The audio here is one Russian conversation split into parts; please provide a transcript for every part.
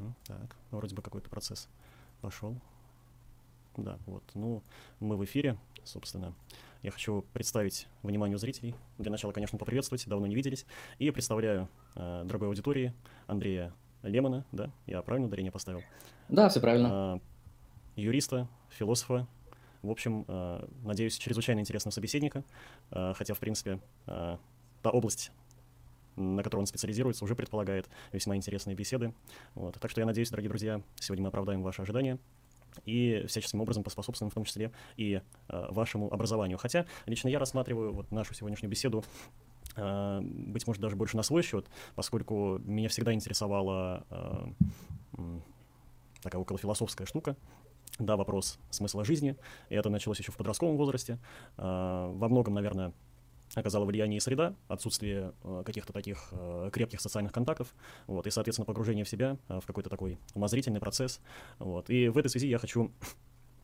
Угу, так, вроде бы какой-то процесс пошел. Да, вот. Ну, мы в эфире, собственно. Я хочу представить вниманию зрителей. Для начала, конечно, поприветствовать, давно не виделись. И представляю э, дорогой аудитории Андрея Лемона, да? Я правильно ударение поставил? Да, все правильно. Э, юриста, философа. В общем, э, надеюсь, чрезвычайно интересного собеседника. Э, хотя, в принципе, э, та область, на которой он специализируется, уже предполагает весьма интересные беседы. Вот. Так что я надеюсь, дорогие друзья, сегодня мы оправдаем ваши ожидания и всяческим образом поспособствуем в том числе и э, вашему образованию. Хотя лично я рассматриваю вот нашу сегодняшнюю беседу э, быть может, даже больше на свой счет, поскольку меня всегда интересовала э, такая околофилософская штука, да, вопрос смысла жизни, и это началось еще в подростковом возрасте. Э, во многом, наверное, оказала влияние и среда, отсутствие э, каких-то таких э, крепких социальных контактов, вот, и, соответственно, погружение в себя, э, в какой-то такой умозрительный процесс. Вот. И в этой связи я хочу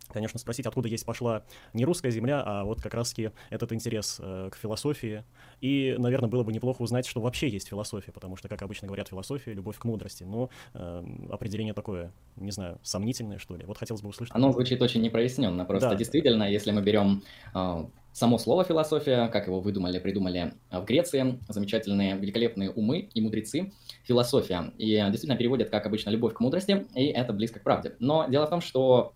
конечно, спросить, откуда есть пошла не русская земля, а вот как раз-таки этот интерес э, к философии. И, наверное, было бы неплохо узнать, что вообще есть философия, потому что, как обычно говорят, философия — любовь к мудрости. Но э, определение такое, не знаю, сомнительное, что ли. Вот хотелось бы услышать. Оно звучит очень непроясненно. Просто да. действительно, если мы берем э, Само слово философия, как его выдумали, придумали в Греции, замечательные, великолепные умы и мудрецы, философия. И действительно переводят, как обычно, любовь к мудрости, и это близко к правде. Но дело в том, что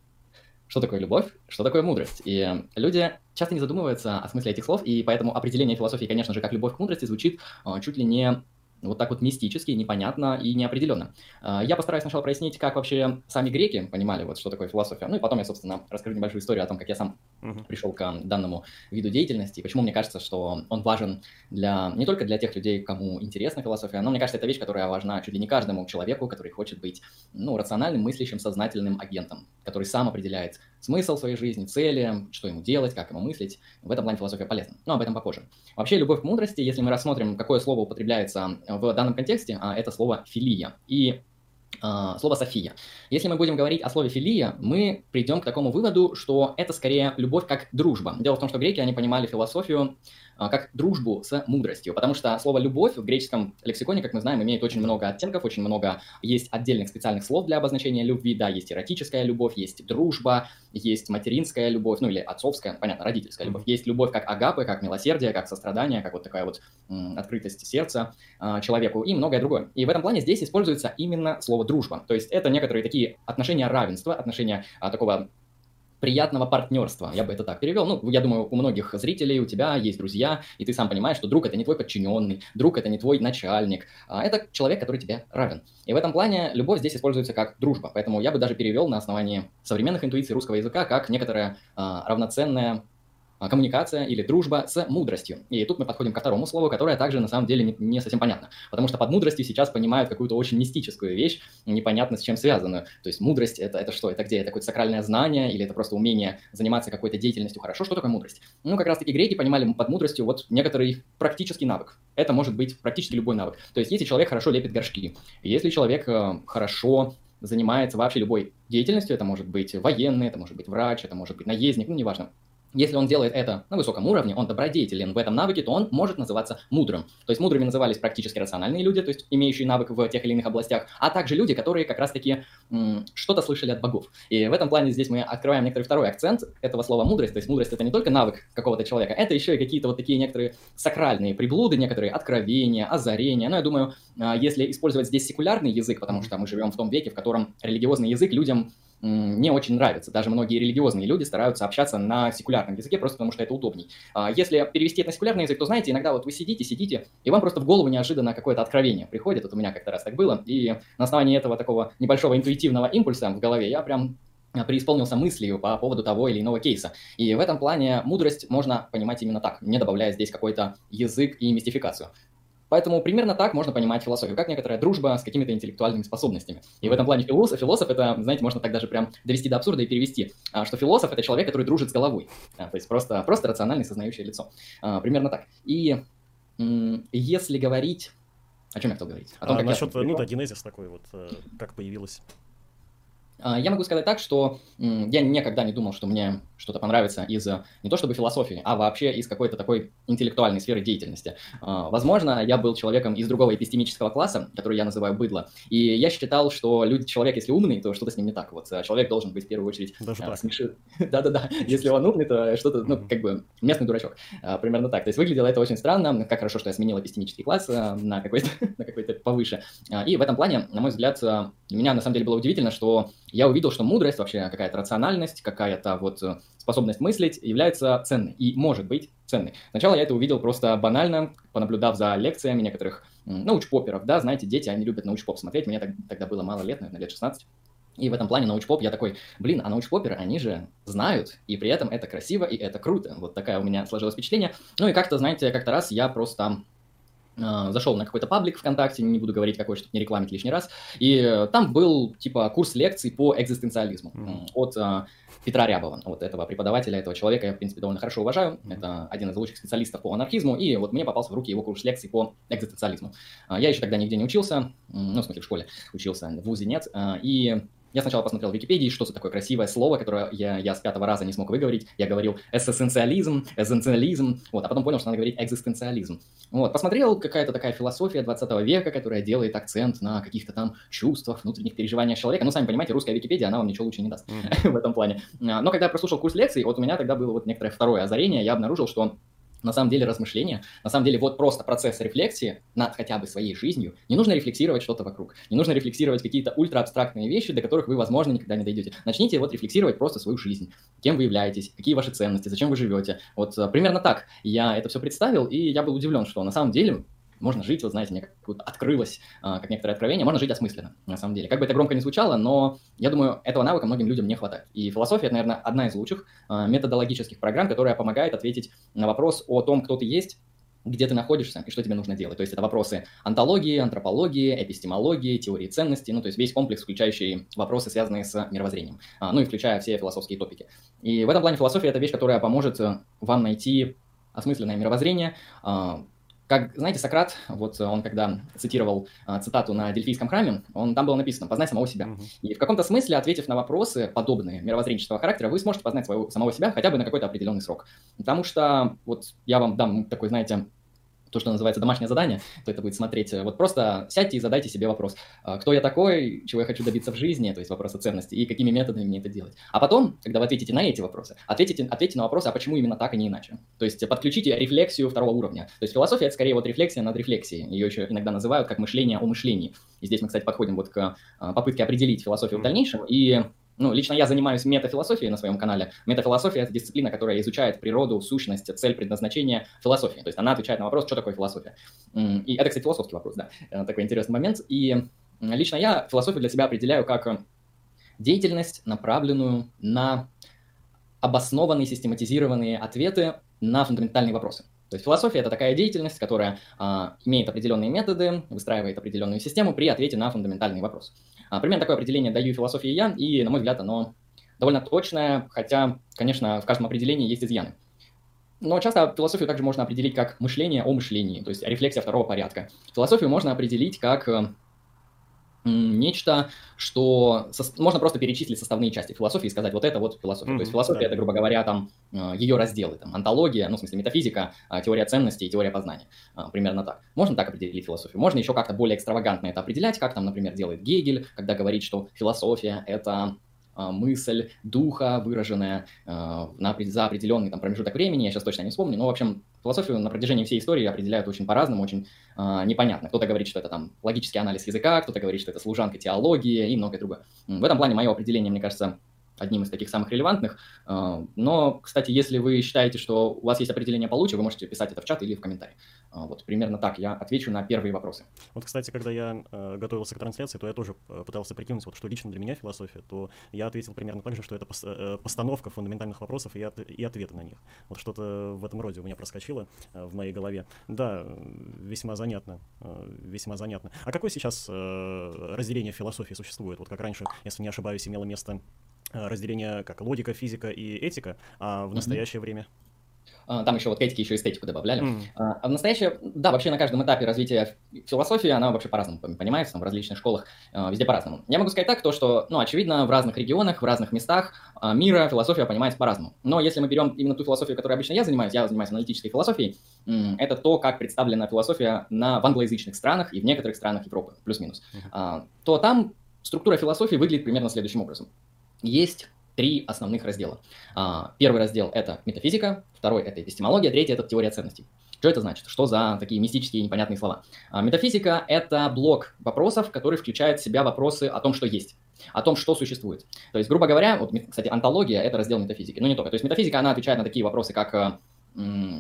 что такое любовь, что такое мудрость. И люди часто не задумываются о смысле этих слов, и поэтому определение философии, конечно же, как любовь к мудрости звучит а, чуть ли не вот так вот мистически, непонятно и неопределенно. А, я постараюсь сначала прояснить, как вообще сами греки понимали, вот что такое философия. Ну и потом я, собственно, расскажу небольшую историю о том, как я сам uh-huh. пришел к данному виду деятельности, и почему мне кажется, что он важен для не только для тех людей, кому интересна философия, но мне кажется, это вещь, которая важна чуть ли не каждому человеку, который хочет быть ну, рациональным, мыслящим, сознательным агентом, который сам определяет смысл своей жизни, цели, что ему делать, как ему мыслить. В этом плане философия полезна. Но об этом попозже. Вообще, любовь к мудрости, если мы рассмотрим, какое слово употребляется в данном контексте, а, это слово «филия». И а, слово «София». Если мы будем говорить о слове «филия», мы придем к такому выводу, что это скорее любовь как дружба. Дело в том, что греки, они понимали философию как дружбу с мудростью, потому что слово «любовь» в греческом лексиконе, как мы знаем, имеет очень много оттенков, очень много есть отдельных специальных слов для обозначения любви, да, есть эротическая любовь, есть дружба, есть материнская любовь, ну или отцовская, понятно, родительская любовь, есть любовь как агапы, как милосердие, как сострадание, как вот такая вот открытость сердца э, человеку и многое другое. И в этом плане здесь используется именно слово «дружба», то есть это некоторые такие отношения равенства, отношения а, такого приятного партнерства, я бы это так перевел. Ну, я думаю, у многих зрителей, у тебя есть друзья, и ты сам понимаешь, что друг это не твой подчиненный, друг это не твой начальник, а это человек, который тебе равен. И в этом плане любовь здесь используется как дружба, поэтому я бы даже перевел на основании современных интуиций русского языка как некоторая а, равноценная а, коммуникация или дружба с мудростью. И тут мы подходим ко второму слову, которое также на самом деле не, не совсем понятно. Потому что под мудростью сейчас понимают какую-то очень мистическую вещь, непонятно с чем связанную. То есть мудрость это, это что? Это где? Это какое-то сакральное знание или это просто умение заниматься какой-то деятельностью хорошо? Что такое мудрость? Ну, как раз-таки греки понимали под мудростью вот некоторый практический навык. Это может быть практически любой навык. То есть если человек хорошо лепит горшки, если человек э, хорошо занимается вообще любой деятельностью, это может быть военный, это может быть врач, это может быть наездник, ну, неважно если он делает это на высоком уровне, он добродетелен в этом навыке, то он может называться мудрым. То есть мудрыми назывались практически рациональные люди, то есть имеющие навык в тех или иных областях, а также люди, которые как раз-таки что-то слышали от богов. И в этом плане здесь мы открываем некоторый второй акцент этого слова мудрость. То есть мудрость это не только навык какого-то человека, это еще и какие-то вот такие некоторые сакральные приблуды, некоторые откровения, озарения. Но я думаю, а, если использовать здесь секулярный язык, потому что мы живем в том веке, в котором религиозный язык людям не очень нравится. Даже многие религиозные люди стараются общаться на секулярном языке, просто потому что это удобней. А, если перевести это на секулярный язык, то, знаете, иногда вот вы сидите, сидите, и вам просто в голову неожиданно какое-то откровение приходит. Вот у меня как-то раз так было. И на основании этого такого небольшого интуитивного импульса в голове я прям а, преисполнился мыслью по поводу того или иного кейса. И в этом плане мудрость можно понимать именно так, не добавляя здесь какой-то язык и мистификацию. Поэтому примерно так можно понимать философию, как некоторая дружба с какими-то интеллектуальными способностями. И в этом плане философ, философ это, знаете, можно так даже прям довести до абсурда и перевести, а, что философ это человек, который дружит с головой. А, то есть просто, просто рациональное сознающее лицо. А, примерно так. И если говорить... О чем я хотел говорить? О том, а, насчет, я... ну да, генезис такой вот, э, как появилась я могу сказать так, что я никогда не думал, что мне что-то понравится из не то чтобы философии, а вообще из какой-то такой интеллектуальной сферы деятельности. А, возможно, я был человеком из другого эпистемического класса, который я называю быдло, и я считал, что люди, человек, если умный, то что-то с ним не так. Вот а, человек должен быть в первую очередь Даже а, смешит. Да-да-да, если он умный, то что-то, ну, как бы местный дурачок. Примерно так. То есть выглядело это очень странно. Как хорошо, что я сменил эпистемический класс на какой-то на какой-то повыше. И в этом плане, на мой взгляд, меня на самом деле было удивительно, что я увидел, что мудрость, вообще какая-то рациональность, какая-то вот способность мыслить является ценной и может быть ценной. Сначала я это увидел просто банально, понаблюдав за лекциями некоторых научпоперов, да, знаете, дети, они любят научпоп смотреть, мне тогда было мало лет, наверное, лет 16. И в этом плане научпоп я такой, блин, а научпоперы, они же знают, и при этом это красиво, и это круто. Вот такая у меня сложилось впечатление. Ну и как-то, знаете, как-то раз я просто а, зашел на какой-то паблик ВКонтакте, не буду говорить какой, чтобы не рекламить лишний раз, и там был типа курс лекций по экзистенциализму mm-hmm. от uh, Петра Рябова, вот этого преподавателя, этого человека, я, в принципе, довольно хорошо уважаю, mm-hmm. это один из лучших специалистов по анархизму, и вот мне попался в руки его курс лекций по экзистенциализму. Я еще тогда нигде не учился, ну, в смысле, в школе учился, в ВУЗе нет, и я сначала посмотрел в Википедии, что за такое красивое слово, которое я, я с пятого раза не смог выговорить. Я говорил эссенциализм, эссенциализм, вот, а потом понял, что надо говорить экзистенциализм. Вот, посмотрел какая-то такая философия 20 века, которая делает акцент на каких-то там чувствах, внутренних переживаниях человека. Ну, сами понимаете, русская Википедия, она вам ничего лучше не даст mm-hmm. в этом плане. А, но когда я прослушал курс лекций, вот у меня тогда было вот некоторое второе озарение, я обнаружил, что на самом деле размышления, на самом деле вот просто процесс рефлексии над хотя бы своей жизнью. Не нужно рефлексировать что-то вокруг, не нужно рефлексировать какие-то ультраабстрактные вещи, до которых вы, возможно, никогда не дойдете. Начните вот рефлексировать просто свою жизнь, кем вы являетесь, какие ваши ценности, зачем вы живете. Вот э, примерно так я это все представил, и я был удивлен, что на самом деле можно жить, вот знаете, мне как открылось, а, как некоторое откровение, можно жить осмысленно, на самом деле. Как бы это громко не звучало, но я думаю, этого навыка многим людям не хватает. И философия, это, наверное, одна из лучших а, методологических программ, которая помогает ответить на вопрос о том, кто ты есть, где ты находишься и что тебе нужно делать. То есть это вопросы антологии, антропологии, эпистемологии, теории ценностей, ну то есть весь комплекс, включающий вопросы, связанные с мировоззрением, а, ну и включая все философские топики. И в этом плане философия – это вещь, которая поможет э, вам найти осмысленное мировоззрение, как, знаете, Сократ, вот он когда цитировал а, цитату на Дельфийском храме, он, там было написано «познай самого себя». Uh-huh. И в каком-то смысле, ответив на вопросы подобные мировоззренческого характера, вы сможете познать своего, самого себя хотя бы на какой-то определенный срок. Потому что, вот я вам дам такой, знаете, то, что называется домашнее задание, то это будет смотреть, э, вот просто сядьте и задайте себе вопрос, а, кто я такой, чего я хочу добиться в жизни, то есть вопрос о ценности, и какими методами мне это делать. А потом, когда вы ответите на эти вопросы, ответите, ответьте на вопросы, а почему именно так, а не иначе. То есть подключите рефлексию второго уровня. То есть философия — это скорее вот рефлексия над рефлексией. Ее еще иногда называют как мышление о мышлении. И здесь мы, кстати, подходим вот к а, попытке определить философию в дальнейшем, и ну, лично я занимаюсь метафилософией на своем канале. Метафилософия – это дисциплина, которая изучает природу, сущность, цель, предназначение философии. То есть она отвечает на вопрос, что такое философия. И это, кстати, философский вопрос, да, э, такой интересный момент. И лично я философию для себя определяю как деятельность, направленную на обоснованные, систематизированные ответы на фундаментальные вопросы. То есть философия – это такая деятельность, которая а, имеет определенные методы, выстраивает определенную систему при ответе на фундаментальный вопрос. А, примерно такое определение даю философии я, и, на мой взгляд, оно довольно точное, хотя, конечно, в каждом определении есть изъяны. Но часто философию также можно определить как мышление о мышлении, то есть рефлексия второго порядка. Философию можно определить как э, нечто, что со... можно просто перечислить составные части философии и сказать, вот это вот философия. Mm-hmm, То есть философия да. это, грубо говоря, там э, ее разделы, там антология, ну, в смысле метафизика, а, теория ценностей и теория познания. А, примерно так. Можно так определить философию. Можно еще как-то более экстравагантно это определять, как там, например, делает Гегель, когда говорит, что философия это мысль духа, выраженная на, за определенный там, промежуток времени, я сейчас точно не вспомню, но, в общем, философию на протяжении всей истории определяют очень по-разному, очень э, непонятно. Кто-то говорит, что это там логический анализ языка, кто-то говорит, что это служанка теологии и многое другое. В этом плане мое определение, мне кажется, одним из таких самых релевантных. А, но, кстати, если вы считаете, что у вас есть определение получше, вы можете писать это в чат или в комментарии. А, вот примерно так я отвечу на первые вопросы. Вот, кстати, когда я э, готовился к трансляции, то я тоже э, пытался прикинуть, вот, что лично для меня философия, то я ответил примерно так же, что это пос, э, постановка фундаментальных вопросов и, и ответы на них. Вот что-то в этом роде у меня проскочило э, в моей голове. Да, весьма занятно, э, весьма занятно. А какое сейчас э, разделение философии существует? Вот как раньше, если не ошибаюсь, имело место Э, разделение как логика, физика и этика, а в настоящее mm-hmm. время? а, там еще вот этики еще эстетику добавляли. Mm. А в настоящее, да, вообще на каждом этапе развития философии она вообще по-разному понимается, в различных школах, а, везде по-разному. Я могу сказать так, то, что, ну, очевидно, в разных регионах, в разных местах мира философия понимается по-разному. Но если мы берем именно ту философию, которой обычно я занимаюсь, я занимаюсь аналитической философией, это то, как представлена философия на, в англоязычных странах и в некоторых странах Европы, плюс-минус, mm. то там структура философии выглядит примерно следующим образом. Есть три основных раздела. А, первый раздел – это метафизика, второй – это эпистемология, третий – это теория ценностей. Что это значит? Что за такие мистические непонятные слова? А, метафизика – это блок вопросов, который включает в себя вопросы о том, что есть о том, что существует. То есть, грубо говоря, вот, кстати, антология – это раздел метафизики, но не только. То есть метафизика, она отвечает на такие вопросы, как а,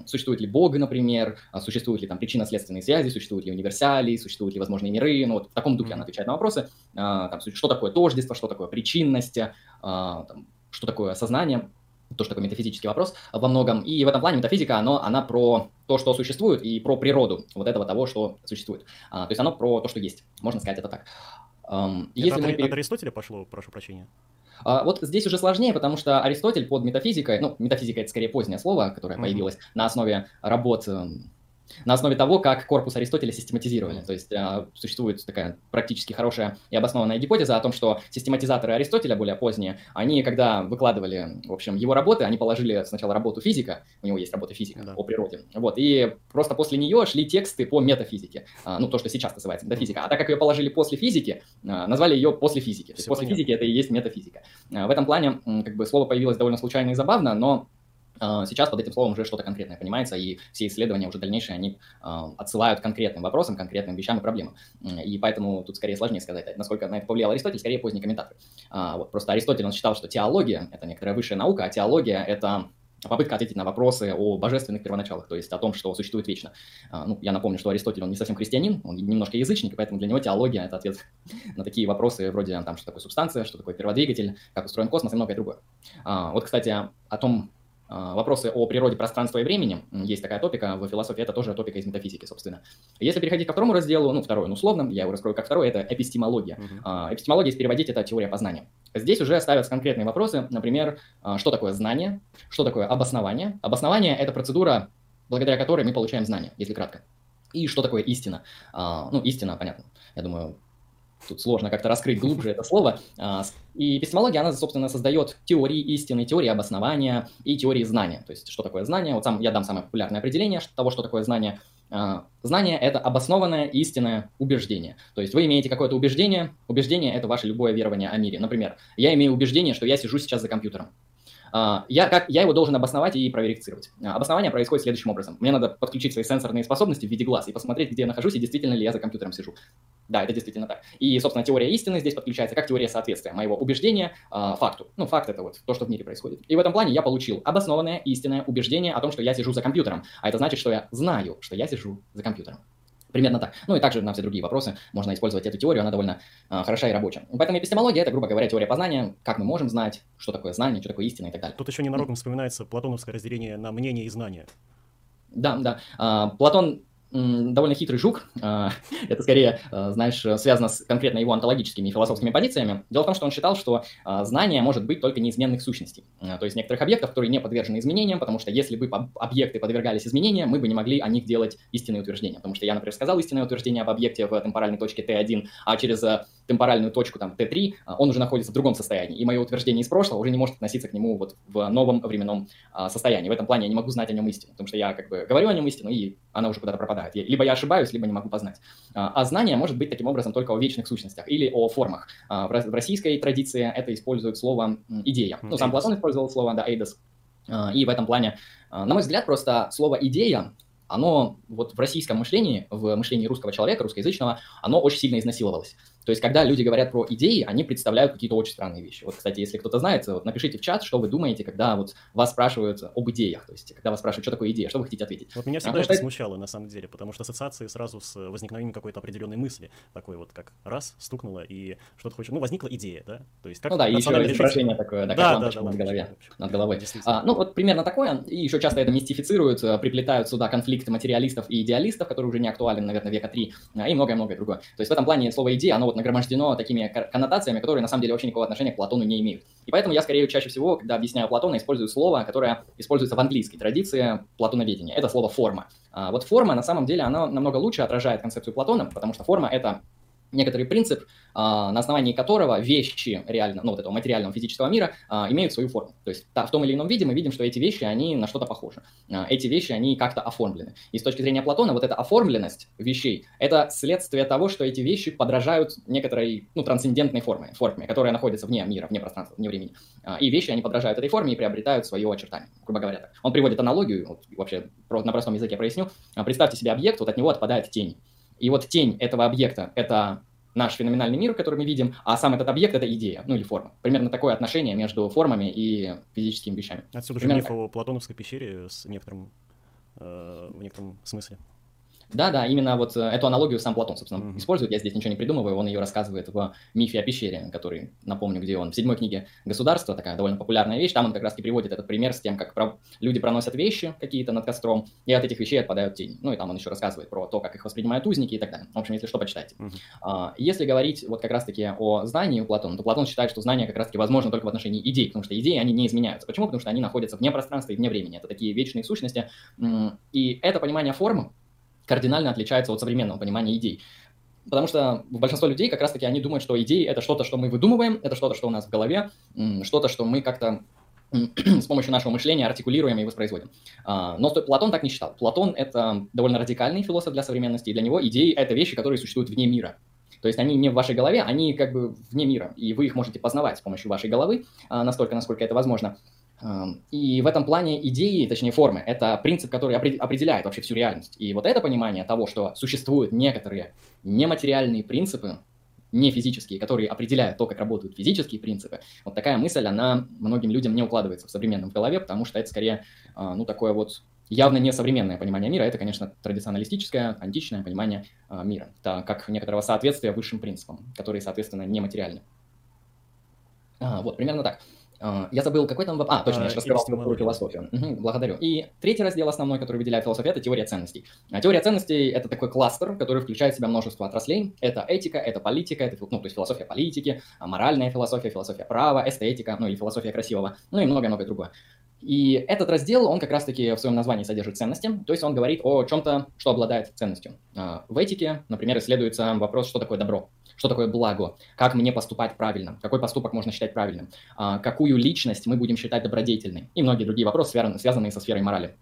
существует ли Бог, например, существуют ли там причинно-следственные связи, существуют ли универсали, существуют ли возможные миры, ну вот в таком духе она отвечает на вопросы, там, что такое тождество, что такое причинность, там, что такое сознание, тоже такой метафизический вопрос во многом. И в этом плане метафизика, оно, она про то, что существует, и про природу вот этого того, что существует. А, то есть оно про то, что есть. Можно сказать это так. Um, это если от, мы... от Аристотеля пошло, прошу прощения? А, вот здесь уже сложнее, потому что Аристотель под метафизикой, ну, метафизика это скорее позднее слово, которое mm-hmm. появилось на основе работ эм, на основе того, как корпус Аристотеля систематизировали. То есть э, существует такая практически хорошая и обоснованная гипотеза о том, что систематизаторы Аристотеля, более поздние, они, когда выкладывали, в общем, его работы, они положили сначала работу физика, у него есть работа физика да. о природе, вот, и просто после нее шли тексты по метафизике, э, ну, то, что сейчас называется метафизика. А так как ее положили после физики, э, назвали ее после физики. То есть после понятно. физики это и есть метафизика. Э, в этом плане, как бы, слово появилось довольно случайно и забавно, но сейчас под этим словом уже что-то конкретное понимается, и все исследования уже дальнейшие, они а, отсылают к конкретным вопросам, конкретным вещам и проблемам. И поэтому тут скорее сложнее сказать, насколько на это повлиял Аристотель, скорее поздний комментатор. А, вот, просто Аристотель, он считал, что теология – это некоторая высшая наука, а теология – это попытка ответить на вопросы о божественных первоначалах, то есть о том, что существует вечно. Ну, я напомню, что Аристотель, он не совсем христианин, он немножко язычник, поэтому для него теология – это ответ на такие вопросы вроде, там, что такое субстанция, что такое перводвигатель, как устроен космос и многое другое. Вот, кстати, о том, а, вопросы о природе пространства и времени, есть такая топика в философии, это тоже топика из метафизики, собственно. Если переходить ко второму разделу, ну, второй, ну, условно, я его раскрою как второй, это эпистемология. Uh-huh. Эпистемология, если переводить, это теория познания. Здесь уже ставятся конкретные вопросы, например, а, что такое знание, что такое обоснование. Обоснование – это процедура, благодаря которой мы получаем знания, если кратко. И что такое истина? Ну, истина, понятно. Я думаю, тут сложно как-то раскрыть глубже это слово. А, и эпистемология, она, собственно, создает теории истины, теории обоснования и теории знания. То есть, что такое знание? Вот сам, я дам самое популярное определение того, что такое знание. А, знание – это обоснованное истинное убеждение. То есть вы имеете какое-то убеждение, убеждение – это ваше любое верование о мире. Например, я имею убеждение, что я сижу сейчас за компьютером. А, я, как, я его должен обосновать и проверифицировать. Обоснование происходит следующим образом. Мне надо подключить свои сенсорные способности в виде глаз и посмотреть, где я нахожусь и действительно ли я за компьютером сижу. Да, это действительно так. И, собственно, теория истины здесь подключается как теория соответствия моего убеждения э, факту. Ну, факт это вот то, что в мире происходит. И в этом плане я получил обоснованное истинное убеждение о том, что я сижу за компьютером. А это значит, что я знаю, что я сижу за компьютером. Примерно так. Ну и также на все другие вопросы можно использовать эту теорию, она довольно э, хороша и рабочая. Поэтому эпистемология – это, грубо говоря, теория познания, как мы можем знать, что такое знание, что такое истина и так далее. Тут еще ненароком вспоминается платоновское разделение на мнение и знание. Да, да. А, Платон довольно хитрый жук. А, это скорее, а, знаешь, связано с конкретно его онтологическими и философскими позициями. Дело в том, что он считал, что а, знание может быть только неизменных сущностей. То есть некоторых объектов, которые не подвержены изменениям, потому что если бы объекты подвергались изменениям, мы бы не могли о них делать истинные утверждения. Потому что я, например, сказал истинное утверждение об объекте в темпоральной точке Т1, а через темпоральную точку там Т3 он уже находится в другом состоянии. И мое утверждение из прошлого уже не может относиться к нему вот в новом временном состоянии. В этом плане я не могу знать о нем истину, потому что я как бы говорю о нем истину, и она уже куда-то пропадает пропадает. Либо я ошибаюсь, либо не могу познать. А, а знание может быть таким образом только о вечных сущностях или о формах. А, в российской традиции это используют слово «идея». Ну, сам Платон использовал слово, да, «эйдос». А, и в этом плане, на мой взгляд, просто слово «идея» оно вот в российском мышлении, в мышлении русского человека, русскоязычного, оно очень сильно изнасиловалось. То есть, когда люди говорят про идеи, они представляют какие-то очень странные вещи. Вот, кстати, если кто-то знает, вот напишите в чат, что вы думаете, когда вот вас спрашивают об идеях. То есть, когда вас спрашивают, что такое идея, что вы хотите ответить. Вот меня всегда это смущало, на самом деле, потому что ассоциации сразу с возникновением какой-то определенной мысли, такой вот как раз, стукнуло, и что-то хочет, ну, возникла идея, да? То есть, как ну да, и еще изображение такое, да, да, да, да, над, голове, над головой. А, ну, вот примерно такое, и еще часто это мистифицируют, приплетают сюда конфликты материалистов и идеалистов, которые уже не актуален, наверное, века три, а, и многое-многое другое. То есть, в этом плане слово идея, оно вот нагромождено такими коннотациями, которые на самом деле вообще никакого отношения к Платону не имеют. И поэтому я скорее чаще всего, когда объясняю Платона, использую слово, которое используется в английской традиции платоноведения. Это слово «форма». А вот форма, на самом деле, она намного лучше отражает концепцию Платона, потому что форма — это некоторый принцип, а, на основании которого вещи реально, ну, вот этого материального физического мира а, имеют свою форму. То есть в том или ином виде мы видим, что эти вещи, они на что-то похожи. А, эти вещи, они как-то оформлены. И с точки зрения Платона, вот эта оформленность вещей – это следствие того, что эти вещи подражают некоторой, ну, трансцендентной форме, форме, которая находится вне мира, вне пространства, вне времени. И вещи, они подражают этой форме и приобретают свое очертание, грубо говоря. Так. Он приводит аналогию, вот, вообще на простом языке проясню. Представьте себе объект, вот от него отпадает тень. И вот тень этого объекта – это наш феноменальный мир, который мы видим, а сам этот объект — это идея, ну или форма. Примерно такое отношение между формами и физическими вещами. Отсюда Примерно же миф о Платоновской пещере с некоторым, э, в некотором смысле. Да, да, именно вот э, эту аналогию сам Платон, собственно, mm-hmm. использует. Я здесь ничего не придумываю, он ее рассказывает в «Мифе о пещере», который, напомню, где он, в седьмой книге «Государство», такая довольно популярная вещь. Там он как раз-таки приводит этот пример с тем, как про... люди проносят вещи какие-то над костром, и от этих вещей отпадают тени. Ну и там он еще рассказывает про то, как их воспринимают узники и так далее. В общем, если что, почитайте. Mm-hmm. Если говорить вот как раз-таки о знании у Платона, то Платон считает, что знание как раз-таки возможно только в отношении идей, потому что идеи, они не изменяются. Почему? Потому что они находятся вне пространства и вне времени. Это такие вечные сущности. И это понимание формы, кардинально отличается от современного понимания идей. Потому что большинство людей как раз-таки они думают, что идеи — это что-то, что мы выдумываем, это что-то, что у нас в голове, что-то, что мы как-то с помощью нашего мышления артикулируем и воспроизводим. А, но Платон так не считал. Платон — это довольно радикальный философ для современности, и для него идеи — это вещи, которые существуют вне мира. То есть они не в вашей голове, они как бы вне мира, и вы их можете познавать с помощью вашей головы, а, настолько, насколько это возможно. И в этом плане идеи, точнее формы, это принцип, который определяет вообще всю реальность. И вот это понимание того, что существуют некоторые нематериальные принципы, не физические, которые определяют то, как работают физические принципы, вот такая мысль, она многим людям не укладывается в современном голове, потому что это скорее, а, ну, такое вот явно не современное понимание мира, это, конечно, традиционалистическое, античное понимание а, мира, так как некоторого соответствия высшим принципам, которые, соответственно, нематериальны. А, вот, примерно так. А, я забыл, какой там вопрос. А, точно, я же рассказал про философию. Угу, благодарю. И третий раздел основной, который выделяет философию, это теория ценностей. А теория ценностей — это такой кластер, который включает в себя множество отраслей. Это этика, это политика, это, ну, то есть философия политики, а, моральная философия, философия права, эстетика, ну или философия красивого, ну и многое-многое другое. И этот раздел, он как раз-таки в своем названии содержит ценности, то есть он говорит о чем-то, что обладает ценностью. А, в этике, например, исследуется вопрос, что такое добро что такое благо, как мне поступать правильно, какой поступок можно считать правильным, а, какую личность мы будем считать добродетельной и многие другие вопросы, связанные со сферой морали.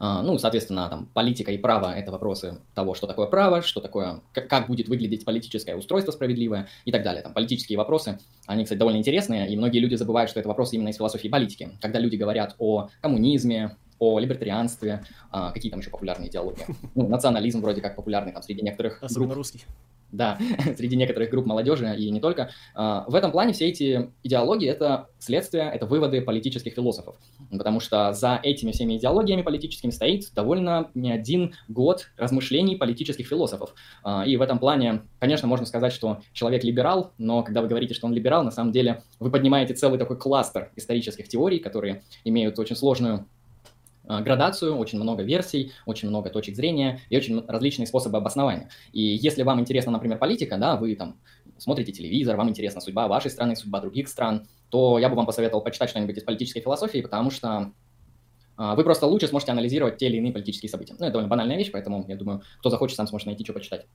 А, ну, соответственно, там, политика и право – это вопросы того, что такое право, что такое, как будет выглядеть политическое устройство справедливое и так далее. Там, политические вопросы, они, кстати, довольно интересные, и многие люди забывают, что это вопросы именно из философии политики. Когда люди говорят о коммунизме, о либертарианстве, а, какие там еще популярные идеологии. Ну, национализм вроде как популярный там среди некоторых Особенно групп. русский да, среди некоторых групп молодежи и не только. А, в этом плане все эти идеологии — это следствие, это выводы политических философов, потому что за этими всеми идеологиями политическими стоит довольно не один год размышлений политических философов. А, и в этом плане, конечно, можно сказать, что человек либерал, но когда вы говорите, что он либерал, на самом деле вы поднимаете целый такой кластер исторических теорий, которые имеют очень сложную градацию, очень много версий, очень много точек зрения и очень различные способы обоснования. И если вам интересна, например, политика, да, вы там смотрите телевизор, вам интересна судьба вашей страны, судьба других стран, то я бы вам посоветовал почитать что-нибудь из политической философии, потому что а, вы просто лучше сможете анализировать те или иные политические события. Ну, это довольно банальная вещь, поэтому, я думаю, кто захочет, сам сможет найти, что почитать.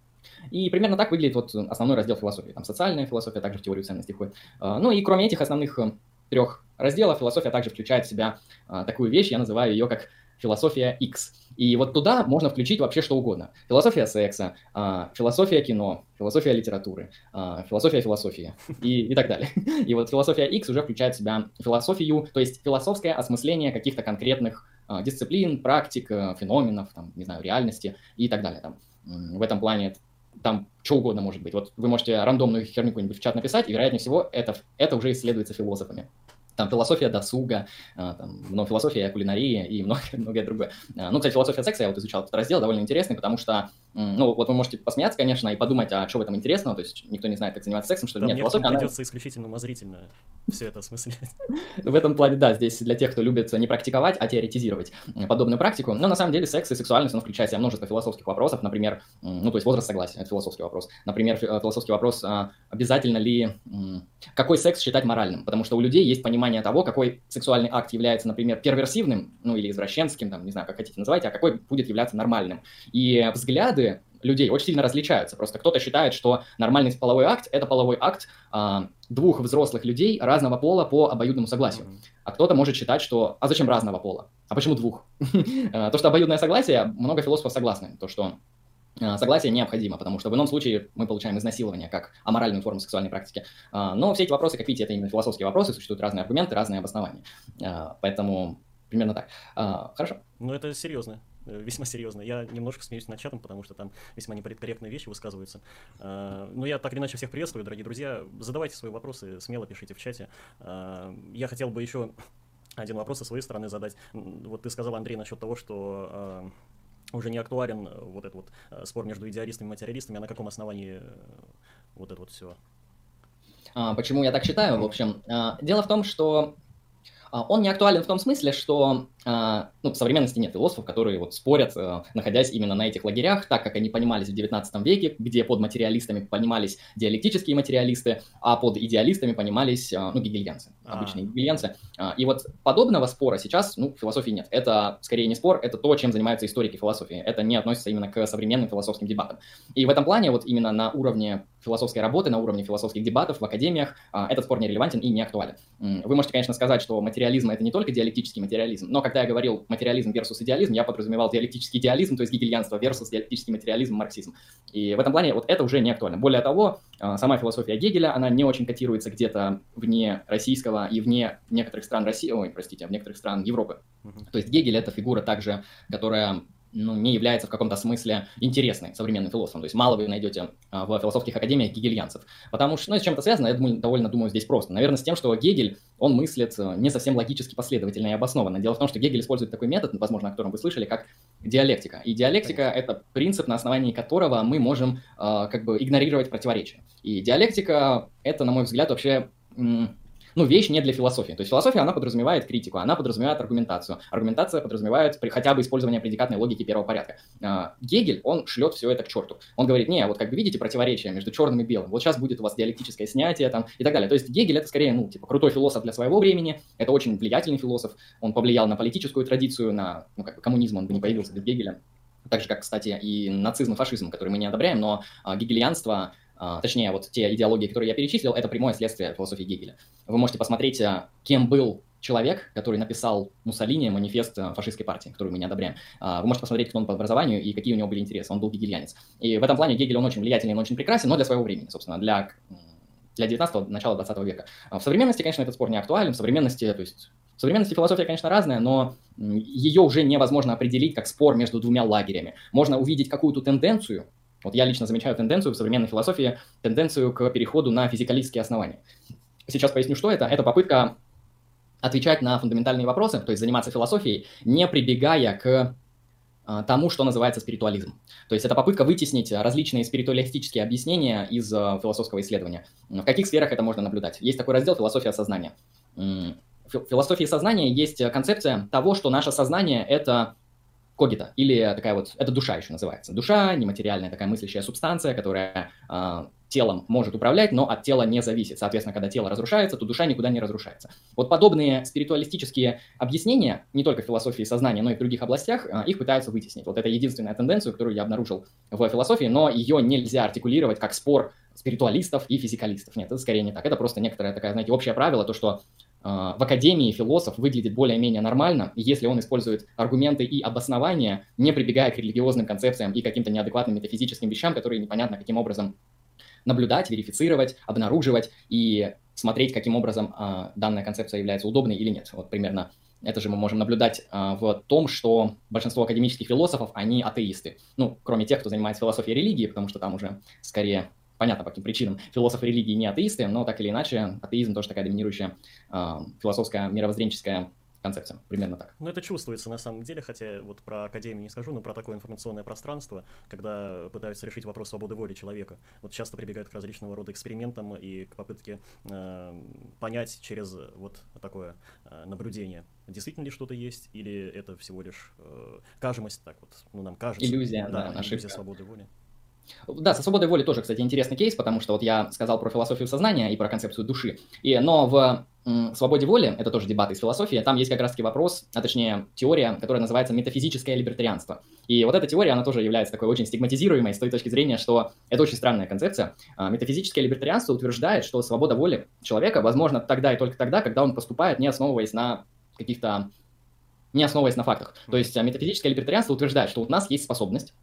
И примерно так выглядит вот основной раздел философии. Там социальная философия также в теорию ценностей входит. А, ну и кроме этих основных э, трех разделов философия также включает в себя а, такую вещь, я называю ее как философия X. И вот туда можно включить вообще что угодно. Философия секса, а, философия кино, философия литературы, а, философия философии и, и так далее. И вот философия X уже включает в себя философию, то есть философское осмысление каких-то конкретных а, дисциплин, практик, а, феноменов, там, не знаю, реальности и так далее. Там, в этом плане там что угодно может быть. Вот вы можете рандомную херню какую-нибудь в чат написать, и, вероятнее всего, это, это уже исследуется философами. Там философия досуга, а, там, ну, философия кулинарии и многое, многое другое. А, ну, кстати, философия секса, я вот изучал этот раздел, довольно интересный, потому что ну, вот вы можете посмеяться, конечно, и подумать, а что в этом интересного, то есть никто не знает, как заниматься сексом, что ли. Нет, философия, она... придется исключительно умозрительно все это осмыслять. В этом плане, да, здесь для тех, кто любит не практиковать, а теоретизировать подобную практику. Но на самом деле секс и сексуальность, он включает в себя множество философских вопросов, например, ну, то есть возраст согласия, это философский вопрос. Например, э, философский вопрос, а, обязательно ли, какой секс считать моральным, потому что у людей есть понимание того, какой сексуальный акт является, например, перверсивным, ну, или извращенским, там, не знаю, как хотите называть, а какой будет являться нормальным. И взгляды людей очень сильно различаются. Просто кто-то считает, что нормальный половой акт – это половой акт а, двух взрослых людей разного пола по обоюдному согласию. А кто-то может считать, что «а зачем разного пола? А почему двух?» а, То, что обоюдное согласие, много философов согласны. То, что а, Согласие необходимо, потому что в ином случае мы получаем изнасилование как аморальную форму сексуальной практики. А, но все эти вопросы, как видите, это именно философские вопросы, существуют разные аргументы, разные обоснования. Поэтому примерно так. Хорошо. Ну, это серьезно. Э, весьма серьезно. Я немножко смеюсь над чатом, потому что там весьма неполиткорректные вещи высказываются. А, но я так или иначе всех приветствую, дорогие друзья. Задавайте свои вопросы, смело пишите в чате. А, я хотел бы еще один вопрос со своей стороны задать. Вот ты сказал, Андрей, насчет того, что а, уже не актуален вот этот вот спор между идеалистами и материалистами, а на каком основании вот это вот все? Почему я так считаю? В общем, дело в том, что он не актуален в том смысле, что а, ну, в современности нет философов, которые вот спорят, э, находясь именно на этих лагерях, так как они понимались в 19 веке, где под материалистами понимались диалектические материалисты, а под идеалистами понимались, э, ну, гегельянцы, а. обычные гегельянцы. А, и вот подобного спора сейчас, ну, в философии нет. Это скорее не спор, это то, чем занимаются историки философии. Это не относится именно к современным философским дебатам. И в этом плане вот именно на уровне философской работы, на уровне философских дебатов в академиях этот спор не релевантен и не актуален. Вы можете, конечно, сказать, что материализм — это не только диалектический материализм, но как когда я говорил материализм versus идеализм, я подразумевал диалектический идеализм, то есть гегельянство versus диалектический материализм, марксизм. И в этом плане вот это уже не актуально. Более того, а, сама философия Гегеля, она не очень котируется где-то вне российского и вне некоторых стран России, ой, простите, в некоторых стран Европы. Uh-huh. То есть Гегель — это фигура также, которая ну, не является в каком-то смысле интересной современным философом. То есть мало вы найдете а, в философских академиях гегельянцев. Потому что, ну, с чем это связано, я довольно думаю здесь просто. Наверное, с тем, что Гегель, он мыслит э, не совсем логически последовательно и обоснованно. Дело в том, что Гегель использует такой метод, возможно, о котором вы слышали, как диалектика. И диалектика — это принцип, на основании которого мы можем э, как бы игнорировать противоречия. И диалектика — это, на мой взгляд, вообще ну, вещь не для философии. То есть философия, она подразумевает критику, она подразумевает аргументацию. Аргументация подразумевает хотя бы использование предикатной логики первого порядка. А, Гегель, он шлет все это к черту. Он говорит, не, вот как бы видите противоречие между черным и белым, вот сейчас будет у вас диалектическое снятие там и так далее. То есть Гегель это скорее, ну, типа, крутой философ для своего времени, это очень влиятельный философ, он повлиял на политическую традицию, на, ну, как бы коммунизм, он бы не появился без Гегеля. Так же, как, кстати, и нацизм и фашизм, который мы не одобряем, но а, гегельянство точнее, вот те идеологии, которые я перечислил, это прямое следствие философии Гегеля. Вы можете посмотреть, а, кем был человек, который написал Муссолини манифест а, фашистской партии, которую мы не одобряем. Вы можете посмотреть, кто он по образованию и какие у него были интересы. Он был гегельянец. И в этом плане Гегель, он очень влиятельный, он очень прекрасен, но для своего времени, собственно, для, для 19-го, начала 20 века. В современности, конечно, этот спор не актуален. В современности, то есть в современности философия, конечно, разная, но ее уже невозможно определить как спор между двумя лагерями. Можно увидеть какую-то тенденцию, вот я лично замечаю тенденцию в современной философии, тенденцию к переходу на физикалистские основания. Сейчас поясню, что это. Это попытка отвечать на фундаментальные вопросы, то есть заниматься философией, не прибегая к а, тому, что называется спиритуализм. То есть это попытка вытеснить различные спиритуалистические объяснения из а, философского исследования. В каких сферах это можно наблюдать? Есть такой раздел «Философия сознания». В философии сознания есть концепция того, что наше сознание — это когита, или такая вот, это душа еще называется. Душа, нематериальная такая мыслящая субстанция, которая э, телом может управлять, но от тела не зависит. Соответственно, когда тело разрушается, то душа никуда не разрушается. Вот подобные спиритуалистические объяснения, не только в философии сознания, но и в других областях, э, их пытаются вытеснить. Вот это единственная тенденция, которую я обнаружил в философии, но ее нельзя артикулировать как спор спиритуалистов и физикалистов. Нет, это скорее не так. Это просто некоторое такое, знаете, общее правило, то, что в академии философ выглядит более-менее нормально, если он использует аргументы и обоснования, не прибегая к религиозным концепциям и каким-то неадекватным метафизическим вещам, которые непонятно каким образом наблюдать, верифицировать, обнаруживать и смотреть, каким образом а, данная концепция является удобной или нет. Вот примерно это же мы можем наблюдать а, в том, что большинство академических философов, они атеисты. Ну, кроме тех, кто занимается философией религии, потому что там уже скорее понятно по каким причинам, философы религии не атеисты, но так или иначе атеизм тоже такая доминирующая э, философская мировоззренческая концепция. Примерно так. Ну, это чувствуется на самом деле, хотя вот про академию не скажу, но про такое информационное пространство, когда пытаются решить вопрос свободы воли человека. Вот часто прибегают к различного рода экспериментам и к попытке э, понять через вот такое э, наблюдение, действительно ли что-то есть, или это всего лишь э, кажемость, так вот, ну, нам кажется. Иллюзия, да, да иллюзия свободы воли. Да, со свободой воли тоже, кстати, интересный кейс, потому что вот я сказал про философию сознания и про концепцию души. И, но в свободе воли, это тоже дебаты из философии, там есть как раз-таки вопрос, а точнее теория, которая называется метафизическое либертарианство. И вот эта теория, она тоже является такой очень стигматизируемой с той точки зрения, что это очень странная концепция. А, метафизическое либертарианство утверждает, что свобода воли человека возможна тогда и только тогда, когда он поступает, не основываясь на каких-то не основываясь на фактах. То есть а, метафизическое либертарианство утверждает, что у нас есть способность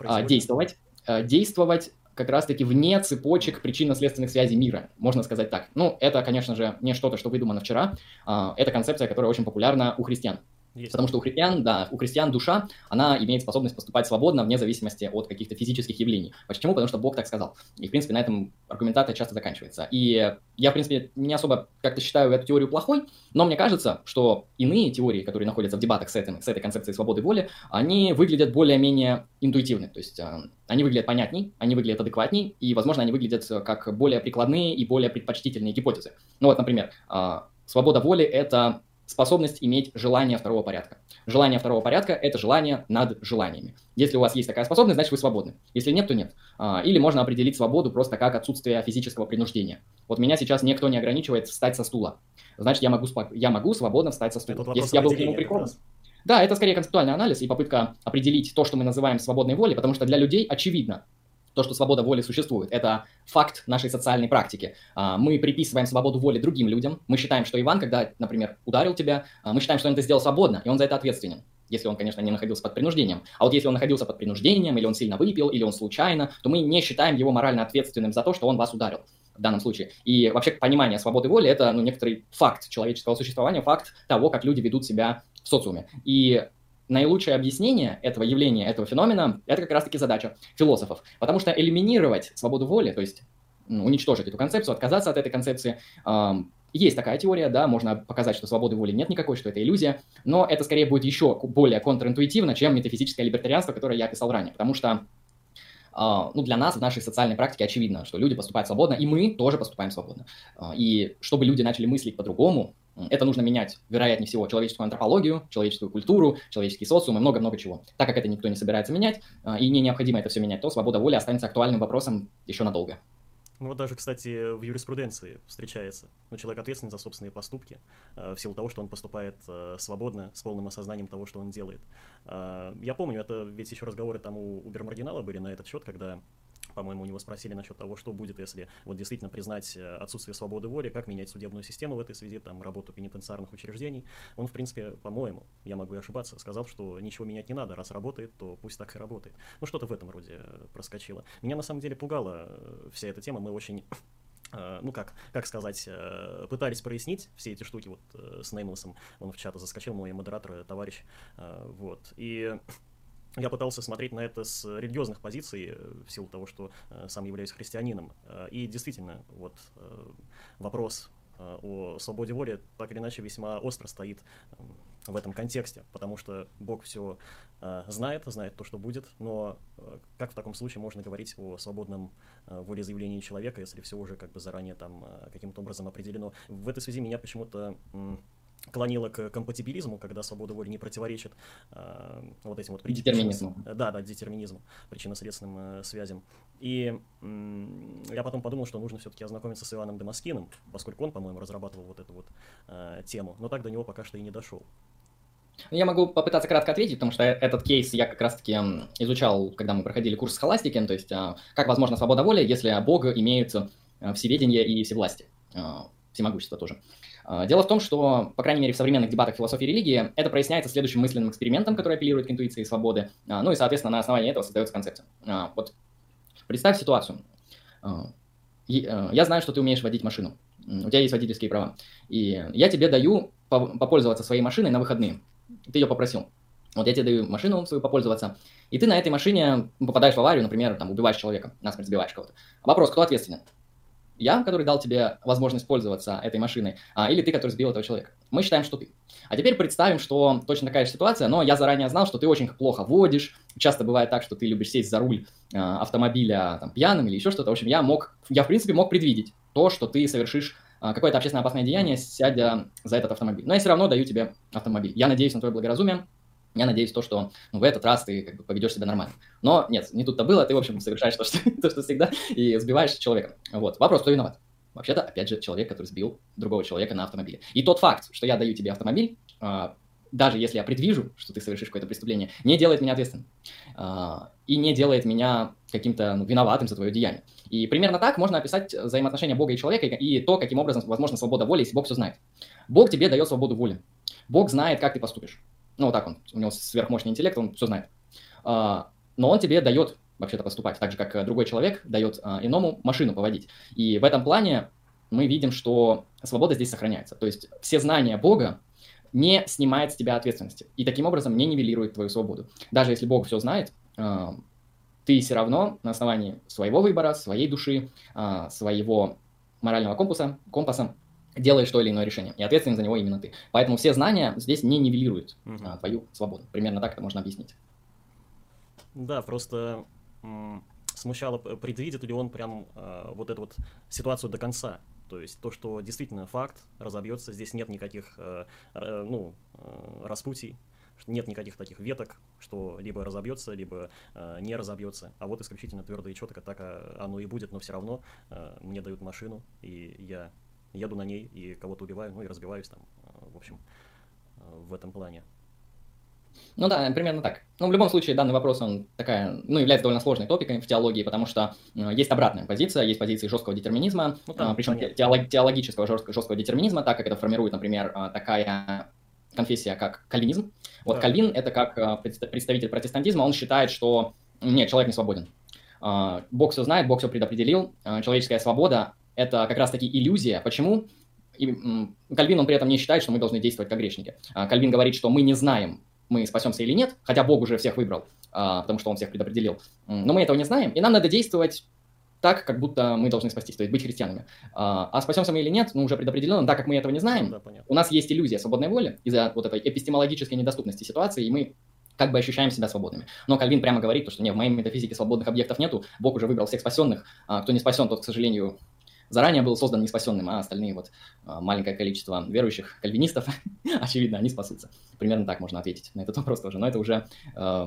а, действовать, Э, действовать как раз-таки вне цепочек причинно-следственных связей мира, можно сказать так. Ну, это, конечно же, не что-то, что выдумано вчера, а, это концепция, которая очень популярна у христиан. Есть. Потому что у христиан, да, у христиан душа, она имеет способность поступать свободно, вне зависимости от каких-то физических явлений. Почему? Потому что Бог так сказал. И, в принципе, на этом аргументация часто заканчивается. И я, в принципе, не особо как-то считаю эту теорию плохой, но мне кажется, что иные теории, которые находятся в дебатах с, этим, с этой концепцией свободы воли, они выглядят более-менее интуитивно. То есть э, они выглядят понятней, они выглядят адекватней, и, возможно, они выглядят как более прикладные и более предпочтительные гипотезы. Ну вот, например, э, свобода воли — это способность иметь желание второго порядка. Желание второго порядка – это желание над желаниями. Если у вас есть такая способность, значит вы свободны. Если нет, то нет. А, или можно определить свободу просто как отсутствие физического принуждения. Вот меня сейчас никто не ограничивает встать со стула. Значит, я могу, я могу свободно встать со стула. Если я был к нему прикован. Да, это скорее концептуальный анализ и попытка определить то, что мы называем свободной волей, потому что для людей очевидно, то, что свобода воли существует, это факт нашей социальной практики. А, мы приписываем свободу воли другим людям. Мы считаем, что Иван, когда, например, ударил тебя, а, мы считаем, что он это сделал свободно, и он за это ответственен. Если он, конечно, не находился под принуждением. А вот если он находился под принуждением, или он сильно выпил, или он случайно, то мы не считаем его морально ответственным за то, что он вас ударил в данном случае. И вообще понимание свободы воли – это ну, некоторый факт человеческого существования, факт того, как люди ведут себя в социуме. И наилучшее объяснение этого явления, этого феномена, это как раз-таки задача философов. Потому что элиминировать свободу воли, то есть ну, уничтожить эту концепцию, отказаться от этой концепции, есть такая теория, да, можно показать, что свободы воли нет никакой, что это иллюзия, но это скорее будет еще более контринтуитивно, чем метафизическое либертарианство, которое я описал ранее, потому что Uh, ну, для нас в нашей социальной практике очевидно, что люди поступают свободно, и мы тоже поступаем свободно. Uh, и чтобы люди начали мыслить по-другому, это нужно менять, вероятнее всего, человеческую антропологию, человеческую культуру, человеческий социум и много-много чего. Так как это никто не собирается менять, а, и не необходимо это все менять, то свобода воли останется актуальным вопросом еще надолго. Ну вот даже, кстати, в юриспруденции встречается. Ну, человек ответственен за собственные поступки э, в силу того, что он поступает э, свободно, с полным осознанием того, что он делает. Я помню, это ведь еще разговоры там у, у Бермардинала были на этот счет, когда по-моему, у него спросили насчет того, что будет, если вот действительно признать э, отсутствие свободы воли, как менять судебную систему в этой связи, там, работу пенитенциарных учреждений. Он, в принципе, по-моему, я могу и ошибаться, сказал, что ничего менять не надо, раз работает, то пусть так и работает. Ну, что-то в этом роде э, проскочило. Меня, на самом деле, пугала э, вся эта тема, мы очень ну как, как сказать, пытались прояснить все эти штуки вот с Неймлесом, он в чат заскочил, мой модератор, товарищ, вот, и я пытался смотреть на это с религиозных позиций, э, в силу того, что э, сам являюсь христианином. Э, и действительно, вот вопрос о свободе воли так или иначе весьма остро стоит в этом контексте, потому что Бог все знает, знает то, что будет, но как в таком случае можно говорить о свободном волеизъявлении человека, если все уже как бы заранее там каким-то образом определено? В этой связи меня почему-то клонило к компатибилизму, когда свобода воли не противоречит э, вот этим вот детерминизму. Да, да, детерминизму, причинно-следственным э, связям. И э, я потом подумал, что нужно все-таки ознакомиться с Иваном Демаскиным, поскольку он, по-моему, разрабатывал вот эту вот э, тему, но так до него пока что и не дошел. Ну, я могу попытаться кратко ответить, потому что этот кейс я как раз-таки изучал, когда мы проходили курс схоластики, то есть а, как возможна свобода воли, если Бог имеет э, всеведение и всевластие, всемогущество тоже. А, дело в том, что, по крайней мере, в современных дебатах философии и религии это проясняется следующим мысленным экспериментом, который апеллирует к интуиции и свободе. А, ну и, соответственно, на основании этого создается концепция. А, вот представь ситуацию. Я знаю, что ты умеешь водить машину. У тебя есть водительские права. И я тебе даю попользоваться своей машиной на выходные. Ты ее попросил. Вот я тебе даю машину свою попользоваться, и ты на этой машине попадаешь в аварию, например, там, убиваешь человека, насмерть сбиваешь кого-то. Вопрос, кто ответственен? Я, который дал тебе возможность пользоваться этой машиной, а, или ты, который сбил этого человека. Мы считаем, что ты. А теперь представим, что точно такая же ситуация, но я заранее знал, что ты очень плохо водишь. Часто бывает так, что ты любишь сесть за руль а, автомобиля там, пьяным или еще что-то. В общем, я мог, я в принципе мог предвидеть то, что ты совершишь а, какое-то общественно опасное деяние, сядя за этот автомобиль. Но я все равно даю тебе автомобиль. Я надеюсь на твое благоразумие, я надеюсь, то, что ну, в этот раз ты как бы, поведешь себя нормально. Но нет, не тут-то было, ты, в общем, совершаешь то, что, то, что всегда, и сбиваешь человека. Вот. Вопрос, кто виноват? Вообще-то, опять же, человек, который сбил другого человека на автомобиле. И тот факт, что я даю тебе автомобиль, а, даже если я предвижу, что ты совершишь какое-то преступление, не делает меня ответственным. А, и не делает меня каким-то ну, виноватым за твое деяние. И примерно так можно описать взаимоотношения Бога и человека и то, каким образом возможна свобода воли, если Бог все знает. Бог тебе дает свободу воли. Бог знает, как ты поступишь. Ну, вот так он, у него сверхмощный интеллект, он все знает. А, но он тебе дает вообще-то поступать, так же, как другой человек дает а, иному машину поводить. И в этом плане мы видим, что свобода здесь сохраняется. То есть все знания Бога не снимает с тебя ответственности. И таким образом не нивелирует твою свободу. Даже если Бог все знает, а, ты все равно на основании своего выбора, своей души, своего морального компаса, компаса делаешь то или иное решение, и ответственен за него именно ты. Поэтому все знания здесь не нивелируют угу. а, твою свободу. Примерно так это можно объяснить. Да, просто смущало, предвидит ли он прям э, вот эту вот ситуацию до конца. То есть то, что действительно факт разобьется, здесь нет никаких э, э, ну, э, распутий, нет никаких таких веток, что либо разобьется, либо э, не разобьется. А вот исключительно твердо и четко так оно и будет, но все равно э, мне дают машину, и я еду на ней и кого-то убиваю, ну и разбиваюсь там, э, в общем, э, в этом плане. Ну да, примерно так. Ну, в любом случае, данный вопрос, он такая, ну, является довольно сложной топикой в теологии, потому что э, есть обратная позиция, есть позиции жесткого детерминизма, ну, там, причем теолог, теологического жесткого, жесткого детерминизма, так как это формирует, например, такая конфессия, как кальвинизм. Вот да. Кальвин — это как представитель протестантизма, он считает, что нет, человек не свободен. Бог все знает, Бог все предопределил, человеческая свобода — это как раз-таки иллюзия. Почему? И, Кальвин, он при этом не считает, что мы должны действовать как грешники. Кальвин говорит, что мы не знаем, мы спасемся или нет, хотя Бог уже всех выбрал, а, потому что Он всех предопределил. Но мы этого не знаем, и нам надо действовать так, как будто мы должны спастись, то есть быть христианами. А, а спасемся мы или нет, ну, уже предопределено, так как мы этого не знаем, да, у нас есть иллюзия свободной воли из-за вот этой эпистемологической недоступности ситуации, и мы как бы ощущаем себя свободными. Но Кальвин прямо говорит, что нет, в моей метафизике свободных объектов нету, Бог уже выбрал всех спасенных, а кто не спасен, тот, к сожалению, заранее был создан неспасенным, а остальные вот а, маленькое количество верующих кальвинистов, очевидно, они спасутся. Примерно так можно ответить на этот вопрос тоже. Но это уже э,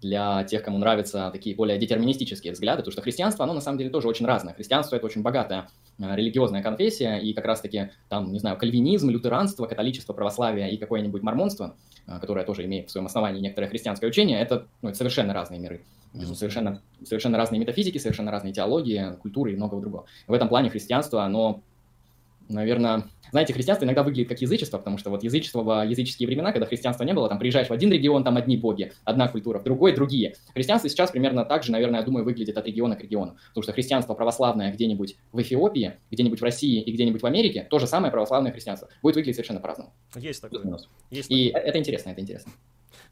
для тех, кому нравятся такие более детерминистические взгляды, потому что христианство, оно на самом деле тоже очень разное. Христианство — это очень богатая э, религиозная конфессия, и как раз-таки там, не знаю, кальвинизм, лютеранство, католичество, православие и какое-нибудь мормонство, которое тоже имеет в своем основании некоторое христианское учение, это, ну, это совершенно разные миры. Совершенно, совершенно разные метафизики, совершенно разные теологии, культуры и многого другого. В этом плане христианство, оно, наверное, знаете, христианство иногда выглядит как язычество, потому что вот язычество в языческие времена, когда христианства не было, там приезжаешь в один регион, там одни боги, одна культура, в другой другие. Христианство сейчас примерно так же, наверное, я думаю, выглядит от региона к региону. Потому что христианство православное где-нибудь в Эфиопии, где-нибудь в России и где-нибудь в Америке, то же самое православное христианство. Будет выглядеть совершенно по-разному. Есть такое. Есть и такое. это интересно, это интересно.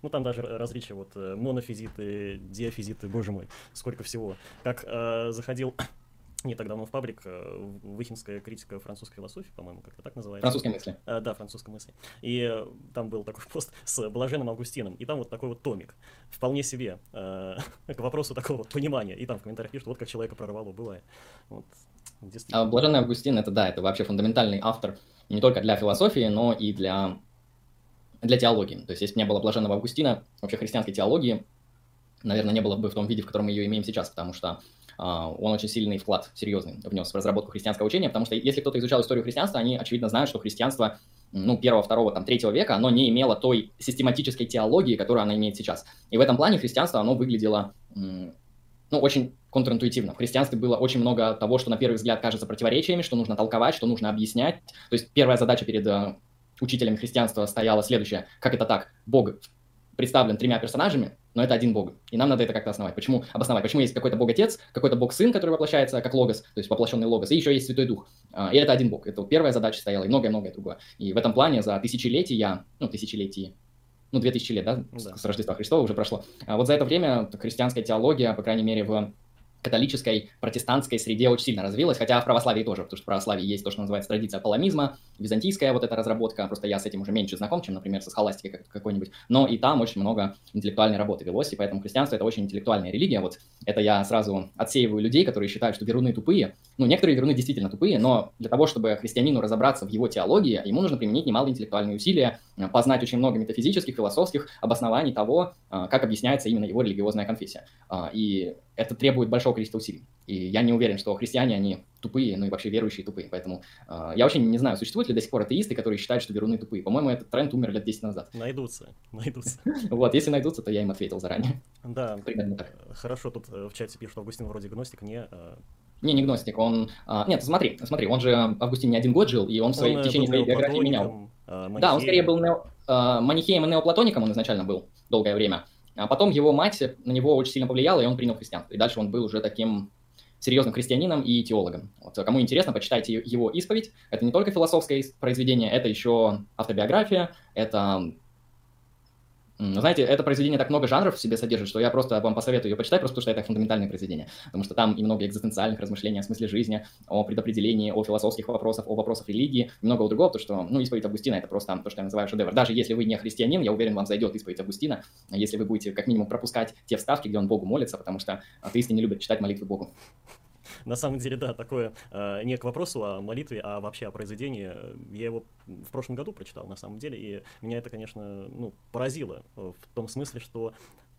Ну, там даже различия, вот, э, монофизиты, диафизиты, боже мой, сколько всего. Как э, заходил не так давно в паблик э, Выхинская критика французской философии, по-моему, как-то так называется. Французской мысли. А, да, французской мысли. И там был такой пост с Блаженным Августином, и там вот такой вот томик, вполне себе, э, к вопросу такого понимания. И там в комментариях пишут, вот как человека прорвало, бывает. Вот, а Блаженный Августин, это да, это вообще фундаментальный автор не только для философии, но и для для теологии. То есть, если бы не было блаженного Августина, вообще христианской теологии, наверное, не было бы в том виде, в котором мы ее имеем сейчас, потому что Uh, он очень сильный вклад, серьезный, внес в разработку христианского учения, потому что если кто-то изучал историю христианства, они, очевидно, знают, что христианство, ну, первого, второго, там, третьего века, оно не имело той систематической теологии, которую она имеет сейчас. И в этом плане христианство, оно выглядело, ну, очень контринтуитивно. В христианстве было очень много того, что на первый взгляд кажется противоречиями, что нужно толковать, что нужно объяснять. То есть первая задача перед э, учителем христианства стояло следующее. Как это так? Бог представлен тремя персонажами, но это один Бог. И нам надо это как-то основать. Почему обосновать? Почему есть какой-то Бог-Отец, какой-то Бог-Сын, который воплощается как Логос, то есть воплощенный Логос, и еще есть Святой Дух. А, и это один Бог. Это первая задача стояла, и многое-многое другое. И в этом плане за тысячелетия, ну, тысячелетия, ну, две тысячи лет, да, да. с Рождества Христова уже прошло. А вот за это время христианская теология, по крайней мере, в католической, протестантской среде очень сильно развилась, хотя в православии тоже, потому что в православии есть то, что называется традиция паламизма, византийская вот эта разработка, просто я с этим уже меньше знаком, чем, например, со схоластикой какой-нибудь, но и там очень много интеллектуальной работы велось, и поэтому христианство — это очень интеллектуальная религия, вот это я сразу отсеиваю людей, которые считают, что веруны тупые, ну, некоторые веруны действительно тупые, но для того, чтобы христианину разобраться в его теологии, ему нужно применить немало интеллектуальные усилия, познать очень много метафизических, философских обоснований того, а, как объясняется именно его религиозная конфессия. А, и это требует большого количества усилий. И я не уверен, что христиане, они тупые, ну и вообще верующие тупые. Поэтому э, я очень не знаю, существуют ли до сих пор атеисты, которые считают, что веруны тупые. По-моему, этот тренд умер лет 10 назад. Найдутся, найдутся. Вот, если найдутся, то я им ответил заранее. Да, примерно так. Хорошо, тут э, в чате пишут, Августин вроде гностик, не... Э, не, не гностик, он... А, нет, смотри, смотри, он же, Августин, не один год жил, и он в, своей, в течение своей биографии менял. Да, он скорее был нео, манихеем и неоплатоником, он изначально был долгое время. А потом его мать на него очень сильно повлияла, и он принял христианство. И дальше он был уже таким серьезным христианином и теологом. Вот, кому интересно, почитайте его исповедь. Это не только философское произведение, это еще автобиография, это знаете, это произведение так много жанров в себе содержит, что я просто вам посоветую ее почитать, просто потому что это фундаментальное произведение. Потому что там и много экзистенциальных размышлений о смысле жизни, о предопределении, о философских вопросах, о вопросах религии, много другого, потому что, ну, исповедь Августина — это просто то, что я называю шедевр. Даже если вы не христианин, я уверен, вам зайдет исповедь Августина, если вы будете как минимум пропускать те вставки, где он Богу молится, потому что атеисты не любят читать молитвы Богу. На самом деле, да, такое э, не к вопросу о молитве, а вообще о произведении. Я его в прошлом году прочитал, на самом деле, и меня это, конечно, ну, поразило в том смысле, что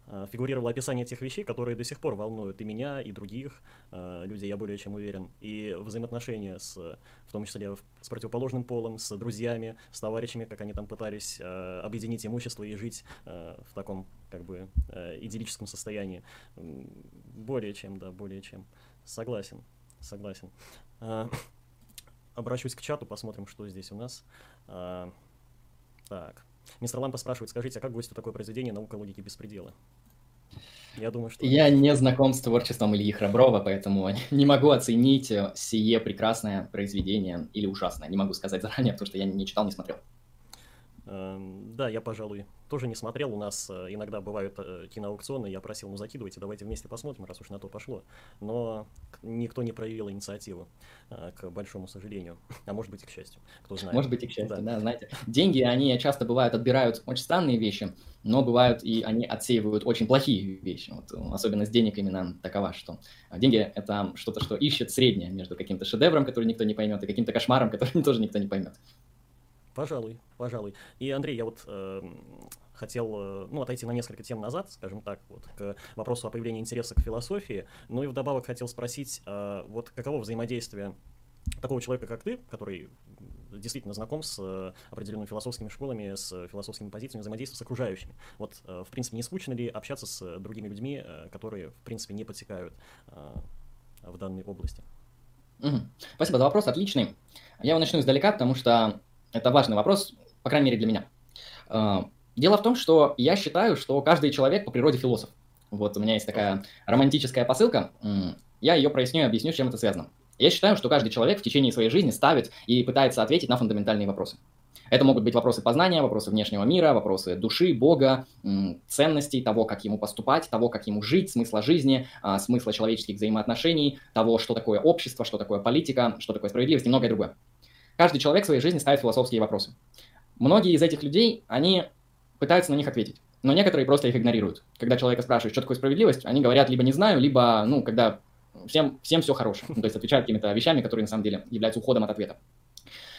э, фигурировало описание тех вещей, которые до сих пор волнуют и меня, и других э, людей, я более чем уверен. И взаимоотношения с, в том числе с противоположным полом, с друзьями, с товарищами, как они там пытались объединить имущество и жить в таком, как бы, э, идиллическом состоянии. Более чем, да, более чем. Согласен, согласен. А, обращусь к чату, посмотрим, что здесь у нас. А, так. Мистер Лампа спрашивает, скажите, а как гостю такое произведение «Наука логики беспредела»? Я думаю, что... Я не знаком с творчеством Ильи Храброва, поэтому не могу оценить сие прекрасное произведение или ужасное. Не могу сказать заранее, потому что я не читал, не смотрел. Эм, да, я, пожалуй, тоже не смотрел. У нас э, иногда бывают э, киноаукционы. Я просил, ну закидывайте, давайте вместе посмотрим, раз уж на то пошло. Но никто не проявил инициативу, э, к большому сожалению. А может быть и к счастью, кто знает. Может быть и к счастью, да. да, знаете. Деньги, они часто бывают, отбирают очень странные вещи, но бывают и они отсеивают очень плохие вещи. Вот, особенность денег именно такова, что деньги — это что-то, что ищет среднее между каким-то шедевром, который никто не поймет, и каким-то кошмаром, который тоже никто не поймет. Пожалуй, пожалуй. И, Андрей, я вот э, хотел э, ну, отойти на несколько тем назад, скажем так, вот, к вопросу о появлении интереса к философии. Ну и вдобавок хотел спросить, э, вот каково взаимодействие такого человека, как ты, который действительно знаком с э, определенными философскими школами, с философскими позициями, взаимодействия с окружающими. Вот, э, в принципе, не скучно ли общаться с другими людьми, э, которые, в принципе, не подсекают э, в данной области? Спасибо за вопрос, отличный. Я его начну издалека, потому что это важный вопрос, по крайней мере для меня. А, дело в том, что я считаю, что каждый человек по природе философ. Вот у меня есть такая романтическая посылка. Я ее проясню и объясню, с чем это связано. Я считаю, что каждый человек в течение своей жизни ставит и пытается ответить на фундаментальные вопросы. Это могут быть вопросы познания, вопросы внешнего мира, вопросы души, Бога, ценностей, того, как ему поступать, того, как ему жить, смысла жизни, а, смысла человеческих взаимоотношений, того, что такое общество, что такое политика, что такое справедливость и многое другое. Каждый человек в своей жизни ставит философские вопросы. Многие из этих людей, они пытаются на них ответить, но некоторые просто их игнорируют. Когда человека спрашивают, что такое справедливость, они говорят либо не знаю, либо, ну, когда всем, всем все хорошо. Ну, то есть отвечают какими-то вещами, которые на самом деле являются уходом от ответа.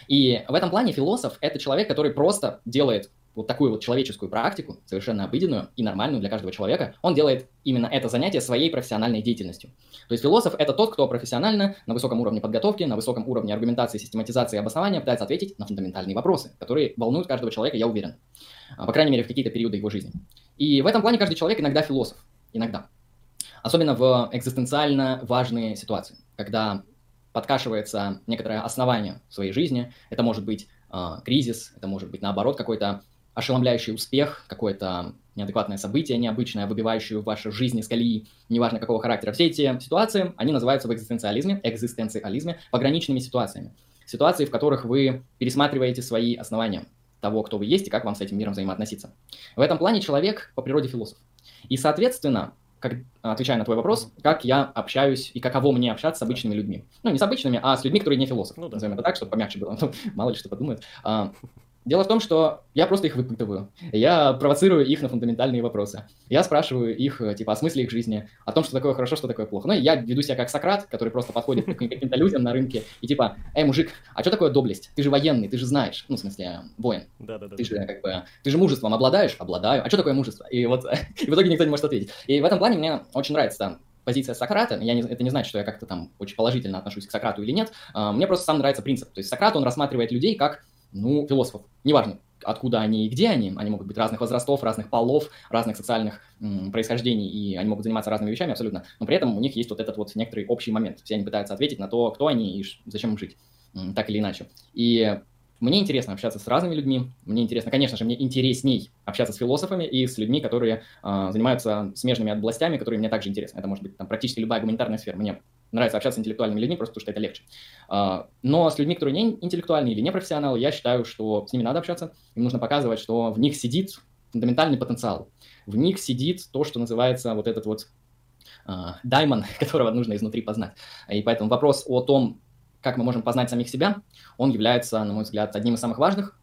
И в этом плане философ – это человек, который просто делает вот такую вот человеческую практику, совершенно обыденную и нормальную для каждого человека, он делает именно это занятие своей профессиональной деятельностью. То есть философ — это тот, кто профессионально, на высоком уровне подготовки, на высоком уровне аргументации, систематизации и обоснования пытается ответить на фундаментальные вопросы, которые волнуют каждого человека, я уверен. А, по крайней мере, в какие-то периоды его жизни. И в этом плане каждый человек иногда философ. Иногда. Особенно в экзистенциально важные ситуации, когда подкашивается некоторое основание своей жизни. Это может быть э, кризис, это может быть наоборот какой-то ошеломляющий успех, какое-то неадекватное событие необычное, выбивающее в вашей жизни с колеи, неважно какого характера. Все эти ситуации, они называются в экзистенциализме, экзистенциализме пограничными ситуациями. Ситуации, в которых вы пересматриваете свои основания того, кто вы есть и как вам с этим миром взаимоотноситься. В этом плане человек по природе философ. И, соответственно, как, отвечая на твой вопрос, как я общаюсь и каково мне общаться с обычными людьми. Ну, не с обычными, а с людьми, которые не философы. Ну, да. Назовем это так, чтобы помягче было. Мало ли что подумают. А, Дело в том, что я просто их выпытываю. Я провоцирую их на фундаментальные вопросы. Я спрашиваю их, э, типа, о смысле их жизни, о том, что такое хорошо, что такое плохо. Ну, я веду себя как Сократ, который просто подходит к каким-то людям на рынке и типа, эй, мужик, а что такое доблесть? Ты же военный, ты же знаешь. Ну, в смысле, воин. Да-да-да. Ты же, как бы, ты же мужеством обладаешь? Обладаю. А что такое мужество? И вот и в итоге никто не может ответить. И в этом плане мне очень нравится там позиция Сократа, я не, это не значит, что я как-то там очень положительно отношусь к Сократу или нет, а, мне просто сам нравится принцип. То есть Сократ, он рассматривает людей как, ну, философов, неважно, откуда они и где они. Они могут быть разных возрастов, разных полов, разных социальных м, происхождений, и они могут заниматься разными вещами абсолютно. Но при этом у них есть вот этот вот некоторый общий момент. Все они пытаются ответить на то, кто они и зачем им жить, м, так или иначе. И мне интересно общаться с разными людьми. Мне интересно, конечно же, мне интересней общаться с философами и с людьми, которые э, занимаются смежными областями, которые мне также интересны. Это может быть там, практически любая гуманитарная сфера. Мне нравится общаться с интеллектуальными людьми, просто потому что это легче. А, но с людьми, которые не интеллектуальные или не профессионалы, я считаю, что с ними надо общаться. Им нужно показывать, что в них сидит фундаментальный потенциал. В них сидит то, что называется вот этот вот даймон, которого нужно изнутри познать. И поэтому вопрос о том, как мы можем познать самих себя, он является, на мой взгляд, одним из самых важных,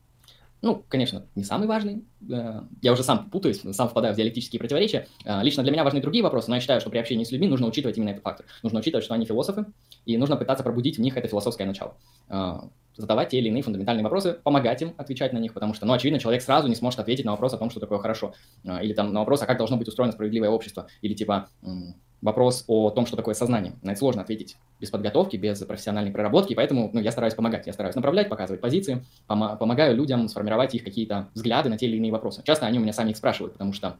ну, конечно, не самый важный. Э, я уже сам путаюсь, сам впадаю в диалектические противоречия. Э, лично для меня важны другие вопросы, но я считаю, что при общении с людьми нужно учитывать именно этот фактор. Нужно учитывать, что они философы, и нужно пытаться пробудить в них это философское начало. Э, задавать те или иные фундаментальные вопросы, помогать им отвечать на них, потому что, ну, очевидно, человек сразу не сможет ответить на вопрос о том, что такое хорошо. Или там на вопрос, а как должно быть устроено справедливое общество. Или типа, вопрос о том, что такое сознание. На это сложно ответить без подготовки, без профессиональной проработки, поэтому ну, я стараюсь помогать, я стараюсь направлять, показывать позиции, пом- помогаю людям сформировать их какие-то взгляды на те или иные вопросы. Часто они у меня сами их спрашивают, потому что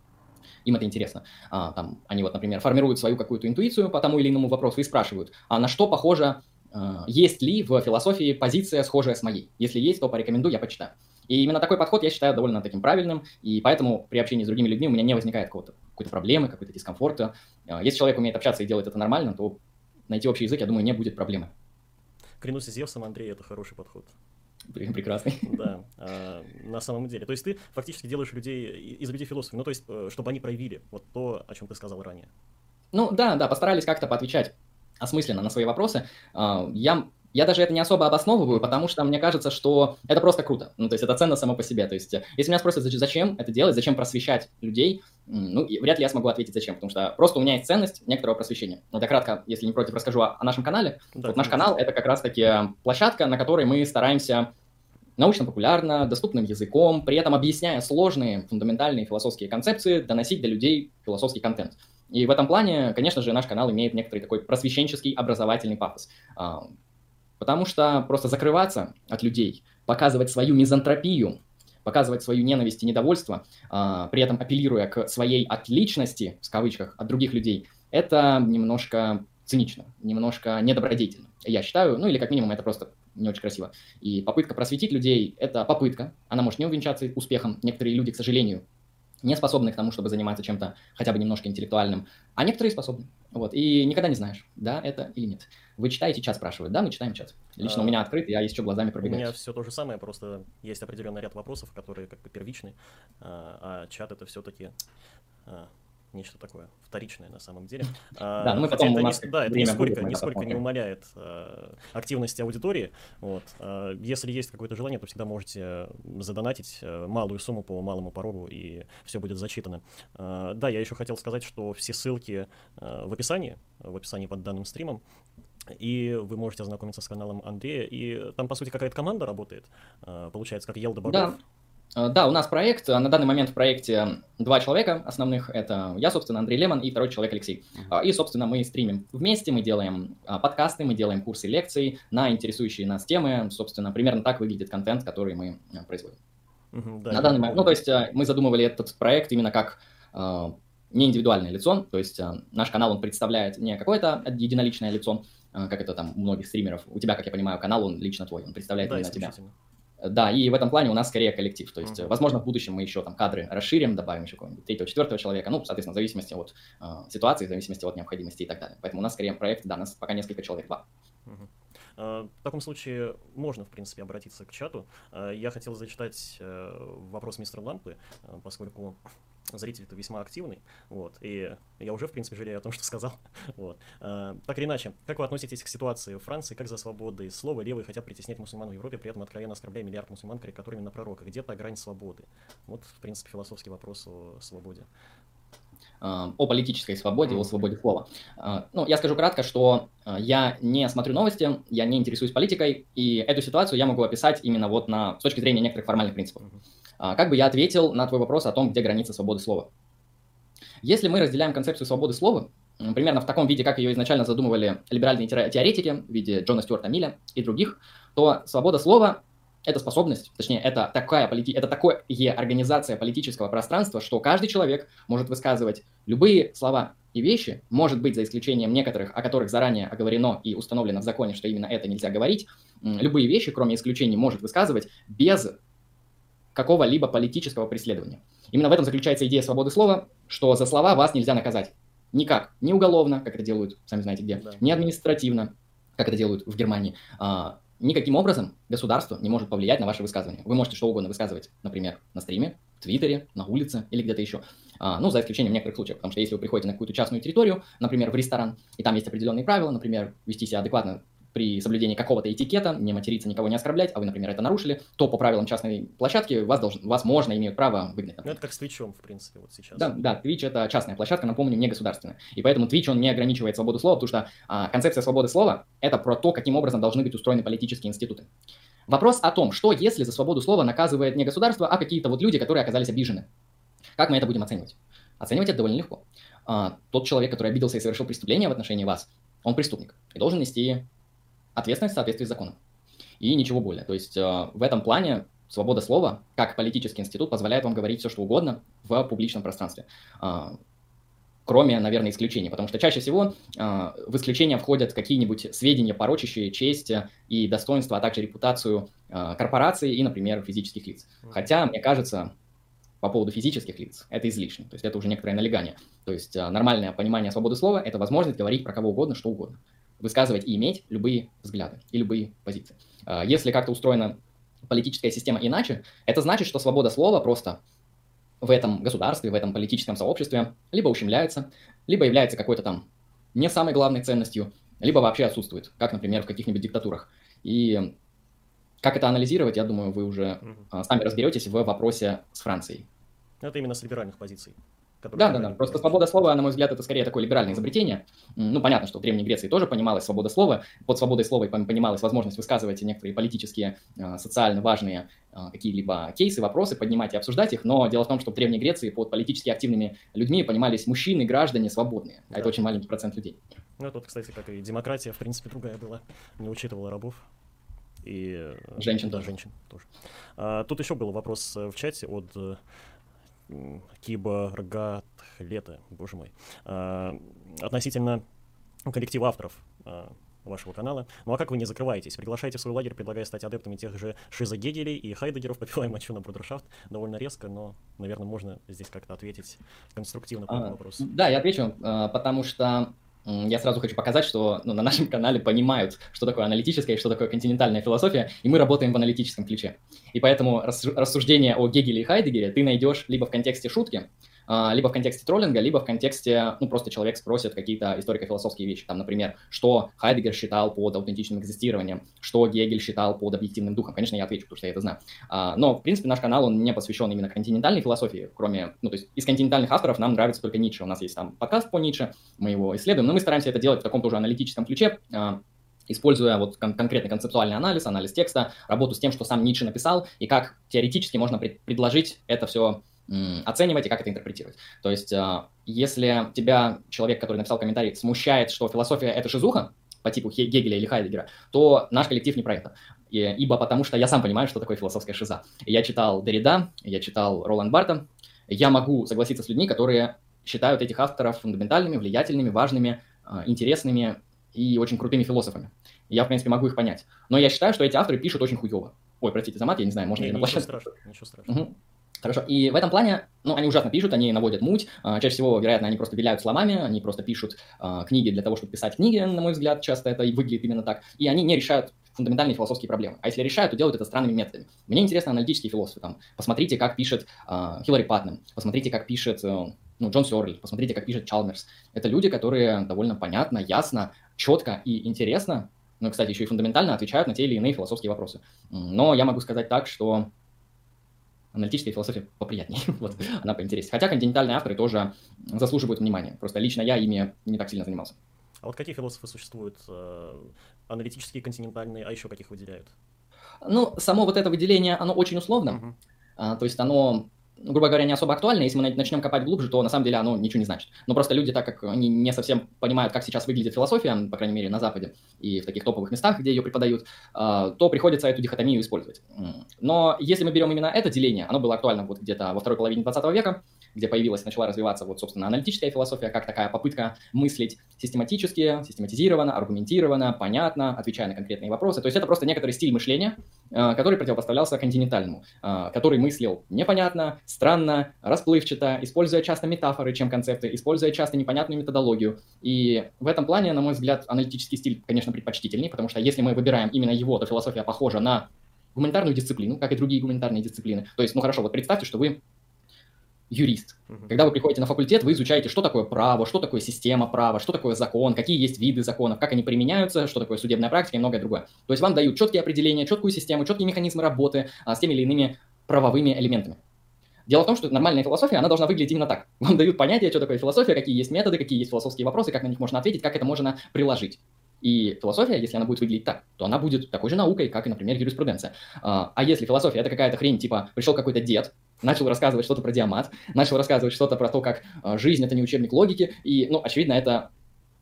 им это интересно. А, там, они вот, например, формируют свою какую-то интуицию по тому или иному вопросу и спрашивают, а на что похоже, а, есть ли в философии позиция, схожая с моей? Если есть, то порекомендую, я почитаю. И именно такой подход я считаю довольно таким правильным, и поэтому при общении с другими людьми у меня не возникает какого-то, какой-то проблемы, какой-то дискомфорта. А, если человек умеет общаться и делает это нормально, то найти общий язык, я думаю, не будет проблемы. Клянусь Зевсом, Андрей, это хороший подход. Прекрасный. Да, а, на самом деле. То есть ты фактически делаешь людей из людей философов, ну то есть, э, чтобы они проявили вот то, о чем ты сказал ранее. Ну да, да, постарались как-то поотвечать осмысленно на свои вопросы. А, я я даже это не особо обосновываю, потому что мне кажется, что это просто круто. Ну, то есть это ценно само по себе. То есть э, если меня спросят, зачем это делать, зачем просвещать людей, ну, вряд ли я смогу ответить, зачем, потому что просто у меня есть ценность некоторого просвещения. Вот я кратко, если не против, расскажу о, о нашем канале. Да, вот наш канал — это как раз-таки э, площадка, на которой мы стараемся научно-популярно, доступным языком, при этом объясняя сложные фундаментальные философские концепции, доносить до людей философский контент. И в этом плане, конечно же, наш канал имеет некоторый такой просвещенческий образовательный пафос. Потому что просто закрываться от людей, показывать свою мизантропию, показывать свою ненависть и недовольство, а, при этом апеллируя к своей отличности, в кавычках, от других людей, это немножко цинично, немножко недобродетельно. Я считаю, ну или как минимум это просто не очень красиво. И попытка просветить людей – это попытка, она может не увенчаться успехом. Некоторые люди, к сожалению, не способны к тому, чтобы заниматься чем-то хотя бы немножко интеллектуальным, а некоторые способны. Вот. И никогда не знаешь, да, это или нет. Вы читаете чат, спрашивают. Да, мы читаем чат. Лично а, у меня открыт, я что глазами пробегаю. У меня все то же самое, просто есть определенный ряд вопросов, которые как бы первичны, а, а чат это все-таки а, нечто такое вторичное на самом деле. Да, ну мы потом это, не, да, это нисколько, нисколько не умаляет э, активности аудитории. Вот. Э, если есть какое-то желание, то всегда можете задонатить э, малую сумму по малому порогу, и все будет зачитано. Э, да, я еще хотел сказать, что все ссылки э, в описании, в описании под данным стримом, и вы можете ознакомиться с каналом Андрея, и там, по сути, какая-то команда работает, э, получается, как Елда Богов. Да. Э, да, у нас проект, э, на данный момент в проекте два человека основных, это я, собственно, Андрей Лемон и второй человек Алексей. Uh-huh. И, собственно, мы стримим вместе, мы делаем подкасты, мы делаем курсы лекций на интересующие нас темы, собственно, примерно так выглядит контент, который мы производим. Uh-huh, да, на данный момент, ну, то есть мы задумывали этот проект именно как не индивидуальное лицо, то есть наш канал, он представляет не какое-то единоличное лицо, как это там у многих стримеров, у тебя, как я понимаю, канал, он лично твой, он представляет да, именно тебя. Да, и в этом плане у нас скорее коллектив. То есть, mm-hmm. возможно, в будущем мы еще там кадры расширим, добавим еще какого-нибудь третьего, четвертого человека, ну, соответственно, в зависимости от э, ситуации, в зависимости от необходимости и так далее. Поэтому у нас скорее проект, да, у нас пока несколько человек, два. Mm-hmm. В таком случае можно, в принципе, обратиться к чату. Я хотел зачитать э, вопрос мистера Лампы, поскольку зритель-то весьма активный, вот, и я уже, в принципе, жалею о том, что сказал, вот. А, так или иначе, как вы относитесь к ситуации в Франции, как за свободы слова левые хотят притеснять мусульман в Европе, при этом откровенно оскорбляя миллиард мусульман, карикатурами на пророка, где-то грань свободы? Вот, в принципе, философский вопрос о свободе а, о политической свободе, о свободе слова. А, ну, я скажу кратко, что я не смотрю новости, я не интересуюсь политикой, и эту ситуацию я могу описать именно вот на, с точки зрения некоторых формальных принципов. А, как бы я ответил на твой вопрос о том, где граница свободы слова? Если мы разделяем концепцию свободы слова, примерно в таком виде, как ее изначально задумывали либеральные теоретики в виде Джона Стюарта Милля и других, то свобода слова – это способность, точнее, это такая, полити... это такое организация политического пространства, что каждый человек может высказывать любые слова и вещи, может быть, за исключением некоторых, о которых заранее оговорено и установлено в законе, что именно это нельзя говорить, любые вещи, кроме исключений, может высказывать без какого-либо политического преследования. Именно в этом заключается идея свободы слова, что за слова вас нельзя наказать. Никак. Ни уголовно, как это делают, сами знаете где, да. ни административно, как это делают в Германии. А, никаким образом государство не может повлиять на ваше высказывание. Вы можете что угодно высказывать, например, на стриме, в Твиттере, на улице или где-то еще. А, ну, за исключением некоторых случаев, потому что если вы приходите на какую-то частную территорию, например, в ресторан, и там есть определенные правила, например, вести себя адекватно при соблюдении какого-то этикета, не материться, никого не оскорблять, а вы, например, это нарушили, то по правилам частной площадки вас, должен, вас можно, имеют право выгнать. Ну, это как с Твичом, в принципе, вот сейчас. Да, да, Twitch это частная площадка, напомню, не государственная. И поэтому Twitch, он не ограничивает свободу слова, потому что а, концепция свободы слова – это про то, каким образом должны быть устроены политические институты. Вопрос о том, что если за свободу слова наказывает не государство, а какие-то вот люди, которые оказались обижены. Как мы это будем оценивать? Оценивать это довольно легко. А, тот человек, который обиделся и совершил преступление в отношении вас, он преступник и должен нести ответственность в соответствии с законом. И ничего более. То есть э, в этом плане свобода слова, как политический институт, позволяет вам говорить все, что угодно в публичном пространстве. Э, кроме, наверное, исключений. Потому что чаще всего э, в исключения входят какие-нибудь сведения, порочащие честь и достоинство, а также репутацию корпораций и, например, физических лиц. Хотя, мне кажется, по поводу физических лиц, это излишне. То есть это уже некоторое налегание. То есть э, нормальное понимание свободы слова – это возможность говорить про кого угодно, что угодно высказывать и иметь любые взгляды и любые позиции. А, если как-то устроена политическая система иначе, это значит, что свобода слова просто в этом государстве, в этом политическом сообществе либо ущемляется, либо является какой-то там не самой главной ценностью, либо вообще отсутствует, как, например, в каких-нибудь диктатурах. И как это анализировать, я думаю, вы уже угу. сами разберетесь в вопросе с Францией. Это именно с либеральных позиций. Да, да, да. Просто свобода слова, на мой взгляд, это скорее такое либеральное изобретение. Ну, понятно, что в Древней Греции тоже понималась свобода слова. Под свободой слова понималась возможность высказывать некоторые политические, а, социально важные а, какие-либо кейсы, вопросы, поднимать и обсуждать их. Но дело в том, что в Древней Греции под политически активными людьми понимались мужчины, граждане, свободные. А да. это очень маленький процент людей. Ну, тут, кстати, как и демократия, в принципе, другая была. Не учитывала рабов. И... Э, женщин да, тоже. женщин тоже. А, тут еще был вопрос э, в чате от э, Киборгат лето, боже мой, а, относительно коллектива авторов а, вашего канала. Ну а как вы не закрываетесь? Приглашайте в свой лагерь, предлагая стать адептами тех же Шиза Гегелей и Хайдегеров, попиваем мочу на брудершафт. Довольно резко, но, наверное, можно здесь как-то ответить конструктивно по этому вопросу. Да, я отвечу, а, потому что я сразу хочу показать, что ну, на нашем канале понимают, что такое аналитическая и что такое континентальная философия, и мы работаем в аналитическом ключе. И поэтому рассуждение о Гегеле и Хайдегере ты найдешь либо в контексте шутки, либо в контексте троллинга, либо в контексте, ну, просто человек спросит какие-то историко-философские вещи. Там, например, что Хайдегер считал под аутентичным экзистированием, что Гегель считал под объективным духом. Конечно, я отвечу, потому что я это знаю. А, но, в принципе, наш канал, он не посвящен именно континентальной философии, кроме, ну, то есть из континентальных авторов нам нравится только Ницше. У нас есть там подкаст по Ницше, мы его исследуем, но мы стараемся это делать в таком тоже аналитическом ключе, а, используя вот кон- конкретный концептуальный анализ, анализ текста, работу с тем, что сам Ницше написал, и как теоретически можно пред- предложить это все оценивать и как это интерпретировать. То есть, а, если тебя человек, который написал комментарий, смущает, что философия — это шизуха, по типу Гегеля или Хайдегера, то наш коллектив не про это. И, ибо потому что я сам понимаю, что такое философская шиза. Я читал Derrida, я читал Роланд Барта, я могу согласиться с людьми, которые считают этих авторов фундаментальными, влиятельными, важными, а, интересными и очень крутыми философами. Я, в принципе, могу их понять. Но я считаю, что эти авторы пишут очень хуево. Ой, простите за мат, я не знаю, можно не, ли на площадке. Ничего страшного, ничего страшного. Угу. Хорошо. И в этом плане, ну, они ужасно пишут, они наводят муть. А, чаще всего, вероятно, они просто виляют словами, они просто пишут а, книги для того, чтобы писать книги, на мой взгляд, часто это и выглядит именно так. И они не решают фундаментальные философские проблемы. А если решают, то делают это странными методами. Мне интересны аналитические философы. Там, посмотрите, как пишет э, Хиллари Паттнем, посмотрите, как пишет э, ну, Джон Сёрли, посмотрите, как пишет Чалмерс. Это люди, которые довольно понятно, ясно, четко и интересно, ну, кстати, еще и фундаментально отвечают на те или иные философские вопросы. Но я могу сказать так, что аналитическая философия поприятнее, вот, она поинтереснее. Хотя континентальные авторы тоже заслуживают внимания, просто лично я ими не так сильно занимался. А вот какие философы существуют? Э, аналитические, континентальные, а еще каких выделяют? Ну, само вот это выделение, оно очень условно, uh-huh. то есть оно грубо говоря, не особо актуально. Если мы начнем копать глубже, то на самом деле оно ничего не значит. Но просто люди, так как они не совсем понимают, как сейчас выглядит философия, по крайней мере, на Западе и в таких топовых местах, где ее преподают, а, то приходится эту дихотомию использовать. Но если мы берем именно это деление, оно было актуально вот где-то во второй половине 20 века, где появилась, начала развиваться вот, собственно, аналитическая философия, как такая попытка мыслить систематически, систематизированно, аргументированно, понятно, отвечая на конкретные вопросы. То есть это просто некоторый стиль мышления, а, который противопоставлялся континентальному, а, который мыслил непонятно, странно, расплывчато, используя часто метафоры, чем концепты, используя часто непонятную методологию. И в этом плане, на мой взгляд, аналитический стиль, конечно, предпочтительнее, потому что если мы выбираем именно его, то философия похожа на гуманитарную дисциплину, как и другие гуманитарные дисциплины. То есть, ну хорошо, вот представьте, что вы юрист. Uh-huh. Когда вы приходите на факультет, вы изучаете, что такое право, что такое система права, что такое закон, какие есть виды законов, как они применяются, что такое судебная практика и многое другое. То есть вам дают четкие определения, четкую систему, четкие механизмы работы а, с теми или иными правовыми элементами. Дело в том, что нормальная философия, она должна выглядеть именно так. Вам дают понятие, что такое философия, какие есть методы, какие есть философские вопросы, как на них можно ответить, как это можно приложить. И философия, если она будет выглядеть так, то она будет такой же наукой, как и, например, юриспруденция. А, а если философия это какая-то хрень, типа пришел какой-то дед, начал рассказывать что-то про диамат, начал рассказывать что-то про то, как а, жизнь это не учебник логики, и, ну, очевидно, это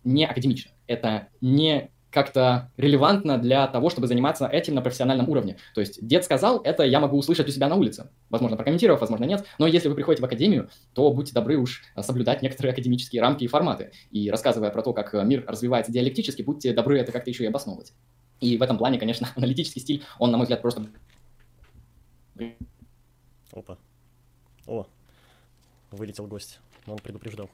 не академично, это не как-то релевантно для того, чтобы заниматься этим на профессиональном уровне. То есть дед сказал, это я могу услышать у себя на улице. Возможно, прокомментировав, возможно, нет. Но если вы приходите в академию, то будьте добры уж соблюдать некоторые академические рамки и форматы. И рассказывая про то, как мир развивается диалектически, будьте добры это как-то еще и обосновывать. И в этом плане, конечно, аналитический стиль, он, на мой взгляд, просто... Опа. О, вылетел гость. Он предупреждал.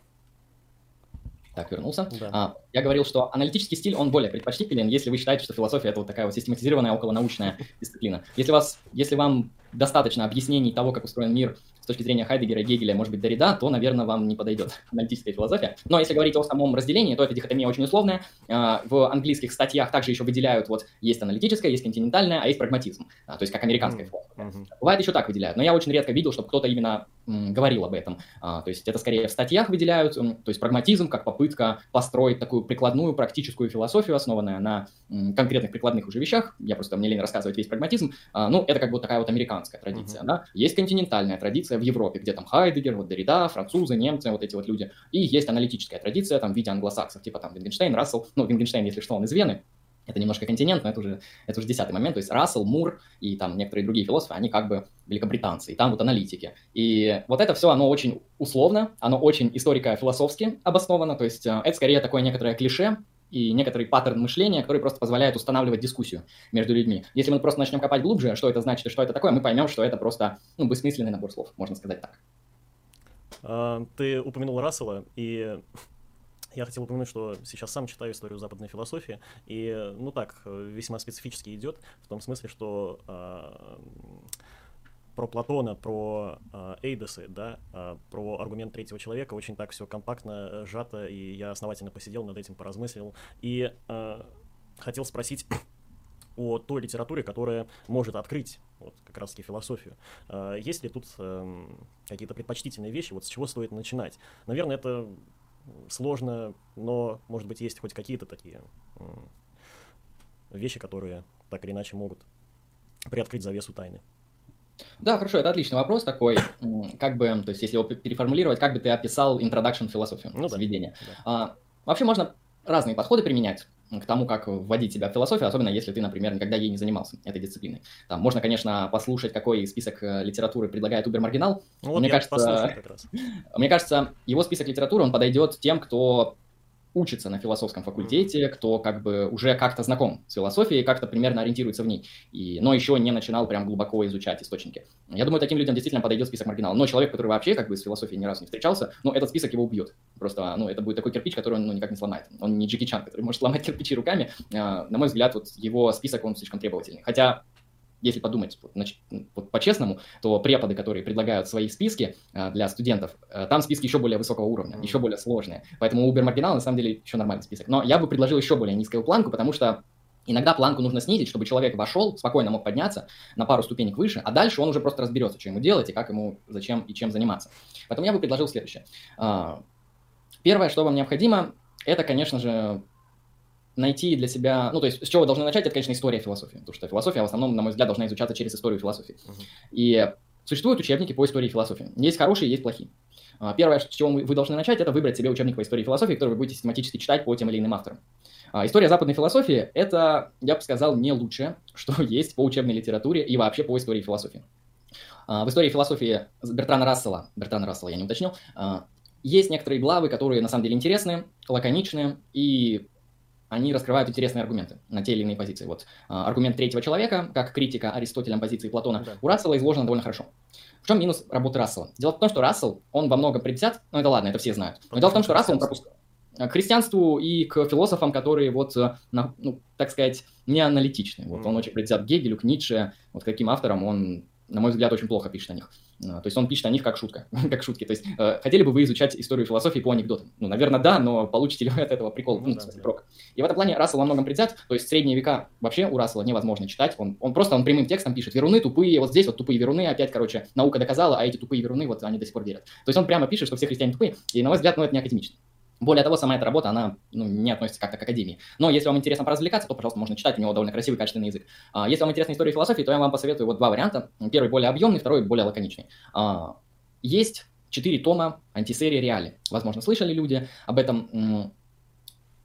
Так, вернулся. Да. А, я говорил, что аналитический стиль, он более предпочтителен, если вы считаете, что философия – это вот такая вот систематизированная околонаучная дисциплина. Если, вас, если вам достаточно объяснений того, как устроен мир с точки зрения Хайдегера, Гегеля, может быть, Дорида, то, наверное, вам не подойдет аналитическая философия. Но если говорить о самом разделении, то эта дихотомия очень условная. А, в английских статьях также еще выделяют, вот, есть аналитическая, есть континентальная, а есть прагматизм, а, то есть как американская философия. Бывает еще так выделяют, но я очень редко видел, чтобы кто-то именно говорил об этом. А, то есть это скорее в статьях выделяют, то есть прагматизм как попытка построить такую прикладную практическую философию, основанная на конкретных прикладных уже вещах. Я просто, мне лень рассказывать весь прагматизм. Ну, это как бы такая вот американская традиция. Uh-huh. Да? Есть континентальная традиция в Европе, где там Хайдегер, вот Дорида, французы, немцы, вот эти вот люди. И есть аналитическая традиция там в виде англосаксов, типа там Вингенштейн, Рассел. Ну, Вингенштейн, если что, он из Вены, это немножко континент, но это уже, это уже десятый момент. То есть Рассел, Мур и там некоторые другие философы, они как бы великобританцы, и там вот аналитики. И вот это все, оно очень условно, оно очень историко-философски обосновано, то есть э, это скорее такое некоторое клише, и некоторый паттерн мышления, который просто позволяет устанавливать дискуссию между людьми. Если мы просто начнем копать глубже, что это значит и что это такое, мы поймем, что это просто ну, бессмысленный набор слов, можно сказать так. А, ты упомянул Рассела, и я хотел упомянуть, что сейчас сам читаю историю западной философии, и, ну так, весьма специфически идет, в том смысле, что э, про Платона, про э, Эйдосы, да, э, про аргумент третьего человека очень так все компактно, э, сжато, и я основательно посидел над этим, поразмыслил, и э, хотел спросить о той литературе, которая может открыть вот как раз-таки философию. Э, есть ли тут э, какие-то предпочтительные вещи, вот с чего стоит начинать? Наверное, это сложно, но, может быть, есть хоть какие-то такие вещи, которые так или иначе могут приоткрыть завесу тайны. Да, хорошо, это отличный вопрос такой. Как бы, то есть, если его переформулировать, как бы ты описал introduction философию, ну, введение? Да. А, вообще можно разные подходы применять к тому, как вводить себя в философию, особенно если ты, например, никогда ей не занимался, этой дисциплиной. Там можно, конечно, послушать, какой список э, литературы предлагает Убер Маргинал. Ну, вот мне, кажется, мне кажется, его список литературы, он подойдет тем, кто учится на философском факультете, кто как бы уже как-то знаком с философией, как-то примерно ориентируется в ней, и, но еще не начинал прям глубоко изучать источники. Я думаю, таким людям действительно подойдет список маргиналов. Но человек, который вообще как бы с философией ни разу не встречался, ну, этот список его убьет. Просто, ну, это будет такой кирпич, который он ну, никак не сломает. Он не Джеки Чан, который может сломать кирпичи руками. А, на мой взгляд, вот его список, он слишком требовательный. Хотя если подумать значит, вот по-честному, то преподы, которые предлагают свои списки а, для студентов, а, там списки еще более высокого уровня, еще более сложные. Поэтому Uber Marginal на самом деле еще нормальный список. Но я бы предложил еще более низкую планку, потому что Иногда планку нужно снизить, чтобы человек вошел, спокойно мог подняться на пару ступенек выше, а дальше он уже просто разберется, что ему делать и как ему, зачем и чем заниматься. Поэтому я бы предложил следующее. А, первое, что вам необходимо, это, конечно же, найти для себя, ну, то есть с чего вы должны начать, это, конечно, история философии, потому что философия, в основном, на мой взгляд, должна изучаться через историю философии. Uh-huh. И существуют учебники по истории философии. Есть хорошие, есть плохие. А, первое, с чего вы должны начать, это выбрать себе учебник по истории философии, который вы будете систематически читать по тем или иным авторам. А, история западной философии – это, я бы сказал, не лучшее, что есть по учебной литературе и вообще по истории философии. А, в истории философии Бертрана Рассела, Бертрана Рассела я не уточнил, есть некоторые главы, которые на самом деле интересные, лаконичные и они раскрывают интересные аргументы на те или иные позиции. Вот а, аргумент третьего человека, как критика Аристотелем позиции Платона, да. у Рассела изложено довольно хорошо. В чем минус работы Рассела? Дело в том, что Рассел, он во многом приписат, ну это ладно, это все знают. Но дело в том, что Рассел он пропускает к христианству и к философам, которые вот, э, ну, так сказать, не аналитичны. Вот он очень приписат к Гегелю, к Ницше, вот каким авторам он на мой взгляд, очень плохо пишет о них. А, то есть он пишет о них как шутка, как шутки. То есть э, хотели бы вы изучать историю философии по анекдотам? Ну, наверное, да, но получите ли вы от этого прикол? Ну, ну, в смысле, прок. И в этом плане Рассел во многом предвзят. То есть средние века вообще у Рассела невозможно читать. Он, он просто он прямым текстом пишет. Веруны тупые, вот здесь вот тупые веруны, опять, короче, наука доказала, а эти тупые веруны, вот они до сих пор верят. То есть он прямо пишет, что все христиане тупые. И, на мой взгляд, ну, это не академично. Более того, сама эта работа, она ну, не относится как-то к академии. Но если вам интересно поразвлекаться, то, пожалуйста, можно читать, у него довольно красивый, качественный язык. А, если вам интересна история философии, то я вам посоветую вот два варианта. Первый более объемный, второй более лаконичный. А, есть четыре тома антисерии Реали. Возможно, слышали люди об этом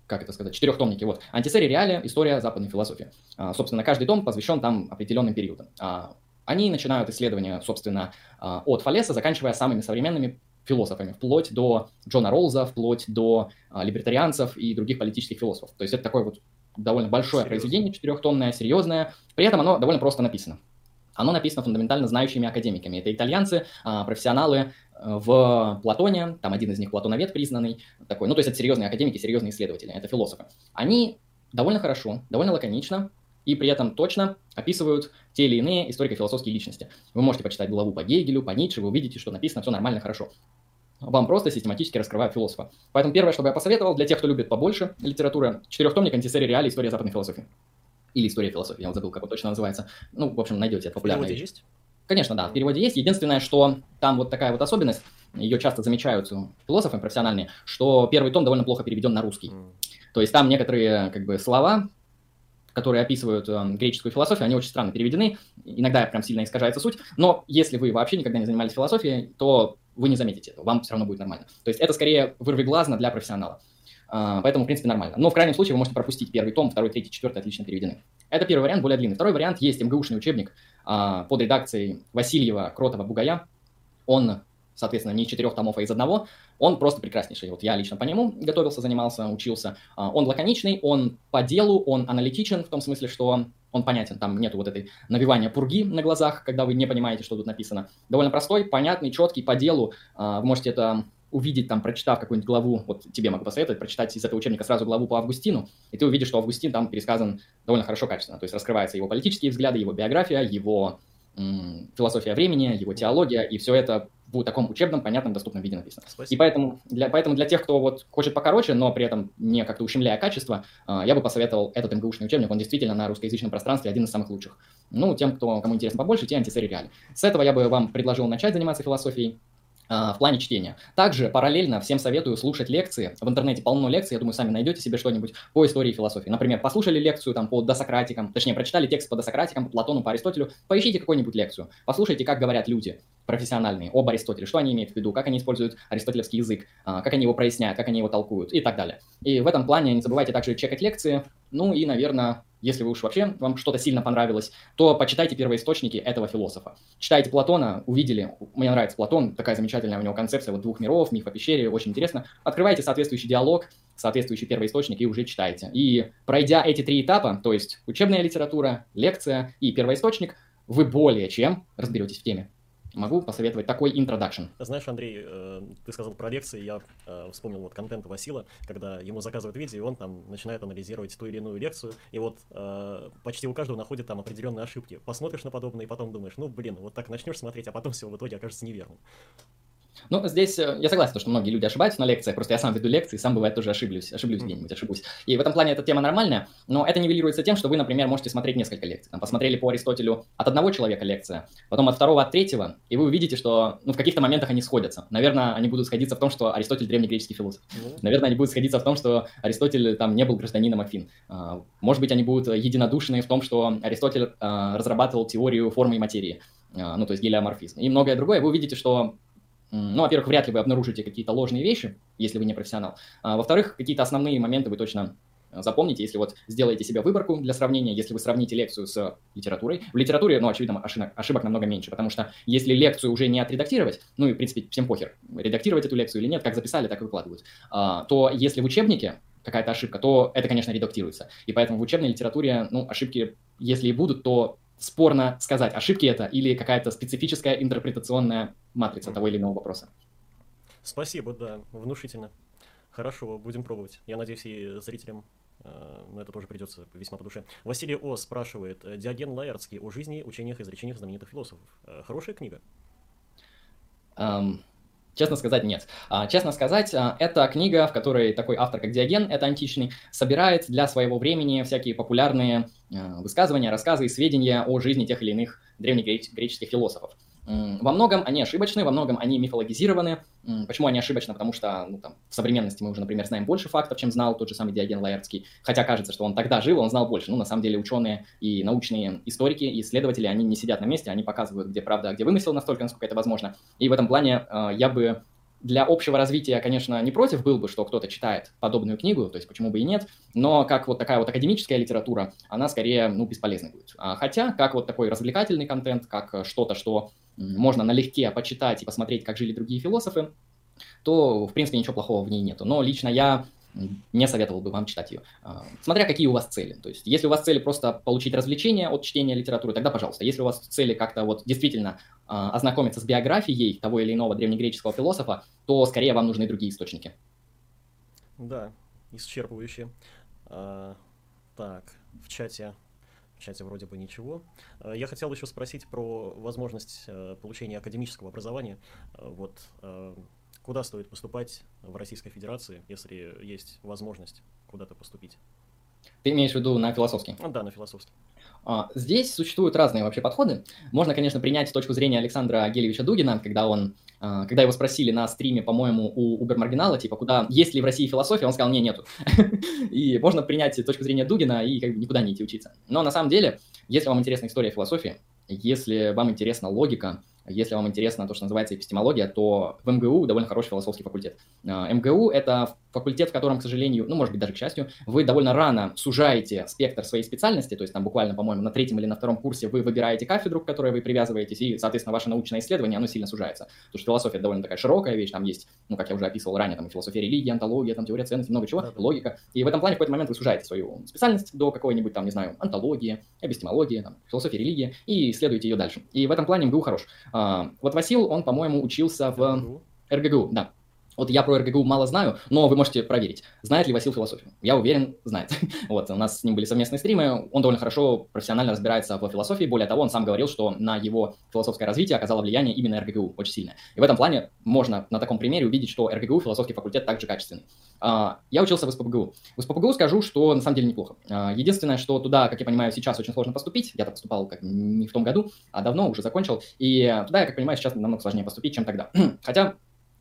как это сказать, четырехтомники. Вот. Антисерия Реали, история западной философии. А, собственно, каждый том посвящен там определенным периодам. А, они начинают исследования, собственно, от Фалеса, заканчивая самыми современными философами, вплоть до Джона Роллза, вплоть до а, либертарианцев и других политических философов. То есть это такое вот довольно большое Серьезно? произведение, четырехтомное, серьезное. При этом оно довольно просто написано. Оно написано фундаментально знающими академиками. Это итальянцы, а, профессионалы э, в Платоне, там один из них платоновед признанный, такой, ну то есть это серьезные академики, серьезные исследователи, это философы. Они довольно хорошо, довольно лаконично и при этом точно описывают те или иные историко-философские личности. Вы можете почитать главу по Гегелю, по Ницше, вы увидите, что написано все нормально, хорошо. Вам просто систематически раскрывают философа. Поэтому первое, что бы я посоветовал, для тех, кто любит побольше литературы, четырехтомник антисерии реалии история западной философии. Или история философии, я вот забыл, как он точно называется. Ну, в общем, найдете, это популярная вещь. есть? Конечно, да, в переводе есть. Единственное, что там вот такая вот особенность, ее часто замечают философы профессиональные, что первый том довольно плохо переведен на русский. Mm. То есть там некоторые как бы слова которые описывают э, греческую философию, они очень странно переведены, иногда прям сильно искажается суть, но если вы вообще никогда не занимались философией, то вы не заметите этого, вам все равно будет нормально. То есть это скорее вырвиглазно для профессионала. Uh, поэтому, в принципе, нормально. Но в крайнем случае вы можете пропустить первый том, второй, третий, четвертый отлично переведены. Это первый вариант, более длинный. Второй вариант есть МГУшный учебник uh, под редакцией Васильева, Кротова, Бугая. Он соответственно, не четырех томов, а из одного, он просто прекраснейший. Вот я лично по нему готовился, занимался, учился. А, он лаконичный, он по делу, он аналитичен в том смысле, что он понятен, там нету вот этой навивания пурги на глазах, когда вы не понимаете, что тут написано. Довольно простой, понятный, четкий, по делу. А, вы можете это увидеть, там, прочитав какую-нибудь главу, вот тебе могу посоветовать, прочитать из этого учебника сразу главу по Августину, и ты увидишь, что Августин там пересказан довольно хорошо, качественно. То есть раскрываются его политические взгляды, его биография, его философия времени, его теология, и все это в таком учебном, понятном, доступном виде написано. Спасибо. И поэтому для, поэтому для тех, кто вот хочет покороче, но при этом не как-то ущемляя качество, а, я бы посоветовал этот МГУшный учебник, он действительно на русскоязычном пространстве один из самых лучших. Ну, тем, кто, кому интересно побольше, те антисериали. С этого я бы вам предложил начать заниматься философией, в плане чтения. Также параллельно всем советую слушать лекции. В интернете полно лекций, я думаю, сами найдете себе что-нибудь по истории и философии. Например, послушали лекцию там по досократикам, точнее, прочитали текст по досократикам, по Платону, по Аристотелю, поищите какую-нибудь лекцию, послушайте, как говорят люди профессиональные об Аристотеле, что они имеют в виду, как они используют аристотелевский язык, а, как они его проясняют, как они его толкуют и так далее. И в этом плане не забывайте также чекать лекции, ну и, наверное, если вы уж вообще вам что-то сильно понравилось, то почитайте первоисточники этого философа. Читайте Платона, увидели, мне нравится Платон, такая замечательная у него концепция вот двух миров, миф о пещере, очень интересно. Открывайте соответствующий диалог, соответствующий первоисточник и уже читайте. И пройдя эти три этапа, то есть учебная литература, лекция и первоисточник, вы более чем разберетесь в теме могу посоветовать такой introduction. Знаешь, Андрей, э, ты сказал про лекции, я э, вспомнил вот контент Васила, когда ему заказывают видео, и он там начинает анализировать ту или иную лекцию, и вот э, почти у каждого находит там определенные ошибки. Посмотришь на подобное, и потом думаешь, ну, блин, вот так начнешь смотреть, а потом все в итоге окажется неверным. Ну, здесь э, я согласен, что многие люди ошибаются на лекциях, просто я сам веду лекции, сам бывает тоже ошиблюсь, ошиблюсь где-нибудь, ошибусь. И в этом плане эта тема нормальная, но это нивелируется тем, что вы, например, можете смотреть несколько лекций. Там, посмотрели по Аристотелю от одного человека лекция, потом от второго, от третьего, и вы увидите, что ну, в каких-то моментах они сходятся. Наверное, они будут сходиться в том, что Аристотель древнегреческий философ. Mm-hmm. Наверное, они будут сходиться в том, что Аристотель там не был гражданином Афин. А, может быть, они будут единодушны в том, что Аристотель а, разрабатывал теорию формы и материи, а, ну, то есть гелиоморфизм. И многое другое. Вы увидите, что ну, во-первых, вряд ли вы обнаружите какие-то ложные вещи, если вы не профессионал. А, во-вторых, какие-то основные моменты вы точно э, запомните, если вот сделаете себе выборку для сравнения, если вы сравните лекцию с литературой. В литературе, ну, очевидно, ошибок, ошибок намного меньше, потому что если лекцию уже не отредактировать, ну и, в принципе, всем похер, редактировать эту лекцию или нет, как записали, так и выкладывают, а, то если в учебнике какая-то ошибка, то это, конечно, редактируется. И поэтому в учебной литературе, ну, ошибки, если и будут, то спорно сказать, ошибки это или какая-то специфическая интерпретационная матрица того или иного вопроса. Спасибо, да, внушительно. Хорошо, будем пробовать. Я надеюсь, и зрителям э, но это тоже придется весьма по душе. Василий О. спрашивает, Диоген Лаэртский о жизни, учениях и изречениях знаменитых философов. Э, хорошая книга? Um, Честно сказать, нет. А, честно сказать, а, это книга, в которой такой автор, как Диоген, это античный, собирает для своего времени всякие популярные а, высказывания, рассказы и сведения о жизни тех или иных древнегреческих философов. Во многом они ошибочны, во многом они мифологизированы. Почему они ошибочны? Потому что ну, там, в современности мы уже, например, знаем больше фактов, чем знал тот же самый Диоген Лаэртский. Хотя кажется, что он тогда жил, он знал больше. Ну, на самом деле, ученые и научные историки, и исследователи, они не сидят на месте, они показывают, где правда, а где вымысел настолько, насколько это возможно. И в этом плане э, я бы для общего развития, конечно, не против был бы, что кто-то читает подобную книгу, то есть почему бы и нет, но как вот такая вот академическая литература, она скорее, ну, бесполезной будет. А хотя, как вот такой развлекательный контент, как что-то, что можно налегке почитать и посмотреть, как жили другие философы, то, в принципе, ничего плохого в ней нету. Но лично я не советовал бы вам читать ее. А, смотря какие у вас цели. То есть, если у вас цели просто получить развлечение от чтения литературы, тогда пожалуйста. Если у вас цели как-то вот действительно а, ознакомиться с биографией того или иного древнегреческого философа, то скорее вам нужны другие источники. Да, исчерпывающе. А, так, в чате в чате вроде бы ничего. А, я хотел еще спросить про возможность э, получения академического образования. Вот Куда стоит поступать в Российской Федерации, если есть возможность куда-то поступить? Ты имеешь в виду на философский? Ну, да, на философский. А, здесь существуют разные вообще подходы. Можно, конечно, принять точку зрения Александра Гелевича Дугина, когда он а, когда его спросили на стриме, по-моему, у Убер Маргинала, типа, куда, есть ли в России философия, он сказал, не, нету. И можно принять точку зрения Дугина и как бы никуда не идти учиться. Но на самом деле, если вам интересна история философии, если вам интересна логика, если вам интересно то, что называется эпистемология, то в МГУ довольно хороший философский факультет. А, МГУ — это факультет, в котором, к сожалению, ну, может быть, даже к счастью, вы довольно рано сужаете спектр своей специальности, то есть там буквально, по-моему, на третьем или на втором курсе вы выбираете кафедру, к которой вы привязываетесь, и, соответственно, ваше научное исследование, оно сильно сужается. Потому что философия довольно такая широкая вещь, там есть, ну, как я уже описывал ранее, там философия религии, антология, там теория ценностей, много чего, логика. И в этом плане в какой-то момент вы сужаете свою специальность до какой-нибудь там, не знаю, антологии, эпистемологии, там, философии религии, и исследуете ее дальше. И в этом плане МГУ хорош. А, вот Васил, он, по-моему, учился в РГГУ, да. Вот я про РГГУ мало знаю, но вы можете проверить, знает ли Васил философию. Я уверен, знает. вот, у нас с ним были совместные стримы, он довольно хорошо профессионально разбирается в философии, более того, он сам говорил, что на его философское развитие оказало влияние именно РГГУ, очень сильное. И в этом плане можно на таком примере увидеть, что РГГУ, философский факультет, также качественный. А, я учился в СПБГУ. В СПБГУ скажу, что на самом деле неплохо. А, единственное, что туда, как я понимаю, сейчас очень сложно поступить. Я-то поступал как не в том году, а давно уже закончил. И туда, я как понимаю, сейчас намного сложнее поступить, чем тогда. Хотя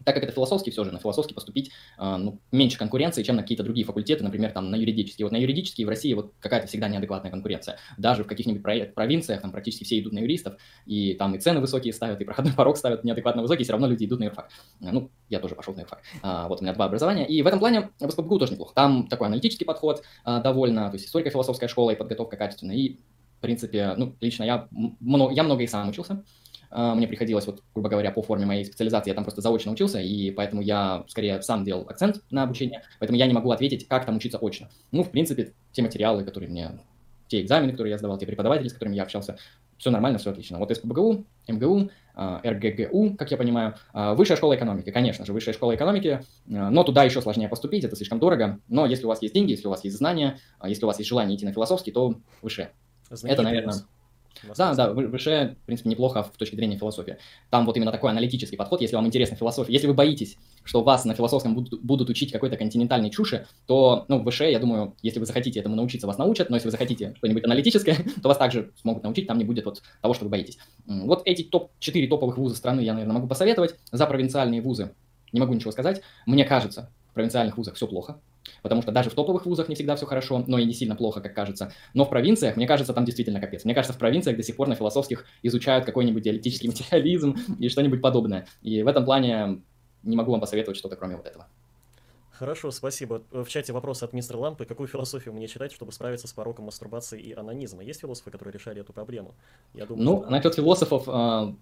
так как это философский все же, на философский поступить э, ну, меньше конкуренции, чем на какие-то другие факультеты, например, там на юридический. Вот на юридический в России вот какая-то всегда неадекватная конкуренция. Даже в каких-нибудь провинциях там практически все идут на юристов, и там и цены высокие ставят, и проходной порог ставят неадекватно высокий, все равно люди идут на юрфак. Э, ну, я тоже пошел на юрфак. А, вот у меня два образования. И в этом плане в СПБГУ тоже неплохо. Там такой аналитический подход а, довольно, то есть историко-философская школа и подготовка качественная. И, в принципе, ну, лично я, много, я много и сам учился. А, мне приходилось, вот, грубо говоря, по форме моей специализации, я там просто заочно учился, и поэтому я скорее сам делал акцент на обучение, поэтому я не могу ответить, как там учиться очно. Ну, в принципе, те материалы, которые мне, те экзамены, которые я сдавал, те преподаватели, с которыми я общался, все нормально, все отлично. Вот СПБГУ, МГУ, а, РГГУ, как я понимаю, а, высшая школа экономики, конечно же, высшая школа экономики, но туда еще сложнее поступить, это слишком дорого, но если у вас есть деньги, если у вас есть знания, если у вас есть желание идти на философский, то выше. Это, наверное... Да, да, выше, в принципе, неплохо в точке зрения философии. Там вот именно такой аналитический подход, если вам интересна философия. Если вы боитесь, что вас на философском будут, будут учить какой-то континентальной чуши, то, ну, выше, я думаю, если вы захотите этому научиться, вас научат, но если вы захотите что-нибудь аналитическое, то вас также смогут научить, там не будет вот того, что вы боитесь. Вот эти топ-4 топовых вуза страны я, наверное, могу посоветовать. За провинциальные вузы не могу ничего сказать. Мне кажется, в провинциальных вузах все плохо. Потому что даже в топовых вузах не всегда все хорошо, но и не сильно плохо, как кажется. Но в провинциях, мне кажется, там действительно капец. Мне кажется, в провинциях до сих пор на философских изучают какой-нибудь диалектический материализм и что-нибудь подобное. И в этом плане не могу вам посоветовать что-то кроме вот этого. Хорошо, спасибо. В чате вопрос от мистера Лампы. Какую философию мне читать, чтобы справиться с пороком мастурбации и анонизма? Есть философы, которые решали эту проблему? Я думаю, ну, что... насчет философов, а,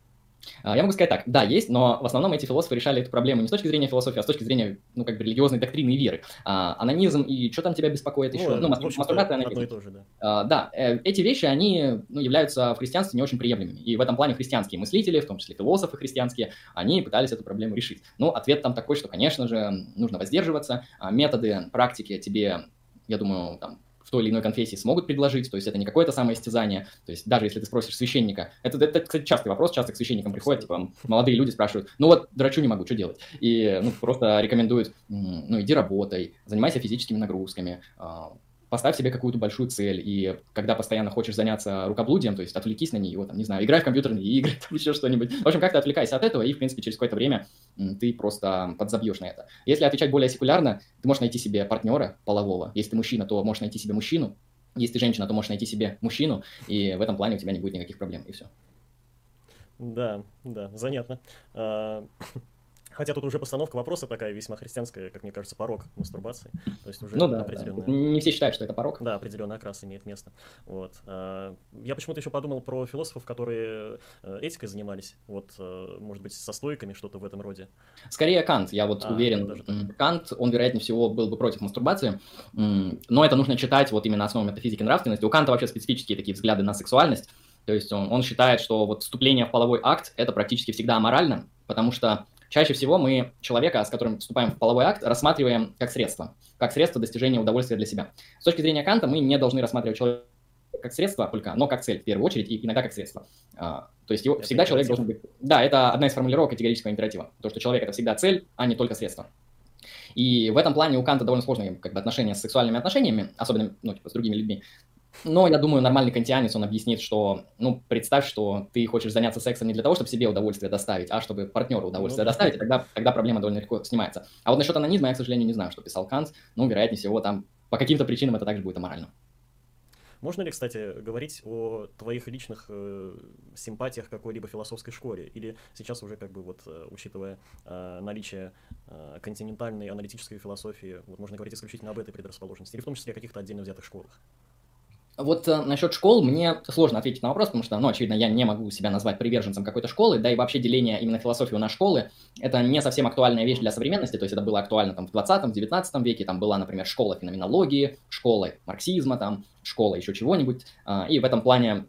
я могу сказать так, да, есть, но в основном эти философы решали эту проблему не с точки зрения философии, а с точки зрения, ну, как бы религиозной доктрины и веры. А, анонизм и что там тебя беспокоит еще? Ну, ну мастурбация, анонизм. и то же, да. А, да, э, эти вещи, они ну, являются в христианстве не очень приемлемыми. И в этом плане христианские мыслители, в том числе философы христианские, они пытались эту проблему решить. Ну, ответ там такой, что, конечно же, нужно воздерживаться. А, методы, практики тебе я думаю, там, в той или иной конфессии смогут предложить, то есть это не какое-то самоистязание, то есть даже если ты спросишь священника, это, это, кстати, частый вопрос, часто к священникам приходят, типа, молодые люди спрашивают, ну вот, драчу не могу, что делать? И, ну, просто рекомендуют, ну, иди работай, занимайся физическими нагрузками, а, поставь себе какую-то большую цель, и когда постоянно хочешь заняться рукоблудием, то есть отвлекись на нее, там, не знаю, играй в компьютерные игры, там, еще что-нибудь. В общем, как-то отвлекайся от этого, и, в принципе, через какое-то время ты просто подзабьешь на это. Если отвечать более секулярно, ты можешь найти себе партнера полового. Если ты мужчина, то можешь найти себе мужчину. Если ты женщина, то можешь найти себе мужчину, и в этом плане у тебя не будет никаких проблем, и все. Да, да, занятно. Хотя тут уже постановка вопроса такая весьма христианская, как мне кажется, порог мастурбации. То есть уже ну, да, определенная... да. Не все считают, что это порог. Да, определенный окрас имеет место. Вот. А, я почему-то еще подумал про философов, которые э, этикой занимались. Вот, э, может быть, со стойками что-то в этом роде. Скорее Кант, я вот а, уверен. Кант, он, вероятнее всего, был бы против мастурбации. Но это нужно читать вот именно основу метафизики нравственности. У Канта вообще специфические такие взгляды на сексуальность. То есть он, он считает, что вот вступление в половой акт – это практически всегда аморально, потому что Чаще всего мы человека, с которым вступаем в половой акт, рассматриваем как средство, как средство достижения удовольствия для себя. С точки зрения Канта мы не должны рассматривать человека как средство только, но как цель в первую очередь и иногда как средство. А, то есть его, это всегда человек должен быть... Да, это одна из формулировок категорического императива. То, что человек — это всегда цель, а не только средство. И в этом плане у Канта довольно сложные как бы, отношения с сексуальными отношениями, особенно ну, типа, с другими людьми. Но я думаю, нормальный кантианец, он объяснит, что, ну, представь, что ты хочешь заняться сексом не для того, чтобы себе удовольствие доставить, а чтобы партнеру удовольствие ну, доставить, и тогда, тогда проблема довольно легко снимается. А вот насчет анонизма я, к сожалению, не знаю, что писал Кант. Ну, вероятнее всего, там по каким-то причинам это также будет аморально. Можно ли, кстати, говорить о твоих личных э, симпатиях какой-либо философской школе? Или сейчас уже, как бы, вот, э, учитывая э, наличие э, континентальной аналитической философии, вот можно говорить исключительно об этой предрасположенности, или в том числе о каких-то отдельно взятых школах? Вот э, насчет школ мне сложно ответить на вопрос, потому что, ну, очевидно, я не могу себя назвать приверженцем какой-то школы, да и вообще деление именно философии на школы – это не совсем актуальная вещь для современности, то есть это было актуально там в 20-19 веке, там была, например, школа феноменологии, школа марксизма, там, школа еще чего-нибудь, а, и в этом плане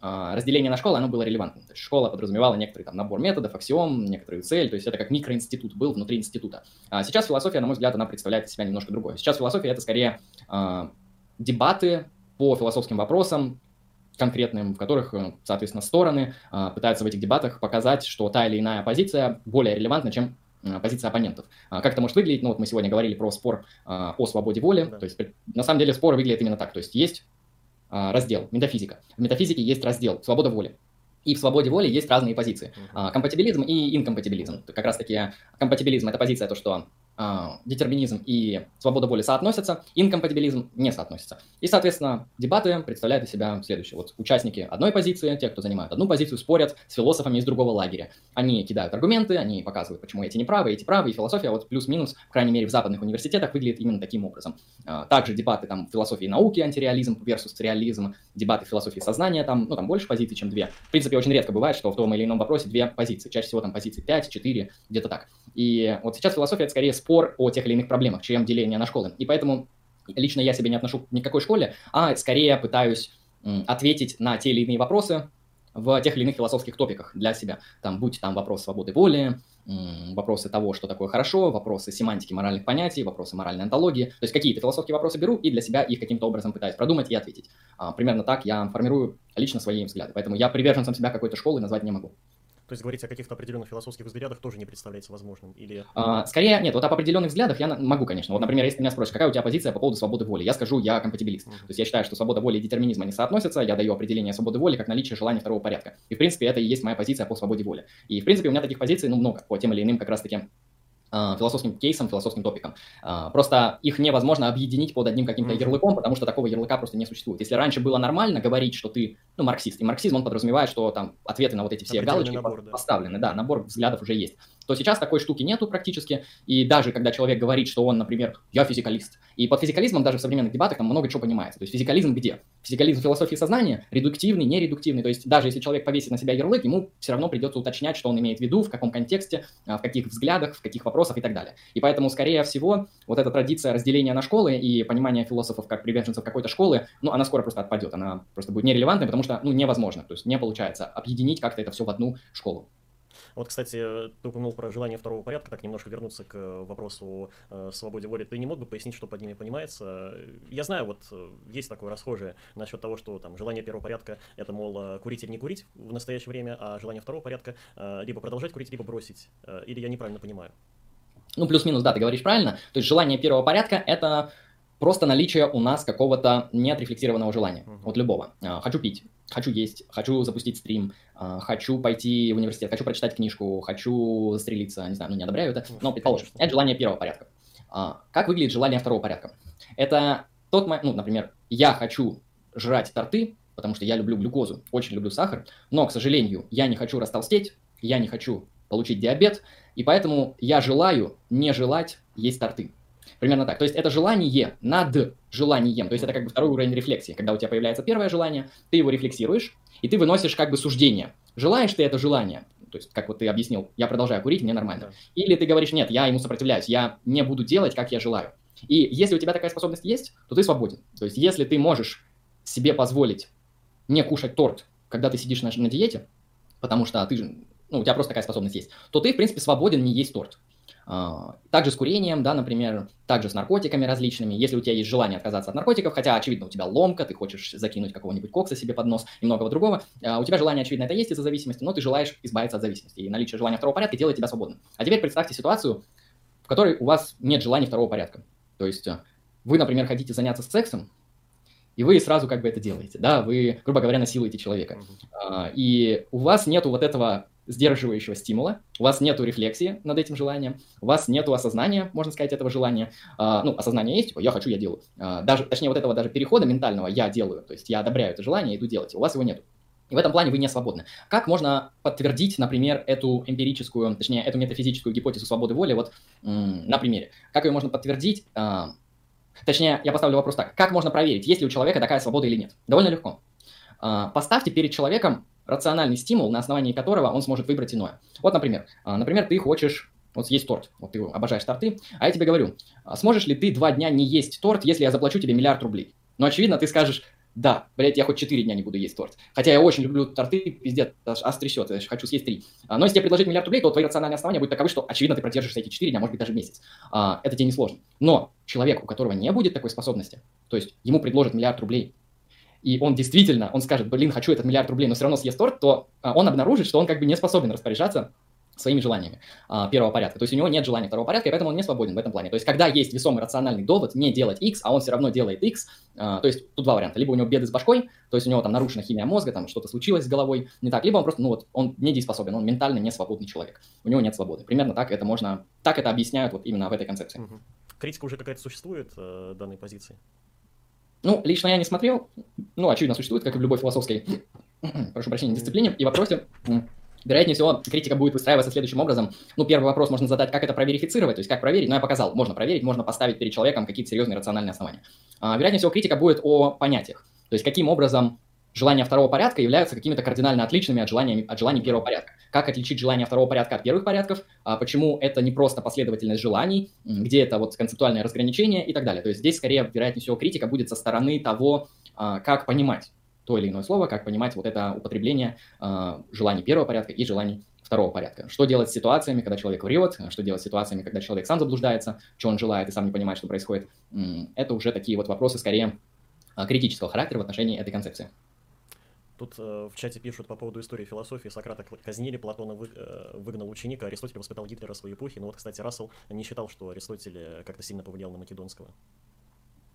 а, разделение на школы, оно было релевантным. То есть школа подразумевала некоторый там набор методов, аксиом, некоторую цель, то есть это как микроинститут был внутри института. А сейчас философия, на мой взгляд, она представляет из себя немножко другое. Сейчас философия – это скорее дебаты по философским вопросам, конкретным, в которых, э, соответственно, стороны а, пытаются в этих дебатах показать, что та или иная позиция более релевантна, чем э, позиция оппонентов. А, как это может выглядеть? Ну вот мы сегодня говорили про спор а, о свободе воли. Да. То есть на самом деле спор выглядит именно так. То есть есть раздел метафизика. В метафизике есть раздел свобода воли. И в свободе воли есть разные позиции. Uh-huh. Компатибилизм и инкомпатибилизм. Как раз таки компатибилизм – это позиция, то, что а, детерминизм и свобода воли соотносятся, инкомпатибилизм не соотносится. И, соответственно, дебаты представляют из себя следующее. Вот участники одной позиции, те, кто занимает одну позицию, спорят с философами из другого лагеря. Они кидают аргументы, они показывают, почему эти неправы, эти правы, и философия вот плюс-минус, по крайней мере, в западных университетах выглядит именно таким образом. А, также дебаты там философии науки, антиреализм versus реализм, дебаты философии сознания, там, ну, там больше позиций, чем две. В принципе, очень редко бывает, что в том или ином вопросе две позиции. Чаще всего там позиции 5, 4, где-то так. И вот сейчас философия это скорее спор о тех или иных проблемах, чем деление на школы. И поэтому лично я себе не отношу к никакой школе, а скорее пытаюсь ответить на те или иные вопросы в тех или иных философских топиках для себя. Там, будь там вопрос свободы воли, вопросы того, что такое хорошо, вопросы семантики моральных понятий, вопросы моральной антологии. То есть какие-то философские вопросы беру и для себя их каким-то образом пытаюсь продумать и ответить. А, примерно так я формирую лично свои взгляды. Поэтому я приверженцем себя какой-то школы назвать не могу. То есть говорить о каких-то определенных философских взглядах тоже не представляется возможным? Или... А, скорее, нет, вот об определенных взглядах я могу, конечно. Вот, например, если меня спросят, какая у тебя позиция по поводу свободы воли, я скажу, я компатибилист. Uh-huh. То есть я считаю, что свобода воли и детерминизм не соотносятся, я даю определение свободы воли как наличие желания второго порядка. И, в принципе, это и есть моя позиция по свободе воли. И, в принципе, у меня таких позиций, ну, много, по тем или иным как раз-таки философским кейсом, философским топиком. А, просто их невозможно объединить под одним каким-то ярлыком, потому что такого ярлыка просто не существует. Если раньше было нормально говорить, что ты, ну, марксист, и марксизм, он подразумевает, что там ответы на вот эти все галочки набор, да. поставлены, да, набор взглядов уже есть то сейчас такой штуки нету практически. И даже когда человек говорит, что он, например, я физикалист, и под физикализмом даже в современных дебатах там много чего понимается. То есть физикализм где? Физикализм философии сознания, редуктивный, нередуктивный. То есть даже если человек повесит на себя ярлык, ему все равно придется уточнять, что он имеет в виду, в каком контексте, а, в каких взглядах, в каких вопросах и так далее. И поэтому, скорее всего, вот эта традиция разделения на школы и понимание философов как приверженцев какой-то школы, ну, она скоро просто отпадет, она просто будет нерелевантной, потому что, ну, невозможно, то есть не получается объединить как-то это все в одну школу. Вот, кстати, ты упомянул про желание второго порядка, так немножко вернуться к вопросу о э, свободе воли. Ты не мог бы пояснить, что под ними понимается? Я знаю, вот э, есть такое расхожее насчет того, что там желание первого порядка – это, мол, э, курить или не курить в настоящее время, а желание второго порядка – либо продолжать курить, либо бросить. Или я неправильно понимаю? Ну, плюс-минус, да, ты говоришь правильно. То есть желание первого порядка – это просто наличие у нас какого-то неотрефлексированного желания, uh-huh. вот любого. Хочу пить, хочу есть, хочу запустить стрим, а, хочу пойти в университет, хочу прочитать книжку, хочу застрелиться, не знаю, ну не одобряю это, но предположим, это желание первого порядка. А, как выглядит желание второго порядка? Это тот момент, ну, например, я хочу жрать торты, потому что я люблю глюкозу, очень люблю сахар, но, к сожалению, я не хочу растолстеть, я не хочу получить диабет, и поэтому я желаю не желать есть торты. Примерно так. То есть это желание над желанием. То есть это как бы второй уровень рефлексии. Когда у тебя появляется первое желание, ты его рефлексируешь, и ты выносишь как бы суждение. Желаешь ты это желание? То есть, как вот ты объяснил, я продолжаю курить, мне нормально. Или ты говоришь, нет, я ему сопротивляюсь, я не буду делать, как я желаю. И если у тебя такая способность есть, то ты свободен. То есть, если ты можешь себе позволить не кушать торт, когда ты сидишь на, на диете, потому что ты ну, у тебя просто такая способность есть, то ты, в принципе, свободен не есть торт. А, также с курением, да, например, также с наркотиками различными. Если у тебя есть желание отказаться от наркотиков, хотя, очевидно, у тебя ломка, ты хочешь закинуть какого-нибудь кокса себе под нос и многого другого, а, у тебя желание, очевидно, это есть из-за зависимости, но ты желаешь избавиться от зависимости. И наличие желания второго порядка делает тебя свободным. А теперь представьте ситуацию, в которой у вас нет желания второго порядка. То есть а, вы, например, хотите заняться сексом, и вы сразу как бы это делаете, да, вы, грубо говоря, насилуете человека. Uh-huh. И у вас нету вот этого сдерживающего стимула, у вас нету рефлексии над этим желанием, у вас нету осознания, можно сказать, этого желания. А, ну, осознание есть, типа, я хочу, я делаю. А, даже, точнее, вот этого даже перехода ментального я делаю, то есть я одобряю это желание, иду делать, у вас его нету. И в этом плане вы не свободны. Как можно подтвердить, например, эту эмпирическую, точнее, эту метафизическую гипотезу свободы воли вот на примере? Как ее можно подтвердить? А, точнее, я поставлю вопрос так. Как можно проверить, есть ли у человека такая свобода или нет? Довольно легко. А, поставьте перед человеком рациональный стимул, на основании которого он сможет выбрать иное. Вот, например, а, например, ты хочешь вот есть торт, вот ты обожаешь торты, а я тебе говорю, а сможешь ли ты два дня не есть торт, если я заплачу тебе миллиард рублей? Ну, очевидно, ты скажешь, да, блядь, я хоть четыре дня не буду есть торт. Хотя я очень люблю торты, пиздец, аж, аж трясет, я хочу съесть три. А, но если тебе предложить миллиард рублей, то твои рациональные основания будут таковы, что, очевидно, ты продержишься эти четыре дня, может быть, даже месяц. Это тебе не сложно. Но человек, у которого не будет такой способности, то есть ему предложат миллиард рублей, и он действительно, он скажет, блин, хочу этот миллиард рублей, но все равно съест торт, то а, он обнаружит, что он как бы не способен распоряжаться своими желаниями а, первого порядка. То есть у него нет желания второго порядка, и поэтому он не свободен в этом плане. То есть когда есть весомый рациональный довод не делать x, а он все равно делает x, а, то есть тут два варианта. Либо у него беды с башкой, то есть у него там нарушена химия мозга, там что-то случилось с головой не так, либо он просто, ну вот, он недееспособен, он ментально не свободный человек. У него нет свободы. Примерно так это можно, так это объясняют вот именно в этой концепции. Угу. Критика уже какая-то существует э, данной позиции? Ну, лично я не смотрел. Ну, очевидно, существует, как и в любой философской, прошу прощения, дисциплине и вопросе. Вероятнее всего, критика будет выстраиваться следующим образом. Ну, первый вопрос можно задать, как это проверифицировать, то есть как проверить, но я показал, можно проверить, можно поставить перед человеком какие-то серьезные рациональные основания. А, вероятнее всего, критика будет о понятиях, то есть каким образом желания второго порядка являются какими-то кардинально отличными от желаний, от желаний первого порядка. Как отличить желания второго порядка от первых порядков, а почему это не просто последовательность желаний, где это вот концептуальное разграничение и так далее. То есть здесь скорее, вероятнее всего, критика будет со стороны того, а, как понимать то или иное слово, как понимать вот это употребление а, желаний первого порядка и желаний второго порядка. Что делать с ситуациями, когда человек врет, что делать с ситуациями, когда человек сам заблуждается, что он желает и сам не понимает, что происходит. Это уже такие вот вопросы скорее критического характера в отношении этой концепции. Тут э, в чате пишут по поводу истории философии. Сократа казнили, Платона вы, э, выгнал ученика, Аристотель воспитал Гитлера своей эпохе. Но вот, кстати, Рассел не считал, что Аристотель э, как-то сильно повлиял на Македонского.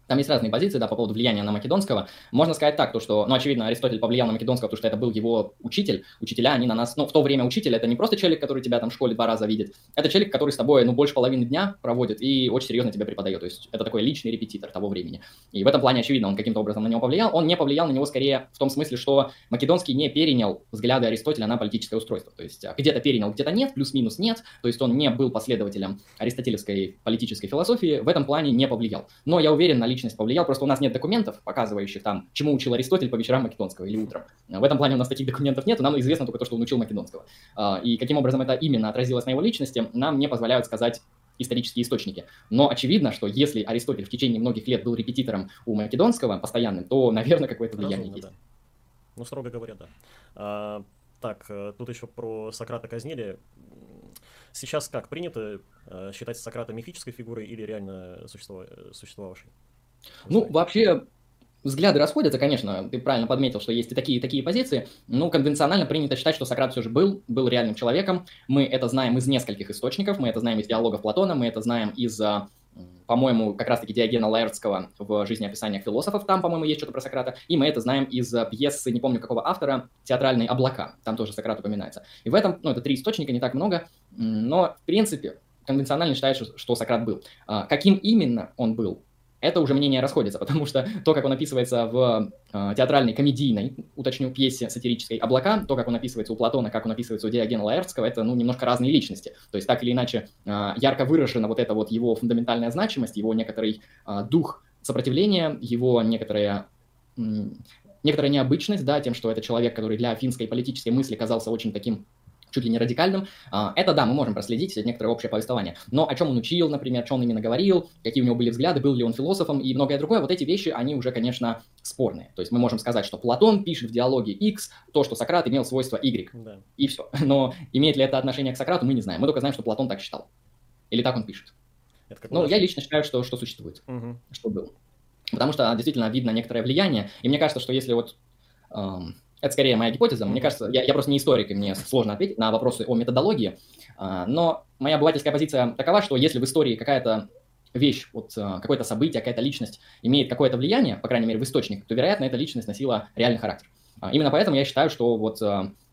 Там есть разные позиции, да, по поводу влияния на Македонского. Можно сказать так, то, что, ну, очевидно, Аристотель повлиял на Македонского, потому что это был его учитель. Учителя, они на нас, ну, в то время учитель, это не просто человек, который тебя там в школе два раза видит, это человек, который с тобой, ну, больше половины дня проводит и очень серьезно тебе преподает. То есть это такой личный репетитор того времени. И в этом плане, очевидно, он каким-то образом на него повлиял. Он не повлиял на него скорее в том смысле, что Македонский не перенял взгляды Аристотеля на политическое устройство. То есть а, где-то перенял, где-то нет, плюс-минус нет. То есть он не был последователем аристотелевской политической философии, в этом плане не повлиял. Но я уверен, на личность повлиял, просто у нас нет документов, показывающих там, чему учил Аристотель по вечерам Македонского или утром. В этом плане у нас таких документов нет, нам известно только то, что он учил Македонского. А, и каким образом это именно отразилось на его личности, нам не позволяют сказать исторические источники. Но очевидно, что если Аристотель в течение многих лет был репетитором у Македонского постоянным, то, наверное, какое-то влияние Разумно, есть. Да. Ну, строго говоря, да. А, так, э, тут еще про Сократа казнили. Сейчас как, принято э, считать Сократа мифической фигурой или реально существовавшей? Ну, вообще, взгляды расходятся, конечно, ты правильно подметил, что есть и такие, и такие позиции, но конвенционально принято считать, что Сократ все же был, был реальным человеком. Мы это знаем из нескольких источников, мы это знаем из диалогов Платона, мы это знаем из, а, по-моему, как раз-таки Диогена Лаэртского в жизнеописаниях философов, там, по-моему, есть что-то про Сократа, и мы это знаем из а, пьесы, не помню какого автора, театральной «Облака», там тоже Сократ упоминается. И в этом, ну, это три источника, не так много, но, в принципе, конвенционально считается, что Сократ был. А, каким именно он был, это уже мнение расходится, потому что то, как он описывается в э, театральной, комедийной, уточню, пьесе сатирической «Облака», то, как он описывается у Платона, как он описывается у Диогена Лаэртского, это, ну, немножко разные личности. То есть, так или иначе, э, ярко выражена вот эта вот его фундаментальная значимость, его некоторый э, дух сопротивления, его некоторая некоторая необычность, да, тем, что это человек, который для финской политической мысли казался очень таким чуть ли не радикальным. А, это, да, мы можем проследить некоторое общее повествование. Но о чем он учил, например, что он именно говорил, какие у него были взгляды, был ли он философом и многое другое, вот эти вещи, они уже, конечно, спорные. То есть мы можем сказать, что Платон пишет в диалоге X то, что Сократ имел свойство Y. Да. И все. Но имеет ли это отношение к Сократу, мы не знаем. Мы только знаем, что Платон так считал. Или так он пишет. Ну, я лично считаю, что, что существует, угу. что было. Потому что действительно видно некоторое влияние. И мне кажется, что если вот эм, это скорее моя гипотеза. Мне кажется, я, я просто не историк, и мне сложно ответить на вопросы о методологии. А, но моя обывательская позиция такова, что если в истории какая-то вещь, вот а, какое-то событие, какая-то личность имеет какое-то влияние, по крайней мере, в источник, то, вероятно, эта личность носила реальный характер. А, именно поэтому я считаю, что вот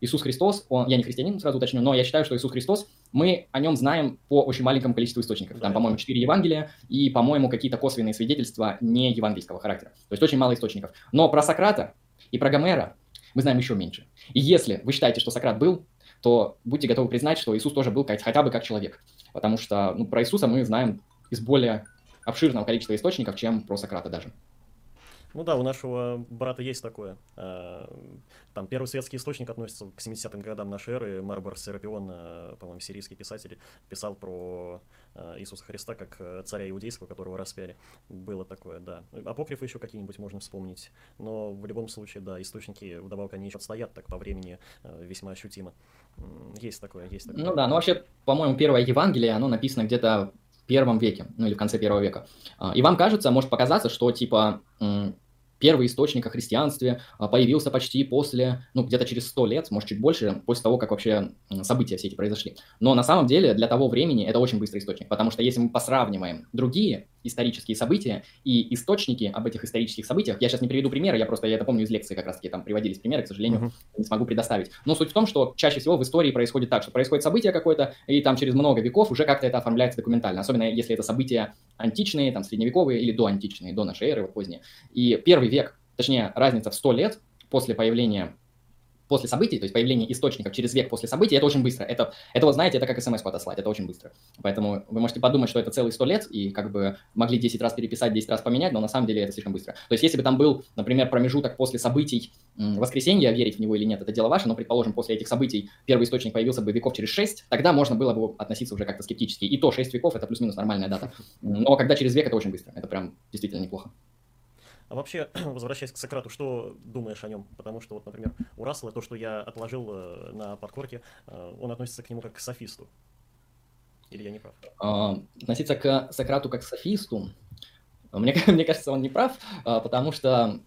Иисус Христос, он, я не христианин, сразу уточню, но я считаю, что Иисус Христос, мы о нем знаем по очень маленькому количеству источников. Там, по-моему, четыре Евангелия и, по-моему, какие-то косвенные свидетельства не евангельского характера. То есть очень мало источников. Но про Сократа и про Гомера мы знаем еще меньше. И если вы считаете, что Сократ был, то будьте готовы признать, что Иисус тоже был хотя бы как человек. Потому что ну, про Иисуса мы знаем из более обширного количества источников, чем про Сократа даже. Ну да, у нашего брата есть такое. А, там первый светский источник относится к 70-м годам нашей эры. Марбор Серапион, а, по-моему, сирийский писатель, писал про а, Иисуса Христа как э, царя иудейского, которого распяли. Было такое, да. Апокрифы еще какие-нибудь можно вспомнить. Но в любом случае, да, источники, вдобавок, они еще отстоят так по времени весьма ощутимо. Есть такое, есть такое. Ну да, ну вообще, по-моему, первое Евангелие, оно написано где-то в первом веке, ну или в конце первого века. И вам кажется, может показаться, что типа первый источник о христианстве а, появился почти после, ну, где-то через сто лет, может, чуть больше, после того, как вообще события все эти произошли. Но на самом деле для того времени это очень быстрый источник, потому что если мы посравниваем другие исторические события и источники об этих исторических событиях, я сейчас не приведу примеры, я просто я это помню из лекции, как раз-таки там приводились примеры, к сожалению, uh-huh. не смогу предоставить. Но суть в том, что чаще всего в истории происходит так, что происходит событие какое-то, и там через много веков уже как-то это оформляется документально, особенно если это события античные, там, средневековые или доантичные, до нашей эры, вот поздние. И первый век, точнее, разница в 100 лет после появления после событий, то есть появление источников через век после событий, это очень быстро. Это, это вот знаете, это как смс отослать, это очень быстро. Поэтому вы можете подумать, что это целый сто лет, и как бы могли 10 раз переписать, 10 раз поменять, но на самом деле это слишком быстро. То есть если бы там был, например, промежуток после событий воскресенья, верить в него или нет, это дело ваше, но, предположим, после этих событий первый источник появился бы веков через 6, тогда можно было бы относиться уже как-то скептически. И то 6 веков – это плюс-минус нормальная дата. Но когда через век, это очень быстро, это прям действительно неплохо. А вообще, возвращаясь к Сократу, что думаешь о нем? Потому что, вот, например, у Рассела то, что я отложил э, на подкорке, э, он относится к нему как к софисту. Или я не прав? А, относиться к Сократу как к софисту? Мне, мне кажется, он не прав, а, потому что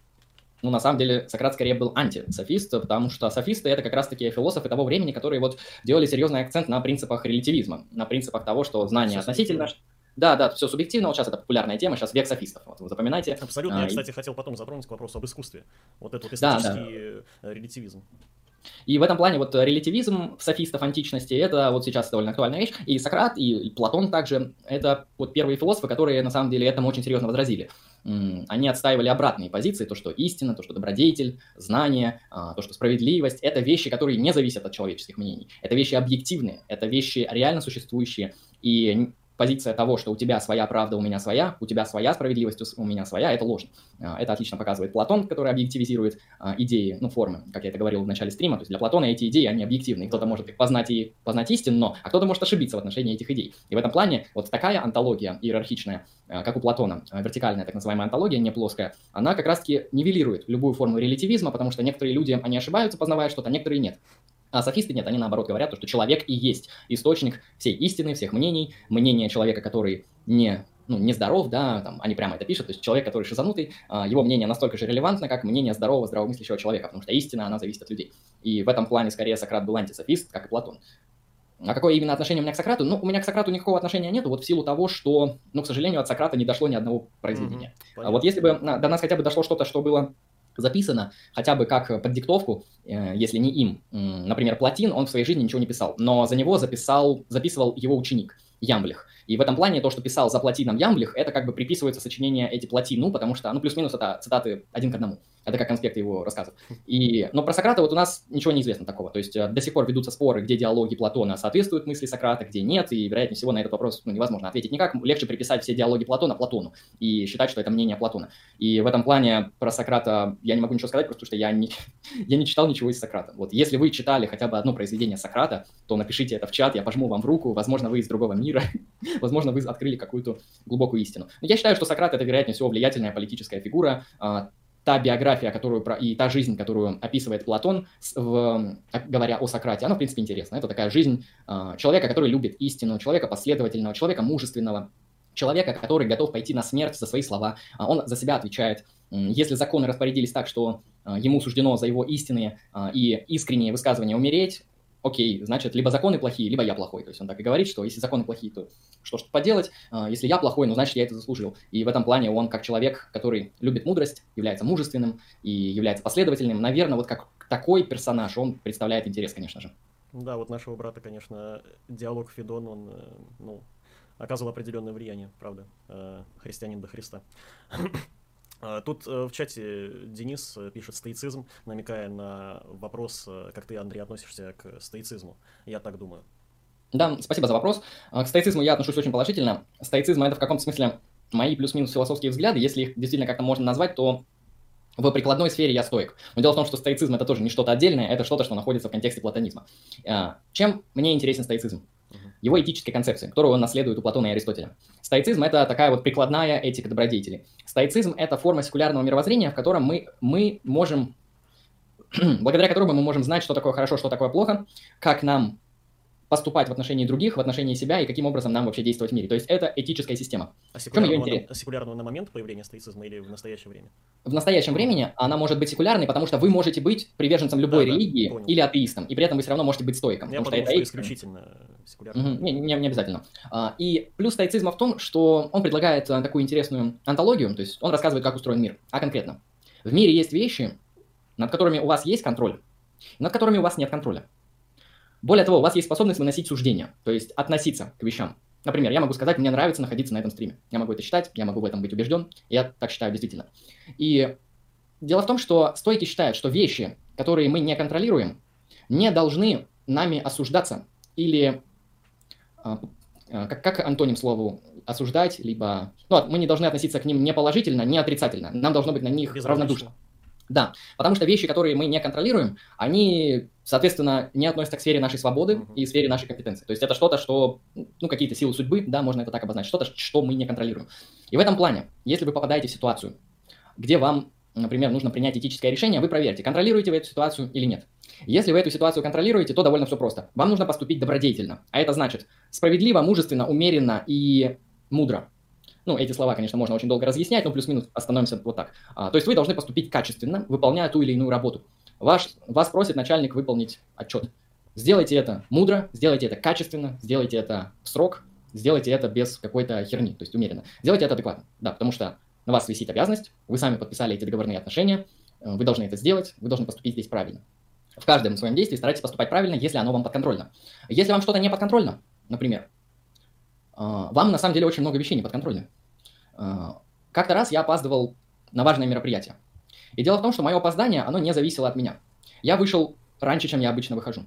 ну, на самом деле, Сократ скорее был антисофист, потому что софисты — это как раз-таки философы того времени, которые вот делали серьезный акцент на принципах релятивизма, на принципах того, что знание относительно, да, да, все субъективно, вот сейчас это популярная тема, сейчас век софистов, вот вы запоминайте. Абсолютно, а, я, кстати, и... хотел потом затронуть к вопросу об искусстве, вот этот вот эстетический да, да. релятивизм. И в этом плане вот релятивизм софистов античности – это вот сейчас довольно актуальная вещь. И Сократ, и Платон также – это вот первые философы, которые на самом деле этому очень серьезно возразили. Они отстаивали обратные позиции, то, что истина, то, что добродетель, знание, а, то, что справедливость – это вещи, которые не зависят от человеческих мнений. Это вещи объективные, это вещи реально существующие. И позиция того, что у тебя своя правда, у меня своя, у тебя своя справедливость, у меня своя, это ложно. А, это отлично показывает Платон, который объективизирует а, идеи, ну, формы, как я это говорил в начале стрима. То есть для Платона эти идеи, они объективны. Кто-то может их познать и познать истинно, а кто-то может ошибиться в отношении этих идей. И в этом плане вот такая антология иерархичная, а, как у Платона, вертикальная так называемая антология, не плоская, она как раз-таки нивелирует любую форму релятивизма, потому что некоторые люди, они ошибаются, познавая что-то, а некоторые нет. А софисты нет, они наоборот говорят, что человек и есть источник всей истины, всех мнений, мнение человека, который не ну, нездоров, да, там, они прямо это пишут, то есть человек, который шизанутый, а, его мнение настолько же релевантно, как мнение здорового, здравомыслящего человека, потому что истина, она зависит от людей. И в этом плане, скорее, Сократ был антисофист, как и Платон. А какое именно отношение у меня к Сократу? Ну, у меня к Сократу никакого отношения нету, вот в силу того, что, ну, к сожалению, от Сократа не дошло ни одного произведения. Mm-hmm, а вот если бы до нас хотя бы дошло что-то, что было записано хотя бы как под диктовку, э, если не им. Например, Платин, он в своей жизни ничего не писал, но за него записал, записывал его ученик Ямблих. И в этом плане то, что писал за Платином Ямблих, это как бы приписывается сочинение эти Платину, потому что, ну, плюс-минус это цитаты один к одному. Это как конспекты его рассказов. И, но про Сократа вот у нас ничего не известно такого. То есть э, до сих пор ведутся споры, где диалоги Платона соответствуют мысли Сократа, где нет, и, вероятнее всего, на этот вопрос ну, невозможно ответить никак. Легче приписать все диалоги Платона Платону и считать, что это мнение Платона. И в этом плане про Сократа я не могу ничего сказать, просто что я не, я не читал ничего из Сократа. Вот если вы читали хотя бы одно произведение Сократа, то напишите это в чат, я пожму вам в руку, возможно, вы из другого мира, возможно, вы открыли какую-то глубокую истину. Но я считаю, что Сократ это, вероятнее всего, влиятельная политическая фигура, а, та биография, которую и та жизнь, которую описывает Платон, в, говоря о Сократе, она, в принципе, интересна. Это такая жизнь э, человека, который любит истину, человека последовательного, человека мужественного, человека, который готов пойти на смерть за свои слова. А он за себя отвечает. Если законы распорядились так, что ему суждено за его истинные и искренние высказывания умереть, окей, значит, либо законы плохие, либо я плохой. То есть он так и говорит, что если законы плохие, то что ж поделать, а, если я плохой, ну, значит, я это заслужил. И в этом плане он, как человек, который любит мудрость, является мужественным и является последовательным, наверное, вот как такой персонаж, он представляет интерес, конечно же. Да, вот нашего брата, конечно, диалог Федон, он, э, ну, оказывал определенное влияние, правда, э, христианин до Христа. А, тут э, в чате Денис э, пишет стоицизм, намекая на вопрос, э, как ты, Андрей, относишься к стоицизму. Я так думаю. Да, спасибо за вопрос. А, к стоицизму я отношусь очень положительно. Стоицизм – это в каком-то смысле мои плюс-минус философские взгляды. Если их действительно как-то можно назвать, то в прикладной сфере я стоик. Но дело в том, что стоицизм – это тоже не что-то отдельное, это что-то, что находится в контексте платонизма. А, чем мне интересен стоицизм? Его этической концепции, которую он наследует у Платона и Аристотеля. Стоицизм – это такая вот прикладная этика добродетели. Стоицизм – это форма секулярного мировоззрения, в котором мы, мы можем, благодаря которому мы можем знать, что такое хорошо, что такое плохо, как нам поступать в отношении других, в отношении себя и каким образом нам вообще действовать в мире. То есть это этическая система. А секулярного, на, секулярного на момент появления стоицизма или в настоящее время? В настоящем времени она может быть секулярной, потому что вы можете быть приверженцем любой да, религии да, или атеистом, и при этом вы все равно можете быть стоиком. Я подумал, что, это исключительно секулярно. Угу, не, не, не обязательно. А, и плюс стоицизма в том, что он предлагает а, такую интересную антологию, то есть он рассказывает, как устроен мир. А конкретно, в мире есть вещи, над которыми у вас есть контроль, над которыми у вас нет контроля. Более того, у вас есть способность выносить суждения, то есть относиться к вещам. Например, я могу сказать, мне нравится находиться на этом стриме. Я могу это считать, я могу в этом быть убежден. Я так считаю действительно. И дело в том, что стойки считают, что вещи, которые мы не контролируем, не должны нами осуждаться или а, а, как, как антоним слову осуждать, либо... Ну, мы не должны относиться к ним не положительно, не отрицательно. Нам должно быть на них равнодушно. Да, потому что вещи, которые мы не контролируем, они, соответственно, не относятся к сфере нашей свободы uh-huh. и сфере нашей компетенции. То есть это что-то, что, ну, какие-то силы судьбы, да, можно это так обозначить, что-то, что мы не контролируем. И в этом плане, если вы попадаете в ситуацию, где вам, например, нужно принять этическое решение, вы проверьте, контролируете вы эту ситуацию или нет. Если вы эту ситуацию контролируете, то довольно все просто. Вам нужно поступить добродетельно, а это значит справедливо, мужественно, умеренно и мудро. Ну, эти слова, конечно, можно очень долго разъяснять, но плюс-минус остановимся вот так. А, то есть вы должны поступить качественно, выполняя ту или иную работу. Ваш, вас просит начальник выполнить отчет. Сделайте это мудро, сделайте это качественно, сделайте это в срок, сделайте это без какой-то херни, то есть умеренно. Сделайте это адекватно, да, потому что на вас висит обязанность, вы сами подписали эти договорные отношения, э, вы должны это сделать, вы должны поступить здесь правильно. В каждом своем действии старайтесь поступать правильно, если оно вам подконтрольно. Если вам что-то не подконтрольно, например, вам на самом деле очень много вещей не подконтрольны. А, как-то раз я опаздывал на важное мероприятие. И дело в том, что мое опоздание, оно не зависело от меня. Я вышел раньше, чем я обычно выхожу.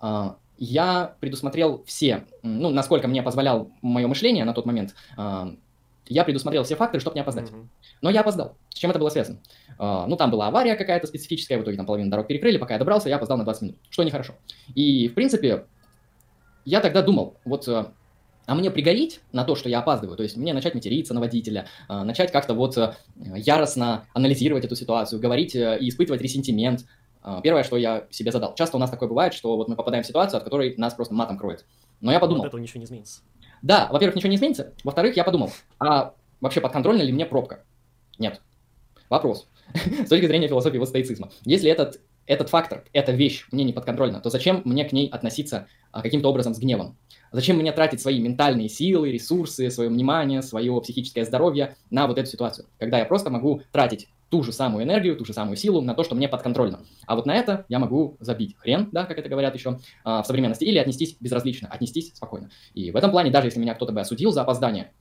А, я предусмотрел все, ну, насколько мне позволял мое мышление на тот момент, я предусмотрел все факторы, чтобы не опоздать. Mm-hmm. Но я опоздал. С чем это было связано? Ну, там была авария какая-то специфическая, в итоге там половину дорог перекрыли, пока я добрался, я опоздал на 20 минут, что нехорошо. И, в принципе, я тогда думал, вот а мне пригореть на то, что я опаздываю, то есть мне начать материться на водителя, а, начать как-то вот э, яростно анализировать эту ситуацию, говорить э, и испытывать ресентимент. А, первое, что я себе задал. Часто у нас такое бывает, что вот мы попадаем в ситуацию, от которой нас просто матом кроет. Но я подумал... От этого ничего не изменится. Да, во-первых, ничего не изменится. Во-вторых, я подумал, а вообще подконтрольна ли мне пробка? Нет. Вопрос. С точки зрения философии вот стоицизма. Если этот, этот фактор, эта вещь мне не подконтрольна, то зачем мне к ней относиться а, каким-то образом с гневом? Зачем мне тратить свои ментальные силы, ресурсы, свое внимание, свое психическое здоровье на вот эту ситуацию, когда я просто могу тратить ту же самую энергию, ту же самую силу на то, что мне подконтрольно. А вот на это я могу забить хрен, да, как это говорят еще а, в современности, или отнестись безразлично, отнестись спокойно. И в этом плане, даже если меня кто-то бы осудил за опоздание,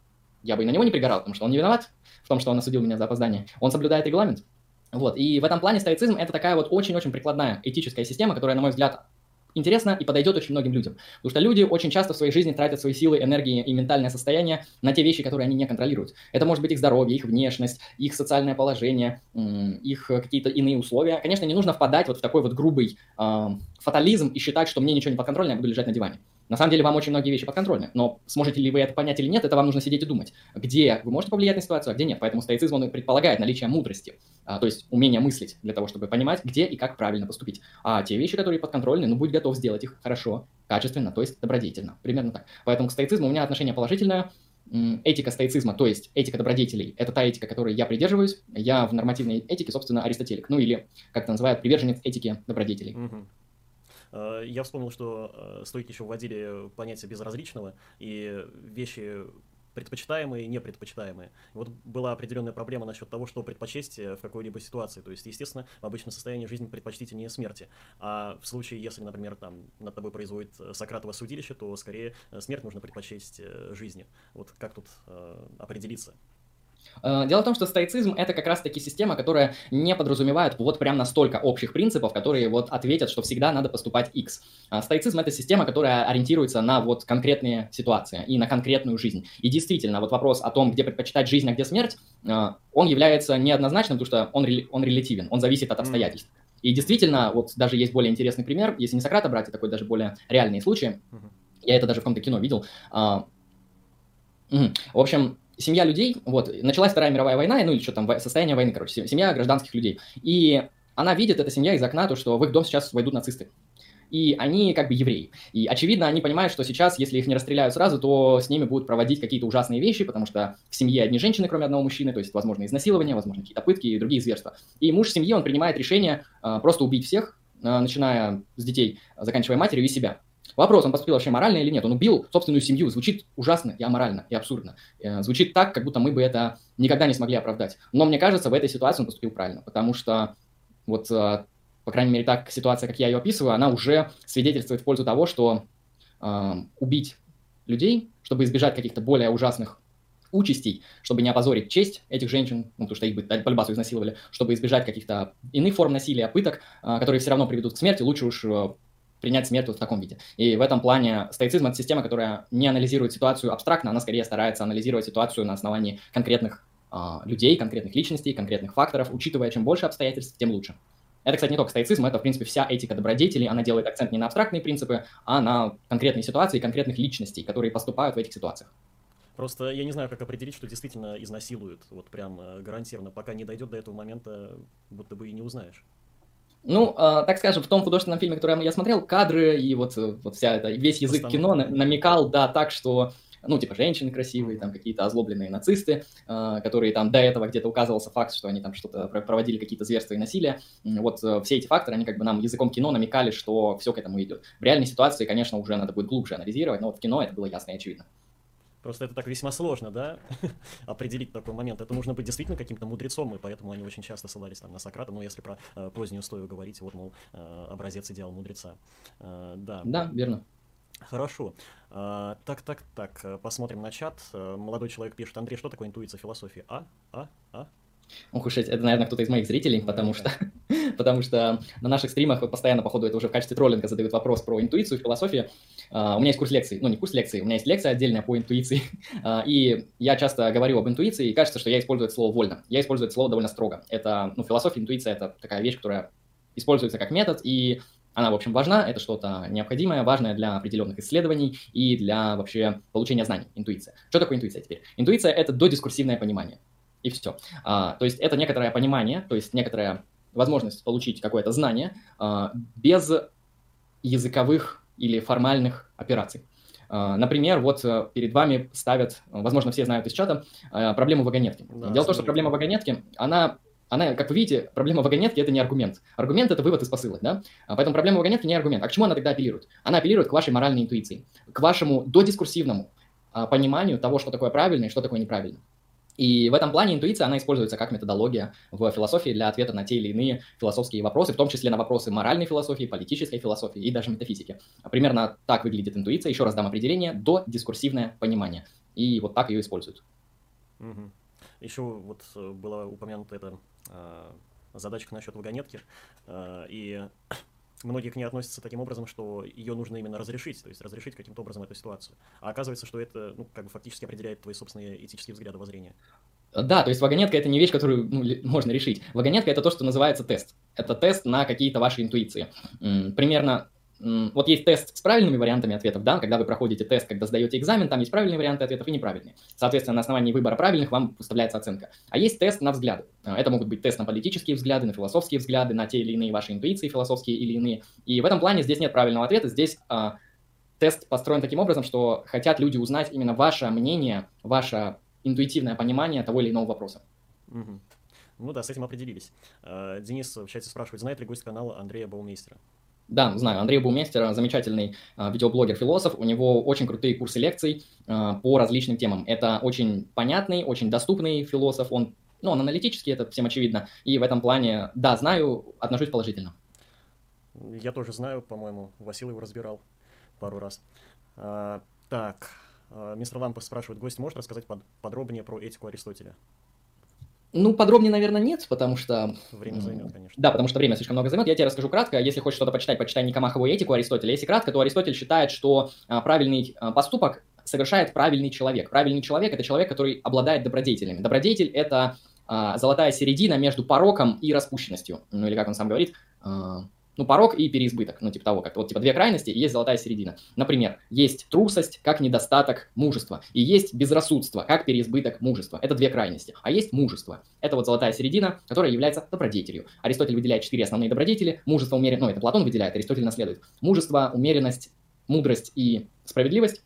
я бы и на него не пригорал, потому что он не виноват в том, что он осудил меня за опоздание. Он соблюдает регламент. Вот, и в этом плане стоицизм это такая вот очень-очень прикладная этическая система, которая, на мой взгляд, интересно и подойдет очень многим людям. Потому что люди очень часто в своей жизни тратят свои силы, энергии и ментальное состояние на те вещи, которые они не контролируют. Это может быть их здоровье, их внешность, их социальное положение, их какие-то иные условия. Конечно, не нужно впадать вот в такой вот грубый э, фатализм и считать, что мне ничего не подконтрольно, я буду лежать на диване. На самом деле вам очень многие вещи подконтрольны, но сможете ли вы это понять или нет, это вам нужно сидеть и думать, где вы можете повлиять на ситуацию, а где нет. Поэтому стоицизм он предполагает наличие мудрости, а, то есть умение мыслить для того, чтобы понимать, где и как правильно поступить. А те вещи, которые подконтрольны, ну будь готов сделать их хорошо, качественно, то есть добродетельно. Примерно так. Поэтому к стоицизму у меня отношение положительное. Этика стоицизма, то есть этика добродетелей, это та этика, которой я придерживаюсь. Я в нормативной этике, собственно, аристотелик. Ну или, как это называют, приверженец этики добродетелей. Угу. Э, я вспомнил, что э, стойки еще вводили понятие безразличного, и вещи предпочитаемые и непредпочитаемые. Вот была определенная проблема насчет того, что предпочесть в какой-либо ситуации. То есть, естественно, в обычном состоянии жизни предпочтительнее смерти. А в случае, если, например, там над тобой производит э, Сократово судилище, то скорее смерть нужно предпочесть жизни. Вот как тут э, определиться? Э, дело в том, что стоицизм это как раз-таки система, которая не подразумевает вот прям настолько общих принципов, которые вот ответят, что всегда надо поступать X. А стоицизм это система, которая ориентируется на вот конкретные ситуации и на конкретную жизнь. И действительно, вот вопрос о том, где предпочитать жизнь, а где смерть, э, он является неоднозначным, потому что он, он релятивен, он зависит от обстоятельств. И действительно, вот даже есть более интересный пример, если не Сократа брать, а такой даже более реальные случаи. Я это даже в каком-то кино видел. А, в общем, семья людей, вот, началась Вторая мировая война, ну или что там, состояние войны, короче, семья гражданских людей. И она видит, эта семья из окна, то, что в их дом сейчас войдут нацисты. и они как бы евреи. И, очевидно, они понимают, что сейчас, если их не расстреляют сразу, то с ними будут проводить какие-то ужасные вещи, потому что в семье одни женщины, кроме одного мужчины, то есть, возможно, изнасилование, возможно, какие-то пытки и другие зверства. И муж семьи, он принимает решение э, просто убить всех, э, начиная с детей, заканчивая матерью и себя. Вопрос, он поступил вообще морально или нет? Он убил собственную семью. Звучит ужасно и аморально, и абсурдно. Э, звучит так, как будто мы бы это никогда не смогли оправдать. Но мне кажется, в этой ситуации он поступил правильно, потому что вот, э, по крайней мере, так ситуация, как я ее описываю, она уже свидетельствует в пользу того, что э, убить людей, чтобы избежать каких-то более ужасных участей, чтобы не опозорить честь этих женщин, ну, потому что их бы по изнасиловали, чтобы избежать каких-то иных форм насилия, пыток, э, которые все равно приведут к смерти, лучше уж принять смерть вот в таком виде. И в этом плане стоицизм – это система, которая не анализирует ситуацию абстрактно, она скорее старается анализировать ситуацию на основании конкретных э, людей, конкретных личностей, конкретных факторов, учитывая, чем больше обстоятельств, тем лучше. Это, кстати, не только стоицизм, это, в принципе, вся этика добродетелей, она делает акцент не на абстрактные принципы, а на конкретные ситуации, конкретных личностей, которые поступают в этих ситуациях. Просто я не знаю, как определить, что действительно изнасилуют, вот прям э, гарантированно, пока не дойдет до этого момента, будто бы и не узнаешь. Ну, э, так скажем, в том художественном фильме, который я смотрел, кадры и вот, э, вот вся это, весь язык Постановка. кино намекал, да, так, что ну, типа, женщины красивые, там, какие-то озлобленные нацисты, э, которые там до этого где-то указывался факт, что они там что-то проводили, какие-то зверства и насилие. Вот э, все эти факторы, они как бы нам языком кино намекали, что все к этому идет. В реальной ситуации, конечно, уже надо будет глубже анализировать, но вот в кино это было ясно и очевидно. Просто это так весьма сложно, да, определить такой момент. Это нужно быть действительно каким-то мудрецом, и поэтому они очень часто ссылались там на Сократа. Ну, если про э, позднюю стою говорить, вот, мол, э, образец идеал мудреца. Э, да. Да, верно. Хорошо. А, так, так, так, э, посмотрим на чат. Э, молодой человек пишет, Андрей, что такое интуиция философии? А? А? А? Ох уж это, наверное, кто-то из моих зрителей, потому что, потому что на наших стримах постоянно, походу, это уже в качестве троллинга задают вопрос про интуицию, философию. Uh, у меня есть курс лекций, ну не курс лекций, у меня есть лекция отдельная по интуиции, uh, и я часто говорю об интуиции, и кажется, что я использую это слово вольно. Я использую это слово довольно строго. Это, ну, философия, интуиция – это такая вещь, которая используется как метод, и она, в общем, важна, это что-то необходимое, важное для определенных исследований и для вообще получения знаний, интуиция. Что такое интуиция теперь? Интуиция – это додискурсивное понимание и все. А, то есть это некоторое понимание, то есть некоторая возможность получить какое-то знание а, без языковых или формальных операций. А, например, вот э, перед вами ставят, возможно, все знают из чата, а, проблему вагонетки. Да, Дело в том, что проблема вагонетки, она она, как вы видите, проблема вагонетки – это не аргумент. Аргумент – это вывод из посылок, да? А поэтому проблема вагонетки не аргумент. А к чему она тогда апеллирует? Она апеллирует к вашей моральной интуиции, к вашему додискурсивному а, пониманию того, что такое правильно и что такое неправильно. И в этом плане интуиция, она используется как методология в философии для ответа на те или иные философские вопросы, в том числе на вопросы моральной философии, политической философии и даже метафизики. Примерно так выглядит интуиция. Еще раз дам определение. До дискурсивное понимание. И вот так ее используют. Угу. Еще вот э, была упомянута эта э, задачка насчет вагонетки. Э, и многие к ней относятся таким образом, что ее нужно именно разрешить, то есть разрешить каким-то образом эту ситуацию. А оказывается, что это, ну, как бы фактически определяет твои собственные этические взгляды воззрения. Да, то есть вагонетка это не вещь, которую ну, можно решить. Вагонетка это то, что называется тест. Это тест на какие-то ваши интуиции. Примерно вот есть тест с правильными вариантами ответов, да, когда вы проходите тест, когда сдаете экзамен, там есть правильные варианты ответов и неправильные. Соответственно, на основании выбора правильных вам выставляется оценка. А есть тест на взгляды. А, это могут быть тест на политические взгляды, на философские взгляды, на те или иные ваши интуиции философские или иные. И в этом плане здесь нет правильного ответа, здесь а, тест построен таким образом, что хотят люди узнать именно ваше мнение, ваше интуитивное понимание того или иного вопроса. Ну да, с этим определились. А, Денис в чате спрашивает, знает ли гость канала Андрея Баумейстера? Да, знаю. Андрей Буместер, замечательный э, видеоблогер-философ. У него очень крутые курсы лекций э, по различным темам. Это очень понятный, очень доступный философ. Он, ну, он аналитический, это всем очевидно. И в этом плане, да, знаю, отношусь положительно. Я тоже знаю, по-моему, Василий его разбирал пару раз. А, так, мистер Лампов спрашивает, гость может рассказать под, подробнее про этику Аристотеля? Ну, подробнее, наверное, нет, потому что... Время займет, конечно. Да, потому что время слишком много займет. Я тебе расскажу кратко. Если хочешь что-то почитать, почитай Никомахову этику Аристотеля. Если кратко, то Аристотель считает, что а, правильный а, поступок совершает правильный человек. Правильный человек – это человек, который обладает добродетелями. Добродетель – это а, золотая середина между пороком и распущенностью. Ну, или как он сам говорит, а, ну, порог и переизбыток, ну, типа того, как вот, типа, две крайности, и есть золотая середина. Например, есть трусость как недостаток мужества, и есть безрассудство как переизбыток мужества. Это две крайности. А есть мужество. Это вот золотая середина, которая является добродетелью. Аристотель выделяет четыре основные добродетели. Мужество, умеренность, ну, это Платон выделяет, Аристотель наследует. Мужество, умеренность, мудрость и справедливость.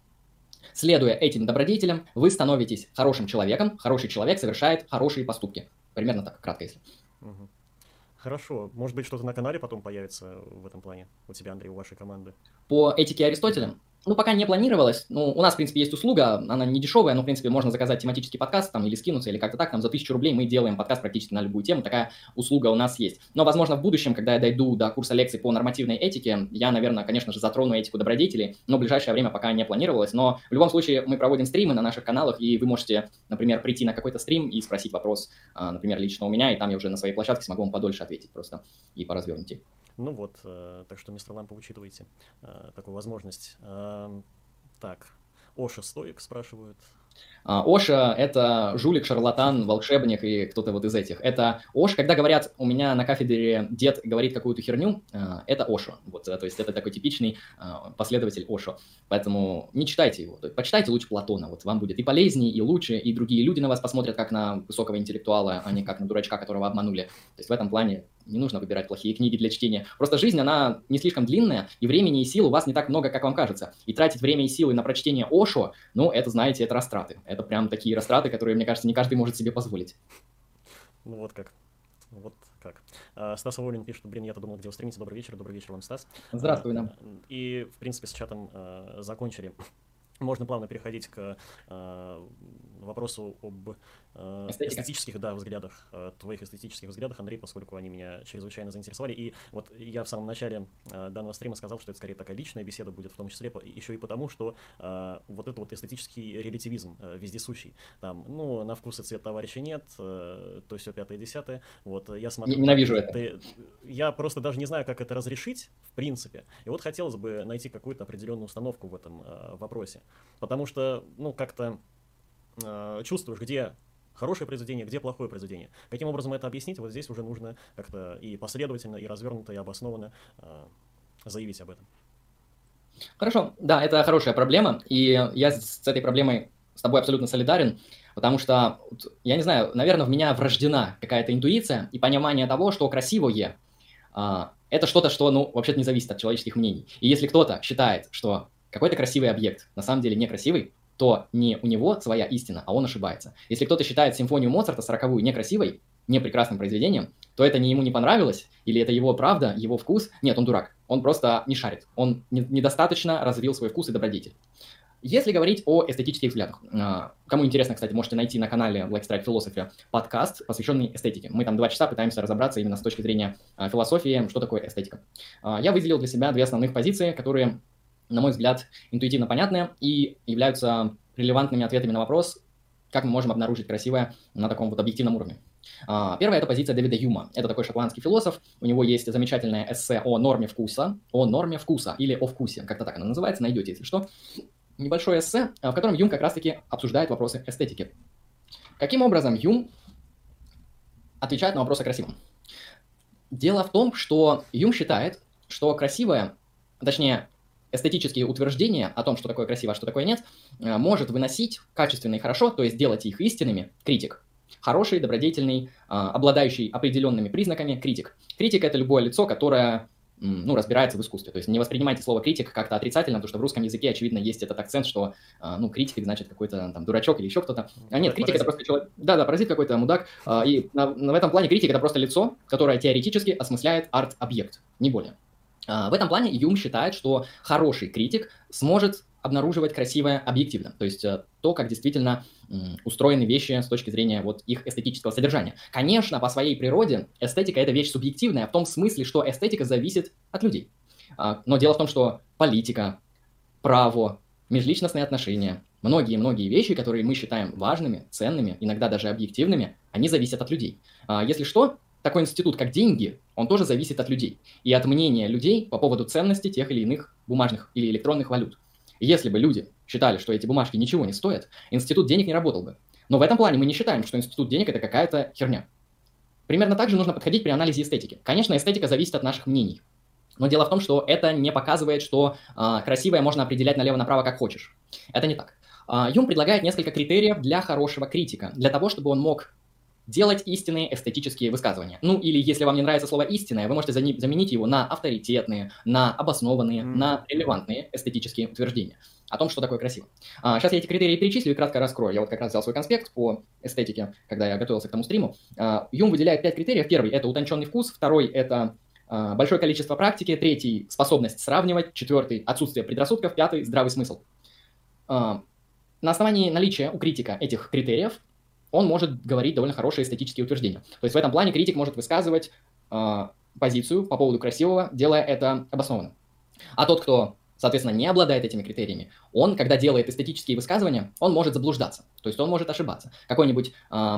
Следуя этим добродетелям, вы становитесь хорошим человеком. Хороший человек совершает хорошие поступки. Примерно так, кратко если. Угу. Хорошо. Может быть, что-то на канале потом появится в этом плане у тебя, Андрей, у вашей команды? По этике Аристотеля? Ну, пока не планировалось. Ну, у нас, в принципе, есть услуга, она не дешевая, но, в принципе, можно заказать тематический подкаст там или скинуться, или как-то так. Там за тысячу рублей мы делаем подкаст практически на любую тему. Такая услуга у нас есть. Но, возможно, в будущем, когда я дойду до курса лекций по нормативной этике, я, наверное, конечно же, затрону этику добродетелей, но в ближайшее время пока не планировалось. Но в любом случае мы проводим стримы на наших каналах, и вы можете, например, прийти на какой-то стрим и спросить вопрос, а, например, лично у меня, и там я уже на своей площадке смогу вам подольше ответить просто и поразвернутее. Ну вот, э, так что, мистер Лампа, учитывайте э, такую возможность. Э, так, Оша Стоик спрашивают. А, Оша — это жулик, шарлатан, волшебник и кто-то вот из этих. Это Ош, когда говорят, у меня на кафедре дед говорит какую-то херню, а, это Ошо. Вот, то есть это такой типичный последователь Ошо. Поэтому не читайте его. Почитайте лучше Платона. Вот вам будет и полезнее, и лучше, и другие люди на вас посмотрят как на высокого интеллектуала, а не как на дурачка, которого обманули. То есть в этом плане не нужно выбирать плохие книги для чтения. Просто жизнь, она не слишком длинная, и времени и сил у вас не так много, как вам кажется. И тратить время и силы на прочтение Ошо, ну, это, знаете, это растраты. Это прям такие растраты, которые, мне кажется, не каждый может себе позволить. Ну вот как. Вот как. А, Стас Волин пишет, блин, я-то думал, где вы стримите. Добрый вечер, добрый вечер вам, Стас. Здравствуй нам. И, в принципе, с чатом а, закончили. Можно плавно переходить к а, вопросу об э, эстетических да, взглядах, э, твоих эстетических взглядах, Андрей, поскольку они меня чрезвычайно заинтересовали. И вот я в самом начале э, данного стрима сказал, что это скорее такая личная беседа будет, в том числе еще и потому, что вот это вот эстетический релятивизм вездесущий. Там, ну, на вкус и цвет товарища нет, то все пятое, десятое. Вот я смотрю... Ненавижу это. Ты, я просто даже не знаю, как это разрешить, в принципе. И вот хотелось бы найти какую-то определенную установку в этом вопросе. Потому что, ну, как-то чувствуешь, где хорошее произведение, где плохое произведение. Каким образом это объяснить? Вот здесь уже нужно как-то и последовательно, и развернуто, и обоснованно э, заявить об этом. Хорошо, да, это хорошая проблема, и я с этой проблемой с тобой абсолютно солидарен, потому что, я не знаю, наверное, в меня врождена какая-то интуиция и понимание того, что красивое а, – это что-то, что, ну, вообще-то не зависит от человеческих мнений. И если кто-то считает, что какой-то красивый объект на самом деле некрасивый, то не у него своя истина, а он ошибается. Если кто-то считает симфонию Моцарта сороковую некрасивой, не прекрасным произведением, то это не ему не понравилось, или это его правда, его вкус. Нет, он дурак. Он просто не шарит. Он не, недостаточно развил свой вкус и добродетель. Если говорить о эстетических взглядах, а, кому интересно, кстати, можете найти на канале Black Stripe Philosophy подкаст, посвященный эстетике. Мы там два часа пытаемся разобраться именно с точки зрения а, философии, что такое эстетика. А, я выделил для себя две основных позиции, которые на мой взгляд, интуитивно понятные и являются релевантными ответами на вопрос, как мы можем обнаружить красивое на таком вот объективном уровне. А, первая – это позиция Дэвида Юма. Это такой шотландский философ. У него есть замечательное эссе о норме вкуса, о норме вкуса или о вкусе, как-то так оно называется, найдете, если что. Небольшое эссе, а, в котором Юм как раз-таки обсуждает вопросы эстетики. Каким образом Юм отвечает на вопрос о красивом? Дело в том, что Юм считает, что красивое, точнее, эстетические утверждения о том, что такое красиво, а что такое нет, э, может выносить качественно и хорошо, то есть делать их истинными, критик. Хороший, добродетельный, а, обладающий определенными признаками критик. Критик – это любое лицо, которое ну, разбирается в искусстве. То есть не воспринимайте слово критик как-то отрицательно, потому что в русском языке, очевидно, есть этот акцент, что, а, ну, критик, значит, какой-то там дурачок или еще кто-то. А нет, критик – это просто человек, да-да, паразит какой-то, мудак. И на, на, в этом плане критик – это просто лицо, которое теоретически осмысляет арт-объект, не более. А, в этом плане Юм считает, что хороший критик сможет обнаруживать красивое объективно, то есть э, то, как действительно устроены вещи с точки зрения вот их эстетического содержания. Конечно, по своей природе эстетика это вещь субъективная в том смысле, что эстетика зависит от людей. А, но дело в том, что политика, право, межличностные отношения, многие-многие вещи, которые мы считаем важными, ценными, иногда даже объективными, они зависят от людей. А, если что, такой институт, как деньги, он тоже зависит от людей и от мнения людей по поводу ценности тех или иных бумажных или электронных валют. Если бы люди считали, что эти бумажки ничего не стоят, институт денег не работал бы. Но в этом плане мы не считаем, что институт денег это какая-то херня. Примерно так же нужно подходить при анализе эстетики. Конечно, эстетика зависит от наших мнений. Но дело в том, что это не показывает, что э, красивое можно определять налево-направо как хочешь. Это не так. Юм предлагает несколько критериев для хорошего критика, для того, чтобы он мог делать истинные эстетические высказывания. Ну или если вам не нравится слово истинное, вы можете заменить его на авторитетные, на обоснованные, mm. на релевантные эстетические утверждения о том, что такое красиво. А, сейчас я эти критерии перечислю и кратко раскрою. Я вот как раз взял свой конспект по эстетике, когда я готовился к тому стриму. А, Юм выделяет пять критериев. Первый – это утонченный вкус, второй – это а, большое количество практики, третий – способность сравнивать, четвертый – отсутствие предрассудков, пятый – здравый смысл. А, на основании наличия у критика этих критериев он может говорить довольно хорошие эстетические утверждения. То есть в этом плане критик может высказывать э, позицию по поводу красивого, делая это обоснованно. А тот, кто, соответственно, не обладает этими критериями, он, когда делает эстетические высказывания, он может заблуждаться. То есть он может ошибаться. Какой-нибудь, э,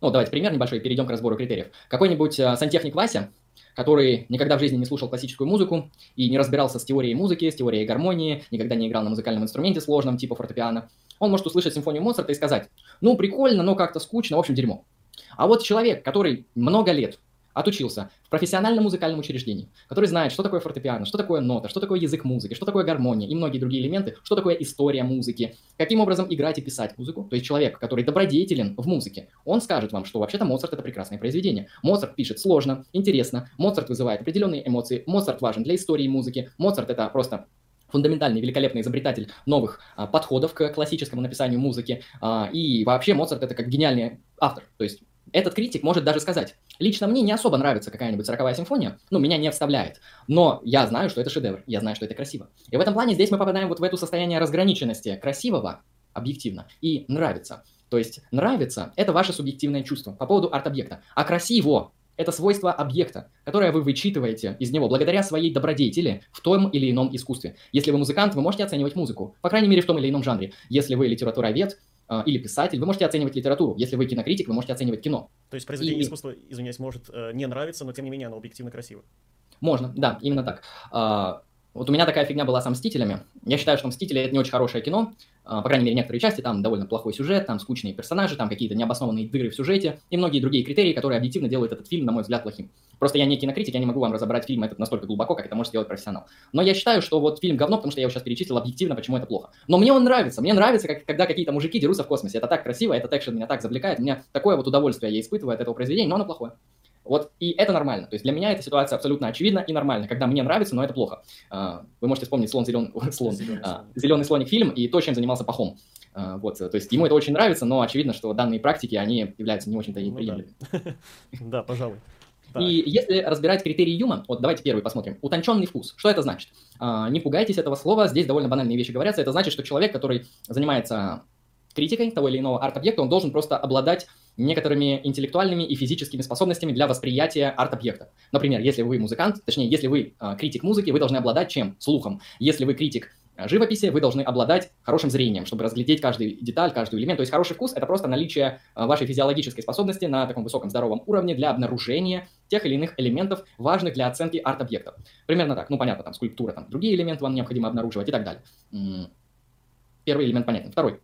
ну давайте пример небольшой, перейдем к разбору критериев. Какой-нибудь э, сантехник Вася, который никогда в жизни не слушал классическую музыку и не разбирался с теорией музыки, с теорией гармонии, никогда не играл на музыкальном инструменте сложном, типа фортепиано, он может услышать симфонию Моцарта и сказать, ну, прикольно, но как-то скучно, в общем, дерьмо. А вот человек, который много лет отучился в профессиональном музыкальном учреждении, который знает, что такое фортепиано, что такое нота, что такое язык музыки, что такое гармония и многие другие элементы, что такое история музыки, каким образом играть и писать музыку. То есть человек, который добродетелен в музыке, он скажет вам, что вообще-то Моцарт это прекрасное произведение. Моцарт пишет сложно, интересно, Моцарт вызывает определенные эмоции, Моцарт важен для истории музыки, Моцарт это просто фундаментальный, великолепный изобретатель новых а, подходов к классическому написанию музыки. А, и вообще Моцарт это как гениальный автор. То есть этот критик может даже сказать, лично мне не особо нравится какая-нибудь сороковая симфония, ну, меня не вставляет, но я знаю, что это шедевр, я знаю, что это красиво. И в этом плане здесь мы попадаем вот в это состояние разграниченности красивого, объективно, и нравится. То есть нравится – это ваше субъективное чувство по поводу арт-объекта, а красиво это свойство объекта, которое вы вычитываете из него благодаря своей добродетели в том или ином искусстве. Если вы музыкант, вы можете оценивать музыку, по крайней мере в том или ином жанре. Если вы литературовед, э, или писатель, вы можете оценивать литературу. Если вы кинокритик, вы можете оценивать кино. То есть произведение и... искусства, извиняюсь, может э, не нравиться, но тем не менее оно объективно красиво. Можно, да, именно так. Вот у меня такая фигня была с «Мстителями». Я считаю, что «Мстители» — это не очень хорошее кино, а, по крайней мере, некоторые части, там довольно плохой сюжет, там скучные персонажи, там какие-то необоснованные дыры в сюжете и многие другие критерии, которые объективно делают этот фильм, на мой взгляд, плохим. Просто я не кинокритик, я не могу вам разобрать фильм этот настолько глубоко, как это может сделать профессионал. Но я считаю, что вот фильм говно, потому что я его сейчас перечислил объективно, почему это плохо. Но мне он нравится. Мне нравится, как, когда какие-то мужики дерутся в космосе. Это так красиво, этот экшен меня так завлекает. Меня такое вот удовольствие я испытываю от этого произведения, но оно плохое. Вот, и это нормально. То есть для меня эта ситуация абсолютно очевидна и нормальна, когда мне нравится, но это плохо. А, вы можете вспомнить слон, зелен... слон, зеленый, а, зеленый слоник фильм и то, чем занимался Пахом. А, вот, то есть ему это очень нравится, но очевидно, что данные практики, они являются не очень-то ну, приемлемыми. Да, пожалуй. И если разбирать критерии Юма, вот давайте первый посмотрим. Утонченный вкус. Что это значит? не пугайтесь этого слова, здесь довольно банальные вещи говорятся. Это значит, что человек, который занимается критикой того или иного арт-объекта, он должен просто обладать некоторыми интеллектуальными и физическими способностями для восприятия арт-объекта. Например, если вы музыкант, точнее, если вы э, критик музыки, вы должны обладать чем? Слухом. Если вы критик живописи, вы должны обладать хорошим зрением, чтобы разглядеть каждую деталь, каждый элемент. То есть хороший вкус – это просто наличие вашей физиологической способности на таком высоком здоровом уровне для обнаружения тех или иных элементов, важных для оценки арт-объекта. Примерно так. Ну, понятно, там скульптура, там другие элементы вам необходимо обнаруживать и так далее. Первый элемент понятен. Второй.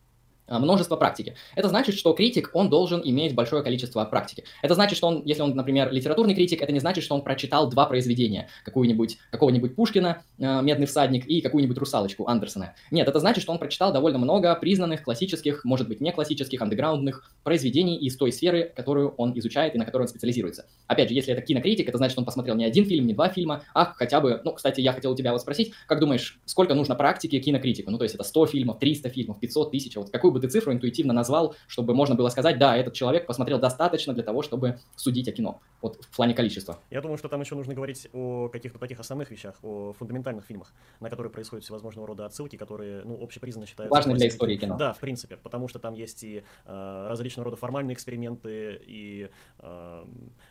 А, множество практики. Это значит, что критик, он должен иметь большое количество практики. Это значит, что он, если он, например, литературный критик, это не значит, что он прочитал два произведения, какую-нибудь, какого-нибудь Пушкина, э, «Медный всадник» и какую-нибудь «Русалочку» Андерсона. Нет, это значит, что он прочитал довольно много признанных классических, может быть, не классических, андеграундных произведений из той сферы, которую он изучает и на которой он специализируется. Опять же, если это кинокритик, это значит, что он посмотрел не один фильм, не два фильма, а хотя бы, ну, кстати, я хотел у тебя вот спросить, как думаешь, сколько нужно практики кинокритику? Ну, то есть это 100 фильмов, 300 фильмов, 500 тысяч, вот какую бы ты цифру интуитивно назвал, чтобы можно было сказать, да, этот человек посмотрел достаточно для того, чтобы судить о кино, вот в плане количества. Я думаю, что там еще нужно говорить о каких-то таких основных вещах, о фундаментальных фильмах, на которые происходят всевозможного рода отсылки, которые, ну, общепризнанно считаются... Важны для истории кино. Да, в принципе, потому что там есть и э, различного рода формальные эксперименты, и, э,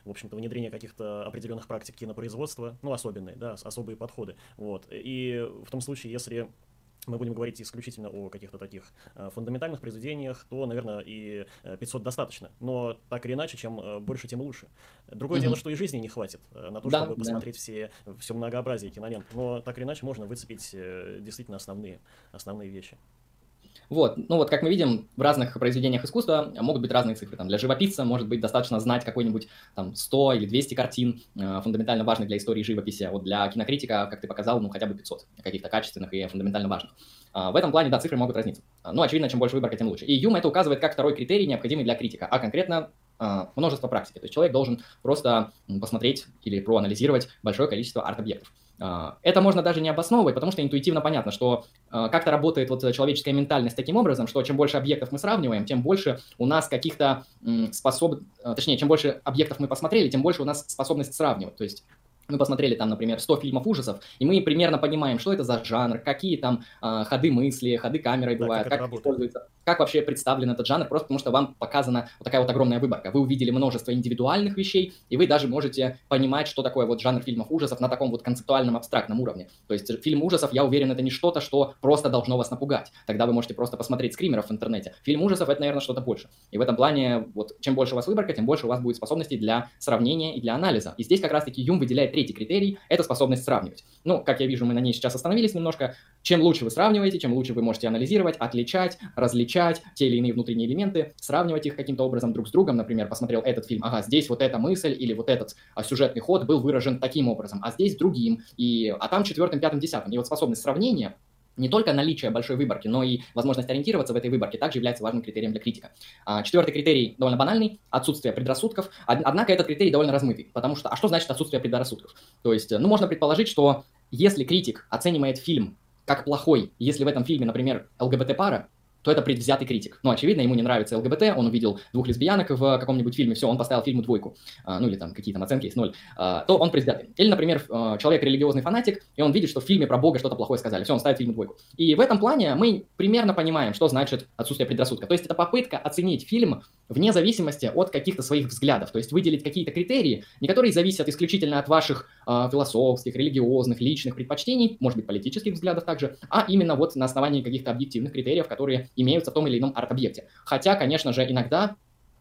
в общем-то, внедрение каких-то определенных практик кинопроизводства, ну, особенные, да, особые подходы, вот. И в том случае, если мы будем говорить исключительно о каких-то таких э, фундаментальных произведениях, то, наверное, и 500 э, достаточно. Но так или иначе, чем э, больше, тем лучше. Другое mm-hmm. дело, что и жизни не хватит на то, да, чтобы посмотреть да. все, все многообразие кинолент. Но так или иначе можно выцепить действительно основные, основные вещи. Вот, ну вот, как мы видим, в разных произведениях искусства могут быть разные цифры. Там, для живописца может быть достаточно знать какой-нибудь там 100 или 200 картин, э, фундаментально важных для истории живописи. Вот для кинокритика, как ты показал, ну хотя бы 500 каких-то качественных и фундаментально важных. А, в этом плане, да, цифры могут разниться. Но, очевидно, чем больше выборка, тем лучше. И Юм это указывает как второй критерий, необходимый для критика, а конкретно а, множество практики. То есть человек должен просто посмотреть или проанализировать большое количество арт-объектов. А, это можно даже не обосновывать, потому что интуитивно понятно, что а, как-то работает вот человеческая ментальность таким образом, что чем больше объектов мы сравниваем, тем больше у нас каких-то способ... Точнее, чем больше объектов мы посмотрели, тем больше у нас способность сравнивать. То есть мы посмотрели там, например, 100 фильмов ужасов, и мы примерно понимаем, что это за жанр, какие там э, ходы мысли, ходы камеры бывают, да, как, как используется, как вообще представлен этот жанр, просто потому что вам показана вот такая вот огромная выборка. Вы увидели множество индивидуальных вещей, и вы даже можете понимать, что такое вот жанр фильмов ужасов на таком вот концептуальном, абстрактном уровне. То есть фильм ужасов, я уверен, это не что-то, что просто должно вас напугать. Тогда вы можете просто посмотреть скримеров в интернете. Фильм ужасов — это, наверное, что-то больше. И в этом плане, вот, чем больше у вас выборка, тем больше у вас будет способностей для сравнения и для анализа. И здесь как раз-таки Юм выделяет третий критерий — это способность сравнивать. Ну, как я вижу, мы на ней сейчас остановились немножко. Чем лучше вы сравниваете, чем лучше вы можете анализировать, отличать, различать те или иные внутренние элементы, сравнивать их каким-то образом друг с другом. Например, посмотрел этот фильм, ага, здесь вот эта мысль или вот этот а, сюжетный ход был выражен таким образом, а здесь другим, и, а там четвертым, пятым, десятым. И вот способность сравнения не только наличие большой выборки, но и возможность ориентироваться в этой выборке также является важным критерием для критика. А, четвертый критерий довольно банальный – отсутствие предрассудков. Однако этот критерий довольно размытый, потому что, а что значит отсутствие предрассудков? То есть, ну, можно предположить, что если критик оценивает фильм как плохой, если в этом фильме, например, ЛГБТ-пара, то это предвзятый критик. Ну, очевидно, ему не нравится ЛГБТ, он увидел двух лесбиянок в каком-нибудь фильме, все, он поставил фильму двойку, а, ну или там какие там оценки есть, ноль, а, то он предвзятый. Или, например, человек религиозный фанатик, и он видит, что в фильме про Бога что-то плохое сказали, все, он ставит фильму двойку. И в этом плане мы примерно понимаем, что значит отсутствие предрассудка. То есть это попытка оценить фильм вне зависимости от каких-то своих взглядов, то есть выделить какие-то критерии, не которые зависят исключительно от ваших э, философских, религиозных, личных предпочтений, может быть, политических взглядов также, а именно вот на основании каких-то объективных критериев, которые имеются в том или ином арт-объекте. Хотя, конечно же, иногда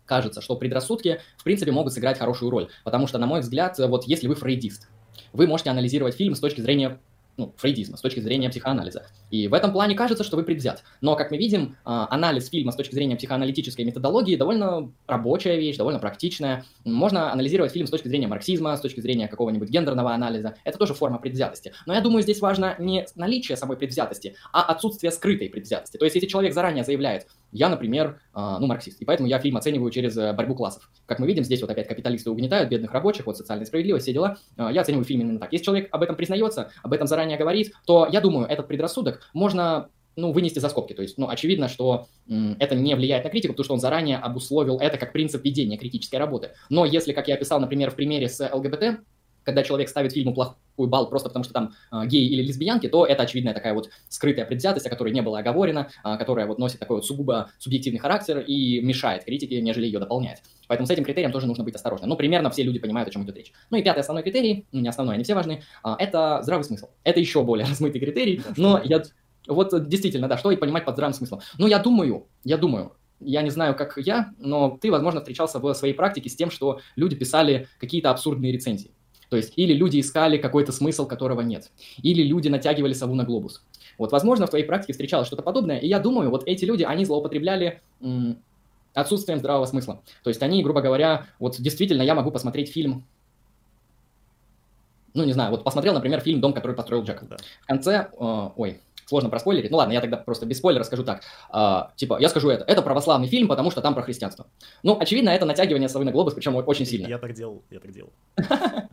кажется, что предрассудки, в принципе, могут сыграть хорошую роль. Потому что, на мой взгляд, вот если вы фрейдист, вы можете анализировать фильм с точки зрения ну, фрейдизма, с точки зрения психоанализа. И в этом плане кажется, что вы предвзят. Но, как мы видим, а, анализ фильма с точки зрения психоаналитической методологии довольно рабочая вещь, довольно практичная. Можно анализировать фильм с точки зрения марксизма, с точки зрения какого-нибудь гендерного анализа. Это тоже форма предвзятости. Но я думаю, здесь важно не наличие самой предвзятости, а отсутствие скрытой предвзятости. То есть, если человек заранее заявляет, я, например, а, ну, марксист, и поэтому я фильм оцениваю через э, борьбу классов. Как мы видим, здесь вот опять капиталисты угнетают бедных рабочих, вот социальная справедливость, все дела. А, я оцениваю фильм именно так. Если человек об этом признается, об этом заранее говорит, то я думаю, этот предрассудок можно ну, вынести за скобки. То есть, ну, очевидно, что м, это не влияет на критику, потому что он заранее обусловил это как принцип ведения критической работы. Но если, как я описал, например, в примере с ЛГБТ, когда человек ставит фильму плохой балл просто потому, что там э, геи или лесбиянки, то это очевидная такая вот скрытая предвзятость, о которой не было оговорено, э, которая вот носит такой вот сугубо субъективный характер и мешает критике, нежели ее дополняет. Поэтому с этим критерием тоже нужно быть осторожным. Ну, примерно все люди понимают, о чем идет речь. Ну и пятый основной критерий, не основной, они все важны, э, это здравый смысл. Это еще более размытый критерий, но я... Вот действительно, да, что и понимать под здравым смыслом. Ну, я думаю, я думаю, я не знаю, как я, но ты, возможно, встречался в своей практике с тем, что люди писали какие-то абсурдные рецензии. То есть или люди искали какой-то смысл, которого нет, или люди натягивали сову на глобус. Вот, возможно, в твоей практике встречалось что-то подобное, и я думаю, вот эти люди, они злоупотребляли отсутствием здравого смысла. То есть они, грубо говоря, вот действительно я могу посмотреть фильм, ну, не знаю, вот посмотрел, например, фильм «Дом, который построил Джек». Да. В конце, э, ой, сложно проспойлерить. Ну ладно, я тогда просто без спойлера скажу так. А, типа, я скажу это. Это православный фильм, потому что там про христианство. Ну, очевидно, это натягивание совы на глобус, причем очень сильно. Я так делал, я так делал.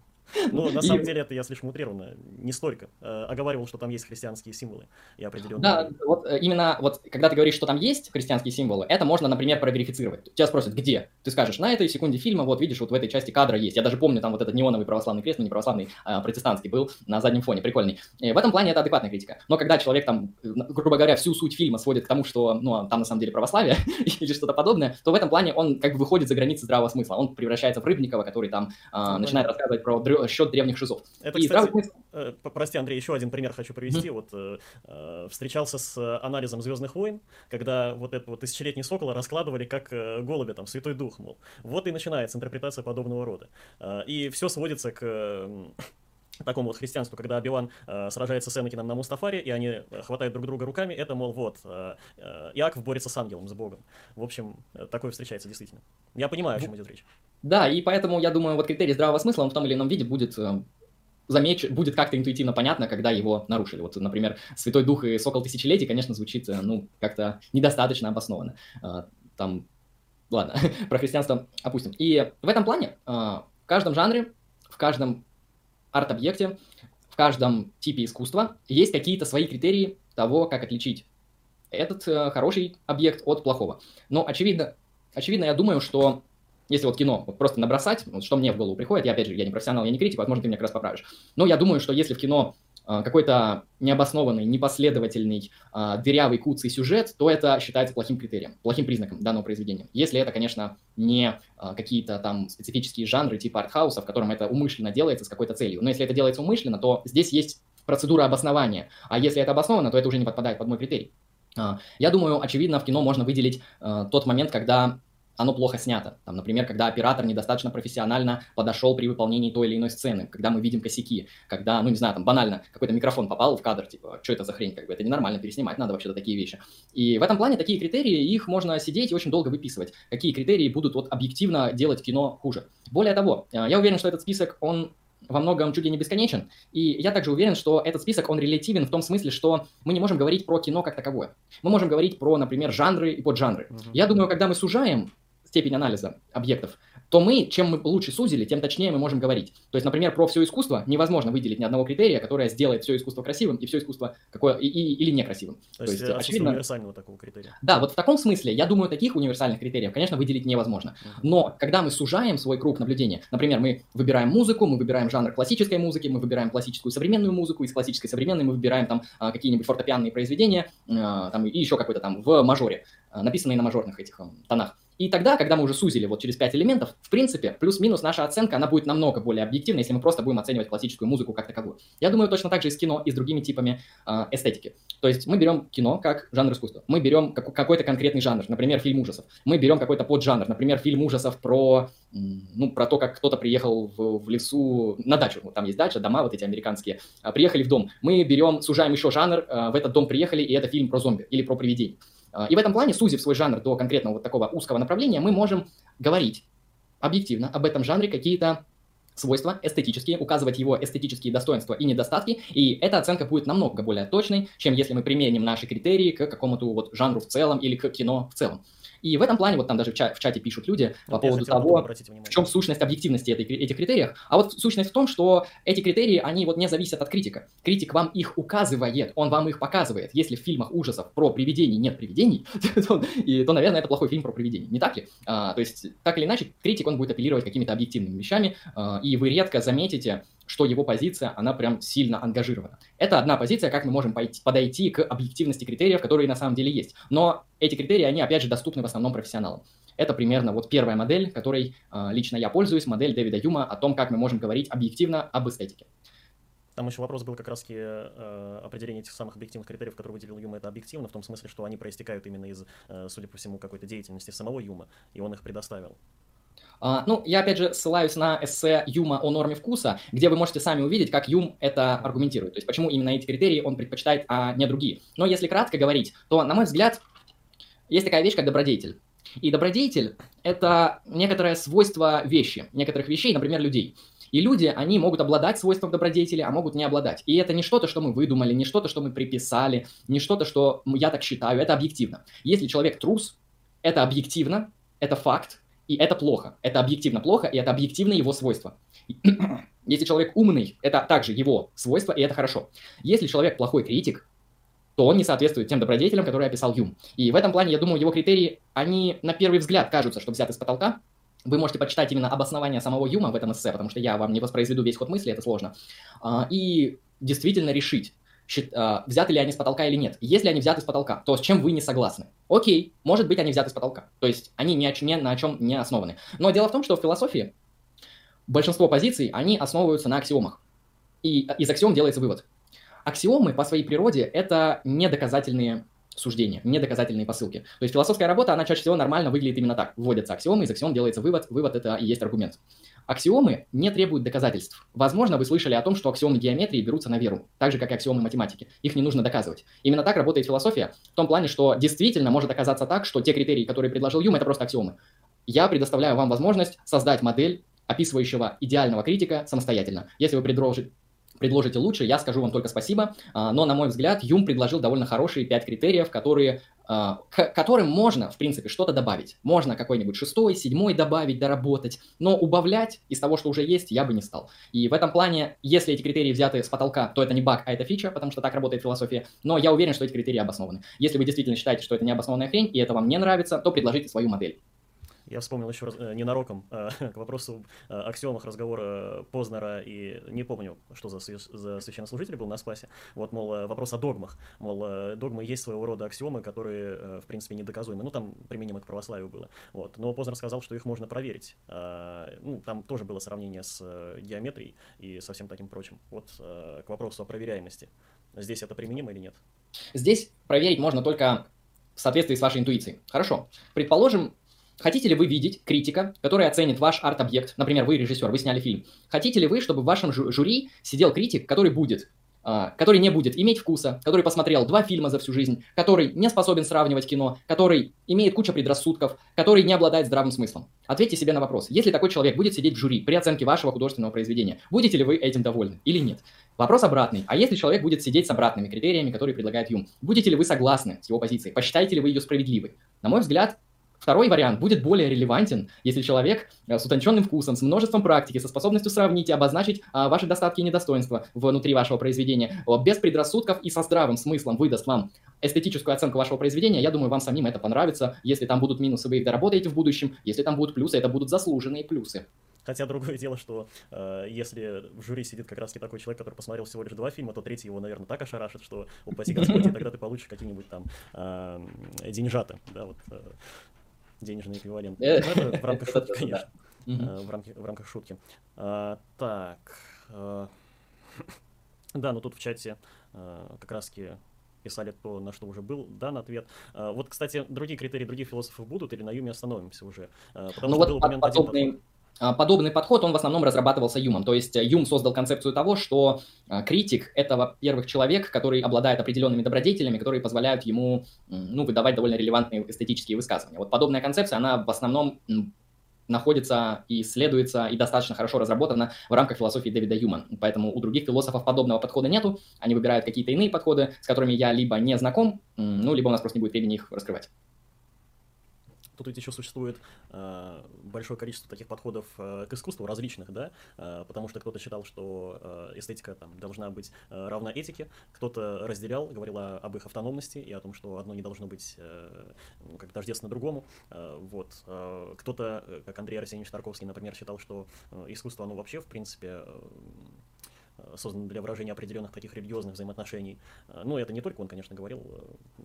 Ну, на самом деле, это я слишком утрированно, не столько. Э, оговаривал, что там есть христианские символы и определенные... Да, вот э, именно вот, когда ты говоришь, что там есть христианские символы, это можно, например, проверифицировать. Тебя спросят, где? Ты скажешь, на этой секунде фильма, вот видишь, вот в этой части кадра есть. Я даже помню, там вот этот неоновый православный крест, но не православный, а протестантский был на заднем фоне, прикольный. И в этом плане это адекватная критика. Но когда человек там, грубо говоря, всю суть фильма сводит к тому, что, ну, там на самом деле православие или что-то подобное, то в этом плане он как бы выходит за границы здравого смысла. Он превращается в Рыбникова, который там а, начинает рассказывать про счет древних шизов. Это, и кстати, здравый... э, прости, Андрей, еще один пример хочу привести. Mm-hmm. Вот э, э, встречался с анализом Звездных войн, когда вот этот вот тысячелетний сокол раскладывали как э, голубя, там, Святой Дух, мол. Вот и начинается интерпретация подобного рода. Э, и все сводится к такому вот христианству, когда Билан э, сражается с Энакином на Мустафаре, и они э, хватают друг друга руками, это, мол, вот, э, э, Иаков борется с ангелом, с Богом. В общем, э, такое встречается действительно. Я понимаю, о чем идет речь. Да, и поэтому, я думаю, вот критерий здравого смысла, он в том или ином виде будет э, замечу, будет как-то интуитивно понятно, когда его нарушили. Вот, например, Святой Дух и Сокол Тысячелетий, конечно, звучит, э, ну, как-то недостаточно обоснованно. Э, там, ладно, про христианство опустим. И в этом плане в каждом жанре, в каждом арт-объекте, в каждом типе искусства есть какие-то свои критерии того, как отличить этот хороший объект от плохого. Но очевидно, очевидно, я думаю, что если вот кино вот просто набросать, вот что мне в голову приходит, я опять же, я не профессионал, я не критик, возможно, ты меня как раз поправишь. Но я думаю, что если в кино э, какой-то необоснованный, непоследовательный, э, дырявый, куцый сюжет, то это считается плохим критерием, плохим признаком данного произведения. Если это, конечно, не э, какие-то там специфические жанры типа артхауса, в котором это умышленно делается с какой-то целью. Но если это делается умышленно, то здесь есть процедура обоснования. А если это обосновано, то это уже не подпадает под мой критерий. Я думаю, очевидно, в кино можно выделить тот момент, когда оно плохо снято. Там, например, когда оператор недостаточно профессионально подошел при выполнении той или иной сцены, когда мы видим косяки, когда, ну не знаю, там банально какой-то микрофон попал в кадр, типа, что это за хрень, как бы это ненормально, переснимать надо вообще-то такие вещи. И в этом плане такие критерии, их можно сидеть и очень долго выписывать. Какие критерии будут вот объективно делать кино хуже. Более того, э, я уверен, что этот список, он во многом чуть ли не бесконечен. И я также уверен, что этот список, он релятивен в том смысле, что мы не можем говорить про кино как таковое. Мы можем говорить про, например, жанры и поджанры. Uh-huh. Я думаю, когда мы сужаем степень анализа объектов, то мы, чем мы лучше сузили, тем точнее мы можем говорить. То есть, например, про все искусство невозможно выделить ни одного критерия, которое сделает все искусство красивым и все искусство какое и, и, или некрасивым. То, то есть, есть очевидно универсального такого критерия. Да, вот в таком смысле, я думаю, таких универсальных критериев, конечно, выделить невозможно. Но когда мы сужаем свой круг наблюдения, например, мы выбираем музыку, мы выбираем жанр классической музыки, мы выбираем классическую современную музыку, из классической современной мы выбираем там а, какие-нибудь фортепианные произведения, а, там и еще какой-то там в мажоре, а, написанные на мажорных этих тонах. И тогда, когда мы уже сузили вот через 5 элементов, в принципе, плюс-минус наша оценка, она будет намного более объективна, если мы просто будем оценивать классическую музыку как таковую. Я думаю, точно так же и с кино, и с другими типами э, эстетики. То есть мы берем кино как жанр искусства, мы берем как, какой-то конкретный жанр, например, фильм ужасов, мы берем какой-то поджанр, например, фильм ужасов про, ну, про то, как кто-то приехал в, в лесу на дачу, там есть дача, дома вот эти американские, а, приехали в дом. Мы берем, сужаем еще жанр, э, в этот дом приехали, и это фильм про зомби или про привидений. А, и в этом плане, сузив свой жанр до конкретного вот такого узкого направления, мы можем говорить объективно об этом жанре какие-то свойства эстетические, указывать его эстетические достоинства и недостатки, и эта оценка будет намного более точной, чем если мы применим наши критерии к какому-то вот жанру в целом или к кино в целом. И в этом плане, вот там даже в, чате, в чате пишут люди вот по поводу того, в чем сущность объективности этой, этих критериев. А вот сущность в том, что эти критерии, они вот не зависят от критика. Критик вам их указывает, он вам их показывает. Если в фильмах ужасов про привидений нет привидений, то, и, то, наверное, это плохой фильм про привидений. Не так ли? А, то есть, так или иначе, критик, он будет апеллировать какими-то объективными вещами, а, и вы редко заметите, что его позиция, она прям сильно ангажирована. Это одна позиция, как мы можем пойти, подойти к объективности критериев, которые на самом деле есть. Но эти критерии, они опять же доступны в основном профессионалам. Это примерно вот первая модель, которой э, лично я пользуюсь, модель Дэвида Юма о том, как мы можем говорить объективно об эстетике. Там еще вопрос был как раз-таки э, определение этих самых объективных критериев, которые выделил Юма, это объективно, в том смысле, что они проистекают именно из, э, судя по всему, какой-то деятельности самого Юма, и он их предоставил. Uh, ну, я опять же ссылаюсь на эссе Юма о норме вкуса, где вы можете сами увидеть, как Юм это аргументирует. То есть, почему именно эти критерии он предпочитает, а не другие. Но если кратко говорить, то, на мой взгляд, есть такая вещь, как добродетель. И добродетель – это некоторое свойство вещи, некоторых вещей, например, людей. И люди, они могут обладать свойством добродетели, а могут не обладать. И это не что-то, что мы выдумали, не что-то, что мы приписали, не что-то, что я так считаю, это объективно. Если человек трус, это объективно, это факт, и это плохо. Это объективно плохо, и это объективно его свойства. Если человек умный, это также его свойство, и это хорошо. Если человек плохой критик, то он не соответствует тем добродетелям, которые описал Юм. И в этом плане, я думаю, его критерии, они на первый взгляд кажутся, что взяты с потолка. Вы можете почитать именно обоснование самого Юма в этом эссе, потому что я вам не воспроизведу весь ход мысли, это сложно. А, и действительно решить, взяты ли они с потолка или нет. Если они взяты с потолка, то с чем вы не согласны? Окей, может быть, они взяты с потолка. То есть они ни, о ни на чем не основаны. Но дело в том, что в философии большинство позиций, они основываются на аксиомах. И из аксиом делается вывод. Аксиомы по своей природе – это недоказательные суждения, недоказательные посылки. То есть философская работа, она чаще всего нормально выглядит именно так. Вводятся аксиомы, из аксиом делается вывод, вывод – это и есть аргумент. Аксиомы не требуют доказательств. Возможно, вы слышали о том, что аксиомы геометрии берутся на веру, так же, как и аксиомы математики. Их не нужно доказывать. Именно так работает философия, в том плане, что действительно может оказаться так, что те критерии, которые предложил Юм, это просто аксиомы. Я предоставляю вам возможность создать модель описывающего идеального критика самостоятельно. Если вы предложите, лучше, я скажу вам только спасибо. А, но, на мой взгляд, Юм предложил довольно хорошие пять критериев, которые, а, к которым можно, в принципе, что-то добавить. Можно какой-нибудь шестой, седьмой добавить, доработать, но убавлять из того, что уже есть, я бы не стал. И в этом плане, если эти критерии взяты с потолка, то это не баг, а это фича, потому что так работает философия. Но я уверен, что эти критерии обоснованы. Если вы действительно считаете, что это не обоснованная хрень, и это вам не нравится, то предложите свою модель. Я вспомнил еще раз, э, ненароком э, к вопросу э, аксиомах разговора Познера, и не помню, что за, за священнослужитель был на Спасе. Вот, мол, вопрос о догмах. Мол, догмы есть своего рода аксиомы, которые, в принципе, недоказуемы. Ну, там применимо к православию было. Вот. Но Познер сказал, что их можно проверить. Ну, там тоже было сравнение с геометрией и со всем таким прочим. Вот к вопросу о проверяемости. Здесь это применимо или нет? Здесь проверить можно только в соответствии с вашей интуицией. Хорошо. Предположим, Хотите ли вы видеть критика, который оценит ваш арт-объект? Например, вы режиссер, вы сняли фильм. Хотите ли вы, чтобы в вашем жюри сидел критик, который будет Uh, который не будет иметь вкуса, который посмотрел два фильма за всю жизнь, который не способен сравнивать кино, который имеет кучу предрассудков, который не обладает здравым смыслом. Ответьте себе на вопрос, если такой человек будет сидеть в жюри при оценке вашего художественного произведения, будете ли вы этим довольны или нет? Вопрос обратный. А если человек будет сидеть с обратными критериями, которые предлагает Юм, будете ли вы согласны с его позицией? Посчитаете ли вы ее справедливой? На мой взгляд, Второй вариант будет более релевантен, если человек э, с утонченным вкусом, с множеством практики, со способностью сравнить и обозначить а, ваши достатки и недостоинства внутри вашего произведения, без предрассудков и со здравым смыслом выдаст вам эстетическую оценку вашего произведения, я думаю, вам самим это понравится. Если там будут минусы, вы их доработаете в будущем. Если там будут плюсы, это будут заслуженные плюсы. Хотя другое дело, что э, если в жюри сидит как раз такой человек, который посмотрел всего лишь два фильма, то третий его, наверное, так ошарашит, что упаси Господь, и тогда ты получишь какие-нибудь там э, деньжата, да, вот, э, денежный эквивалент. Э, в рамках шутки, конечно. Э, в рамках, в рамках шутки. Так. Э, да, ну тут в чате как раз-таки писали то, на что уже был дан ответ. Вот, кстати, другие критерии других философов будут или на Юме остановимся уже? Потому ну что вот был подобный, а, подобный подход, он в основном разрабатывался Юмом. То есть э, Юм создал концепцию того, что а, критик – это, во-первых, человек, который обладает определенными добродетелями, которые позволяют ему ну, выдавать довольно релевантные эстетические высказывания. Вот подобная концепция, она в основном находится и исследуется и достаточно хорошо разработана в рамках философии Дэвида Юма. Поэтому у других философов подобного подхода нету, они выбирают какие-то иные подходы, с которыми я либо не знаком, ну, либо у нас просто не будет времени их раскрывать. Тут ведь еще существует э, большое количество таких подходов э, к искусству различных, да, э, потому что кто-то считал, что э, эстетика там должна быть э, равна этике, кто-то разделял, говорил о, об их автономности и о том, что одно не должно быть э, ну, как тождественно другому, э, вот. Э, кто-то, э, как Андрей Арсеньевич Тарковский, например, считал, что э, искусство, оно вообще, в принципе, э, создано для выражения определенных таких религиозных взаимоотношений. Э, ну, это не только он, конечно, говорил, э,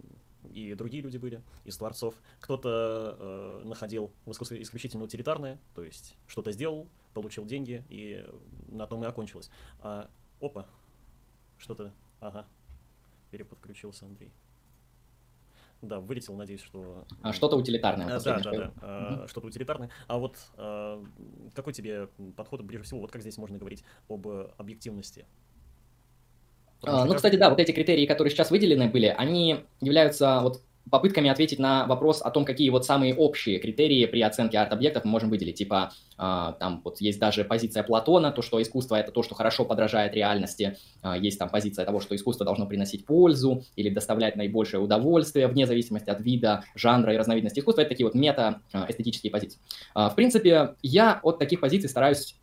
и другие люди были из творцов. Кто-то э, находил в искусстве исключительно утилитарное, то есть что-то сделал, получил деньги, и на том и окончилось. А, опа, что-то, ага, переподключился Андрей. Да, вылетел, надеюсь, что... А что-то утилитарное. А, да, да, да, а, что-то утилитарное. А вот а, какой тебе подход ближе всего? Вот как здесь можно говорить об объективности а, ну, кстати, да, вот эти критерии, которые сейчас выделены были, они являются вот попытками ответить на вопрос о том, какие вот самые общие критерии при оценке арт-объектов мы можем выделить. Типа, э, там вот есть даже позиция Платона, то, что искусство — это то, что хорошо подражает реальности. Э, есть там позиция того, что искусство должно приносить пользу или доставлять наибольшее удовольствие, вне зависимости от вида, жанра и разновидности искусства. Это такие вот мета-эстетические позиции. Э, в принципе, я от таких позиций стараюсь,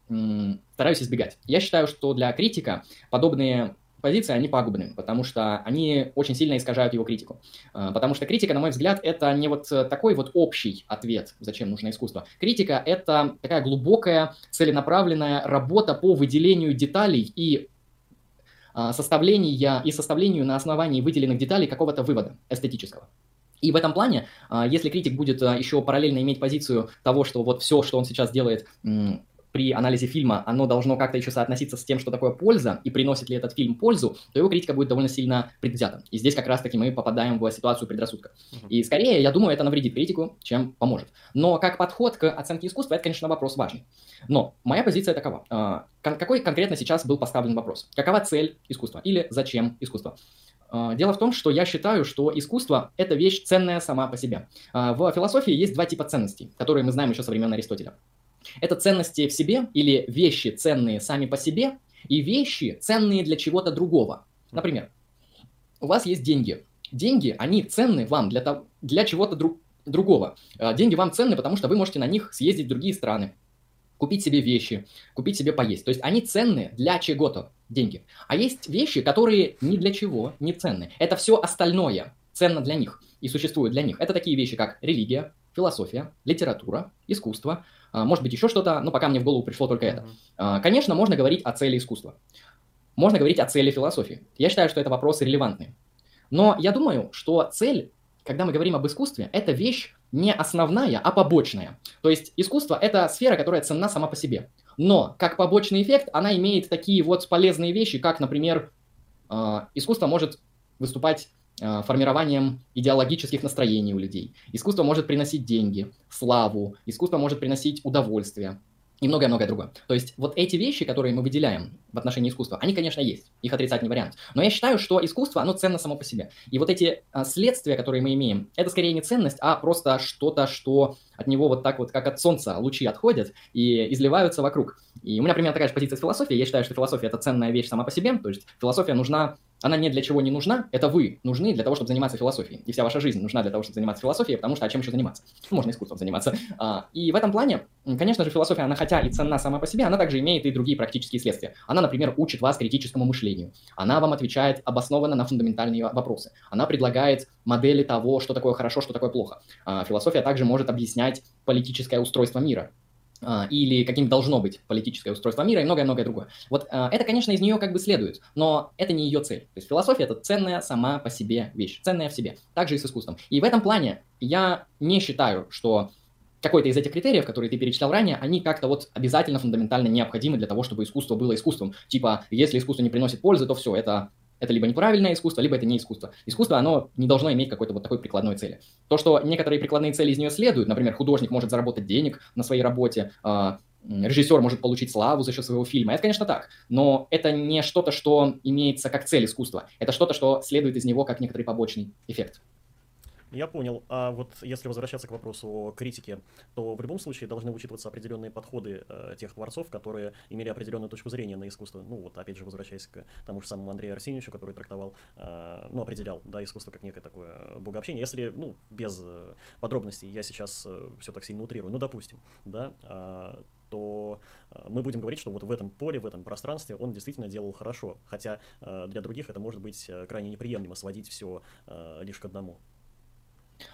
стараюсь избегать. Я считаю, что для критика подобные позиции, они пагубны, потому что они очень сильно искажают его критику. А, потому что критика, на мой взгляд, это не вот э, такой вот общий ответ, зачем нужно искусство. Критика — это такая глубокая, целенаправленная работа по выделению деталей и а, составления и составлению на основании выделенных деталей какого-то вывода эстетического. И в этом плане, а, если критик будет еще параллельно иметь позицию того, что вот все, что он сейчас делает, при анализе фильма оно должно как-то еще соотноситься с тем, что такое польза, и приносит ли этот фильм пользу, то его критика будет довольно сильно предвзята. И здесь как раз-таки мы попадаем в ситуацию предрассудка. Uh-huh. И скорее, я думаю, это навредит критику, чем поможет. Но как подход к оценке искусства, это, конечно, вопрос важный. Но моя позиция такова. А, какой конкретно сейчас был поставлен вопрос? Какова цель искусства? Или зачем искусство? А, дело в том, что я считаю, что искусство – это вещь ценная сама по себе. А, в философии есть два типа ценностей, которые мы знаем еще со времен Аристотеля. Это ценности в себе или вещи, ценные сами по себе, и вещи, ценные для чего-то другого. Например, у вас есть деньги. Деньги, они ценны вам для, того, для чего-то друг, другого. А, деньги вам ценны, потому что вы можете на них съездить в другие страны, купить себе вещи, купить себе поесть. То есть они ценны для чего-то, деньги. А есть вещи, которые ни для чего не ценны. Это все остальное ценно для них и существует для них. Это такие вещи, как религия, философия, литература, искусство, может быть, еще что-то, но пока мне в голову пришло только это. А, конечно, можно говорить о цели искусства. Можно говорить о цели философии. Я считаю, что это вопросы релевантные. Но я думаю, что цель, когда мы говорим об искусстве, это вещь не основная, а побочная. То есть искусство – это сфера, которая ценна сама по себе. Но как побочный эффект она имеет такие вот полезные вещи, как, например, а, искусство может выступать формированием идеологических настроений у людей. Искусство может приносить деньги, славу, искусство может приносить удовольствие и многое-многое другое. То есть вот эти вещи, которые мы выделяем в отношении искусства, они, конечно, есть, их отрицать не вариант. Но я считаю, что искусство, оно ценно само по себе. И вот эти а, следствия, которые мы имеем, это скорее не ценность, а просто что-то, что от него вот так вот, как от солнца, лучи отходят и изливаются вокруг. И у меня примерно такая же позиция с философией. Я считаю, что философия – это ценная вещь сама по себе. То есть философия нужна она не для чего не нужна, это вы нужны для того, чтобы заниматься философией. И вся ваша жизнь нужна для того, чтобы заниматься философией, потому что а чем еще заниматься? Можно искусством заниматься. А, и в этом плане, конечно же, философия, она хотя и ценна сама по себе, она также имеет и другие практические следствия. Она, например, учит вас критическому мышлению. Она вам отвечает обоснованно на фундаментальные вопросы. Она предлагает модели того, что такое хорошо, что такое плохо. А, философия также может объяснять политическое устройство мира. А, или каким должно быть политическое устройство мира и многое-многое другое. Вот а, это, конечно, из нее как бы следует, но это не ее цель. То есть философия – это ценная сама по себе вещь, ценная в себе, также и с искусством. И в этом плане я не считаю, что какой-то из этих критериев, которые ты перечислял ранее, они как-то вот обязательно фундаментально необходимы для того, чтобы искусство было искусством. Типа, если искусство не приносит пользы, то все, это это либо неправильное искусство, либо это не искусство. Искусство, оно не должно иметь какой-то вот такой прикладной цели. То, что некоторые прикладные цели из нее следуют, например, художник может заработать денег на своей работе, э, режиссер может получить славу за счет своего фильма, это, конечно, так, но это не что-то, что имеется как цель искусства, это что-то, что следует из него как некоторый побочный эффект. Я понял. А вот если возвращаться к вопросу о критике, то в любом случае должны учитываться определенные подходы э, тех творцов, которые имели определенную точку зрения на искусство. Ну вот, опять же, возвращаясь к тому же самому Андрею Арсеньевичу, который трактовал, э, ну, определял, да, искусство как некое такое богообщение. Если, ну, без э, подробностей, я сейчас э, все так сильно утрирую, ну, допустим, да, э, то мы будем говорить, что вот в этом поле, в этом пространстве он действительно делал хорошо, хотя э, для других это может быть э, крайне неприемлемо сводить все лишь к одному.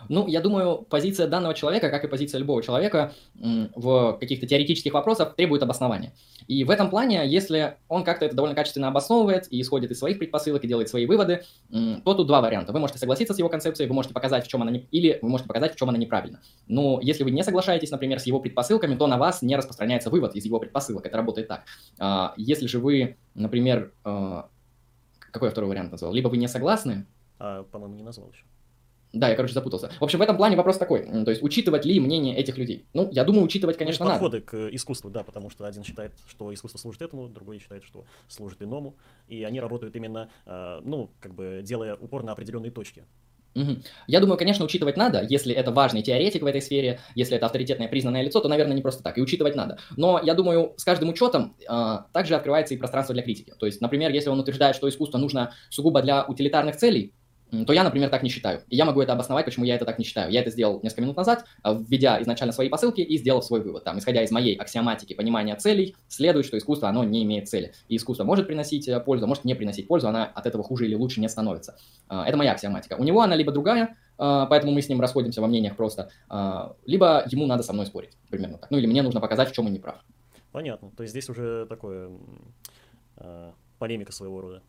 Ну, я думаю, позиция данного человека, как и позиция любого человека в каких-то теоретических вопросах, требует обоснования. И в этом плане, если он как-то это довольно качественно обосновывает и исходит из своих предпосылок и делает свои выводы, то тут два варианта. Вы можете согласиться с его концепцией, вы можете показать, в чем она не... или вы можете показать, в чем она неправильна. Но если вы не соглашаетесь, например, с его предпосылками, то на вас не распространяется вывод из его предпосылок. Это работает так. А, если же вы, например, а, какой я второй вариант назвал? Либо вы не согласны, а, по-моему, не назвал еще. Да, я, короче, запутался. В общем, в этом плане вопрос такой. То есть, учитывать ли мнение этих людей? Ну, я думаю, учитывать, конечно, ну, подходы надо. Подходы к искусству, да, потому что один считает, что искусство служит этому, другой считает, что служит иному. И они работают именно, э, ну, как бы делая упор на определенные точки. Угу. Я думаю, конечно, учитывать надо, если это важный теоретик в этой сфере, если это авторитетное признанное лицо, то, наверное, не просто так, и учитывать надо. Но я думаю, с каждым учетом э, также открывается и пространство для критики. То есть, например, если он утверждает, что искусство нужно сугубо для утилитарных целей, то я, например, так не считаю. И я могу это обосновать, почему я это так не считаю. Я это сделал несколько минут назад, а, введя изначально свои посылки и сделав свой вывод. Там, исходя из моей аксиоматики понимания целей, следует, что искусство, оно не имеет цели. И искусство может приносить э, пользу, может не приносить пользу, она от этого хуже или лучше не становится. А, это моя аксиоматика. У него она либо другая, поэтому мы с ним расходимся во мнениях просто, либо ему надо со мной спорить, примерно так. Ну или мне нужно показать, в чем он не прав. Понятно. То есть здесь уже такое полемика своего рода.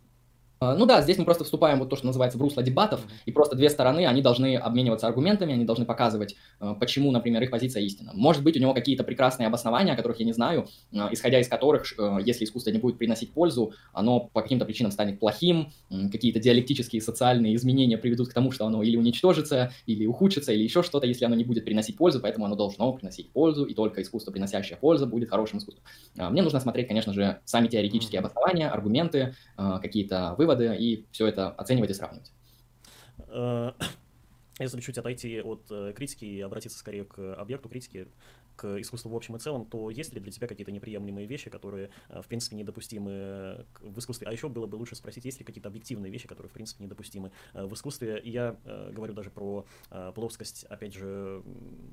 А, ну да, здесь мы просто вступаем вот то, что называется в русло дебатов, и просто две стороны, они должны обмениваться аргументами, они должны показывать, э, почему, например, их позиция истина. Может быть, у него какие-то прекрасные обоснования, о которых я не знаю, э, исходя из которых, э, если искусство не будет приносить пользу, оно по каким-то причинам станет плохим, какие-то диалектические социальные изменения приведут к тому, что оно или уничтожится, или ухудшится, или еще что-то, если оно не будет приносить пользу, поэтому оно должно приносить пользу, и только искусство, приносящее пользу, будет хорошим искусством. А, мне нужно смотреть, конечно же, сами теоретические обоснования, аргументы, какие-то выводы, выводы и все это оценивать и сравнивать. Э, если чуть отойти от э, критики и обратиться скорее к объекту критики, к искусству в общем и целом, то есть ли для тебя какие-то неприемлемые вещи, которые, э, в принципе, недопустимы в искусстве? А еще было бы лучше спросить, есть ли какие-то объективные вещи, которые, в принципе, недопустимы в искусстве? И я говорю даже про плоскость, опять же,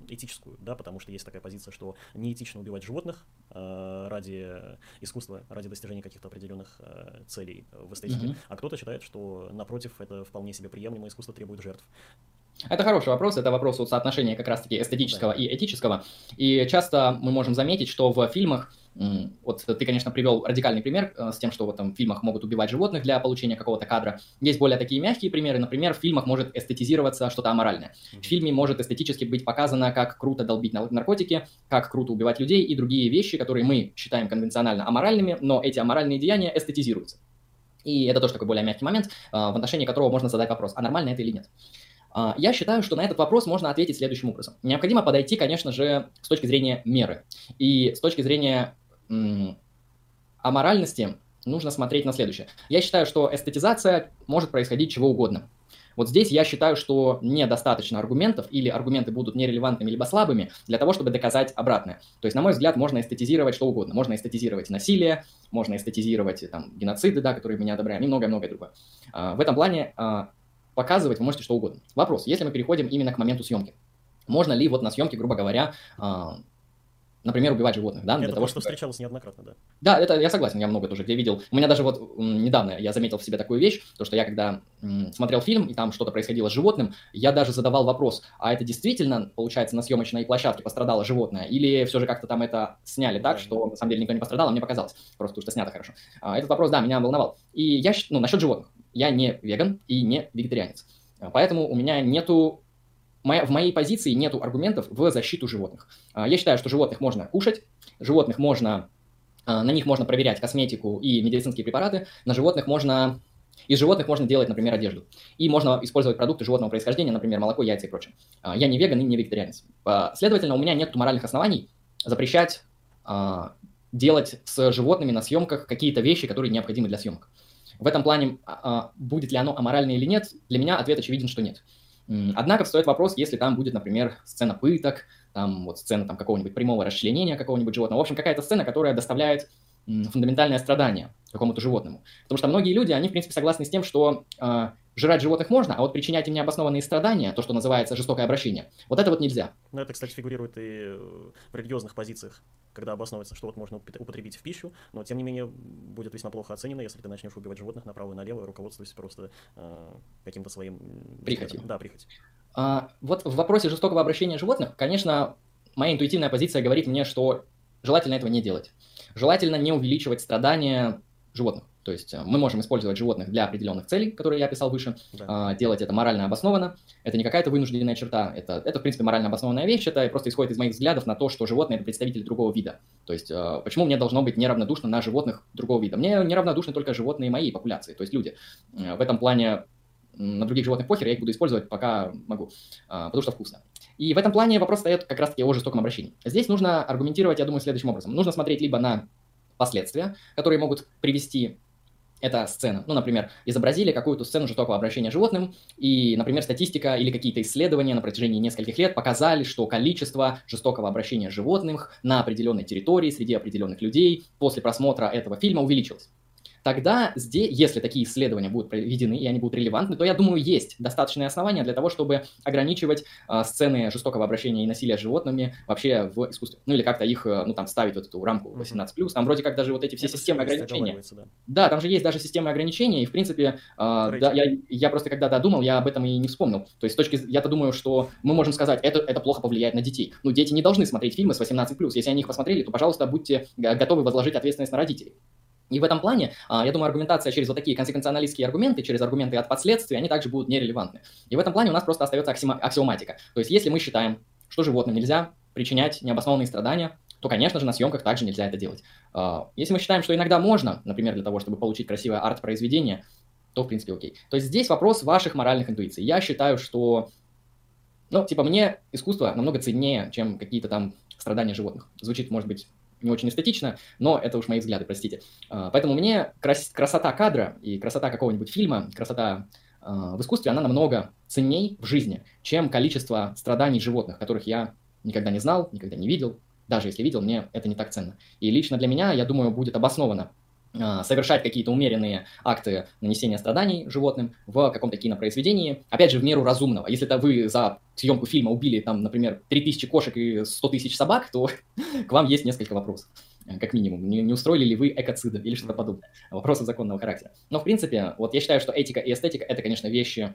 этическую, да, потому что есть такая позиция, что неэтично убивать животных ради искусства, ради достижения каких-то определенных целей в эстетике, mm-hmm. а кто-то считает, что, напротив, это вполне себе приемлемо, искусство требует жертв. Это хороший вопрос, это вопрос вот соотношения как раз-таки эстетического да. и этического. И часто мы можем заметить, что в фильмах, вот ты, конечно, привел радикальный пример э, с тем, что в этом фильмах могут убивать животных для получения какого-то кадра. Есть более такие мягкие примеры. Например, в фильмах может эстетизироваться что-то аморальное. В фильме может эстетически быть показано, как круто долбить наркотики, как круто убивать людей и другие вещи, которые мы считаем конвенционально аморальными, но эти аморальные деяния эстетизируются. И это тоже такой более мягкий момент, э, в отношении которого можно задать вопрос, а нормально это или нет. А, я считаю, что на этот вопрос можно ответить следующим образом. Необходимо подойти, конечно же, с точки зрения меры. И с точки зрения аморальности нужно смотреть на следующее. Я считаю, что эстетизация может происходить чего угодно. Вот здесь я считаю, что недостаточно аргументов, или аргументы будут нерелевантными либо слабыми, для того, чтобы доказать обратное. То есть, на мой взгляд, можно эстетизировать что угодно. Можно эстетизировать насилие, можно эстетизировать там, геноциды, да, которые мы не одобряем, и многое-многое другое. А, в этом плане а, показывать вы можете что угодно. Вопрос, если мы переходим именно к моменту съемки, можно ли вот на съемке, грубо говоря, а, например, убивать животных, да, для того, что встречалось неоднократно, да. Да, это я согласен, я много тоже где видел. У меня даже вот недавно я заметил в себе такую вещь, то что я когда смотрел фильм и там что-то происходило с животным, я даже задавал вопрос, а это действительно, получается, на съемочной площадке пострадало животное, или все же как-то там это сняли так, да. что на самом деле никто не пострадал, а мне показалось, просто потому что снято хорошо. А, этот вопрос, да, меня волновал. И я, ну, насчет животных, я не веган и не вегетарианец, поэтому у меня нету в моей позиции нету аргументов в защиту животных. А, я считаю, что животных можно кушать, животных можно, а, на них можно проверять косметику и медицинские препараты, на животных можно из животных можно делать, например, одежду. И можно использовать продукты животного происхождения, например, молоко, яйца и прочее. А, я не веган и не вегетарианец. Следовательно, у меня нет моральных оснований запрещать делать с животными на съемках какие-то вещи, которые необходимы для съемок. В этом плане, будет ли оно аморально или нет, для меня ответ очевиден, что нет. Однако встает вопрос, если там будет, например, сцена пыток, там вот сцена там какого-нибудь прямого расчленения какого-нибудь животного. В общем, какая-то сцена, которая доставляет фундаментальное страдание какому-то животному. Потому что многие люди, они, в принципе, согласны с тем, что э, жрать животных можно, а вот причинять им необоснованные страдания, то, что называется жестокое обращение, вот это вот нельзя. Ну, это, кстати, фигурирует и в религиозных позициях, когда обосновывается, что вот можно употребить в пищу, но, тем не менее, будет весьма плохо оценено, если ты начнешь убивать животных направо и налево, руководствуясь просто э, каким-то своим... Прихотью. Да, прихотью. А, вот в вопросе жестокого обращения животных, конечно, моя интуитивная позиция говорит мне, что желательно этого не делать. Желательно не увеличивать страдания животных. То есть э, мы можем использовать животных для определенных целей, которые я описал выше, да. делать это морально обоснованно. Это не какая-то вынужденная черта, это, это, в принципе, морально обоснованная вещь, это просто исходит из моих взглядов на то, что животные – это представители другого вида. То есть э, почему мне должно быть неравнодушно на животных другого вида? Мне неравнодушны только животные моей популяции, то есть люди. В этом плане на других животных похер, я их буду использовать пока могу, а, потому что вкусно. И в этом плане вопрос стоит как раз-таки о жестоком обращении. Здесь нужно аргументировать, я думаю, следующим образом. Нужно смотреть либо на последствия, которые могут привести эта сцена. Ну, например, изобразили какую-то сцену жестокого обращения животным, и, например, статистика или какие-то исследования на протяжении нескольких лет показали, что количество жестокого обращения животных на определенной территории среди определенных людей после просмотра этого фильма увеличилось тогда здесь, если такие исследования будут проведены и они будут релевантны, то я думаю, есть достаточные основания для того, чтобы ограничивать э, сцены жестокого обращения и насилия с животными вообще в искусстве. Ну или как-то их, э, ну там, ставить вот эту рамку 18+. Там вроде как даже вот эти все Это системы ограничения. Да. да, там же есть даже системы ограничения, и в принципе, э, да, я, я просто когда-то думал, я об этом и не вспомнил. То есть с точки, я-то думаю, что мы можем сказать, это, это плохо повлияет на детей. Но дети не должны смотреть фильмы с 18+. Если они их посмотрели, то, пожалуйста, будьте готовы возложить ответственность на родителей. И в этом плане, я думаю, аргументация через вот такие консеквенционалистские аргументы, через аргументы от последствий, они также будут нерелевантны. И в этом плане у нас просто остается аксиоматика. То есть если мы считаем, что животным нельзя причинять необоснованные страдания, то, конечно же, на съемках также нельзя это делать. Если мы считаем, что иногда можно, например, для того, чтобы получить красивое арт-произведение, то, в принципе, окей. То есть здесь вопрос ваших моральных интуиций. Я считаю, что, ну, типа, мне искусство намного ценнее, чем какие-то там страдания животных. Звучит, может быть, не очень эстетично, но это уж мои взгляды, простите. А, поэтому мне крас красота кадра и красота какого-нибудь фильма, красота а, в искусстве, она намного ценней в жизни, чем количество страданий животных, которых я никогда не знал, никогда не видел. Даже если видел, мне это не так ценно. И лично для меня, я думаю, будет обосновано совершать какие-то умеренные акты нанесения страданий животным в каком-то кинопроизведении, опять же, в меру разумного. Если это вы за съемку фильма убили, там, например, 3000 кошек и 100 тысяч собак, то к вам есть несколько вопросов как минимум. Не, не устроили ли вы экоцида или что-то подобное. Вопросы законного характера. Но, в принципе, вот я считаю, что этика и эстетика – это, конечно, вещи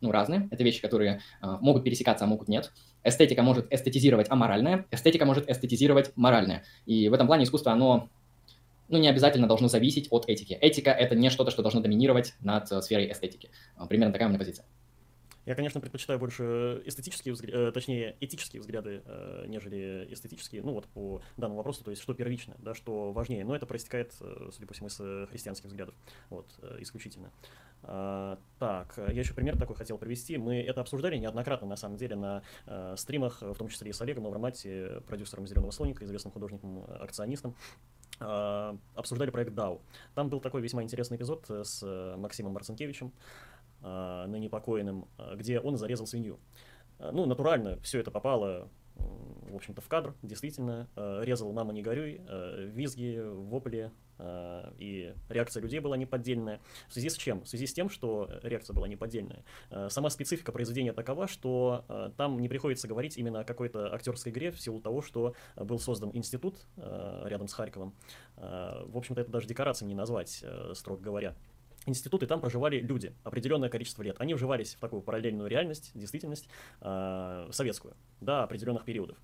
ну, разные. Это вещи, которые э, могут пересекаться, а могут нет. Эстетика может эстетизировать аморальное, эстетика может эстетизировать моральное. И в этом плане искусство, оно ну, не обязательно должно зависеть от этики. Этика — это не что-то, что должно доминировать над э, сферой эстетики. А, примерно такая у меня позиция. Я, конечно, предпочитаю больше эстетические, взгляды, э, точнее, этические взгляды, э, нежели эстетические, ну вот по данному вопросу, то есть что первично, да, что важнее. Но это проистекает, судя по всему, из христианских взглядов, вот, исключительно. А, так, я еще пример такой хотел привести. Мы это обсуждали неоднократно, на самом деле, на стримах, в том числе и с Олегом Новромати, продюсером «Зеленого слоника», известным художником-акционистом. А, обсуждали проект DAO. Там был такой весьма интересный эпизод э, с э, Максимом Марцинкевичем, ныне покойным, где он зарезал свинью. Ну, натурально, все это попало в общем-то, в кадр, действительно, э, резал «Мама, не горюй», э, визги, вопли, э, и реакция людей была неподдельная. В связи с чем? В связи с тем, что реакция была неподдельная. Сама специфика произведения такова, что там не приходится говорить именно о какой-то актерской игре в силу того, что был создан институт рядом с Харьковом. В общем-то, это даже декорацией не назвать, строго говоря институты, там проживали люди определенное количество лет. Они вживались в такую параллельную реальность, действительность, э, советскую, до определенных периодов.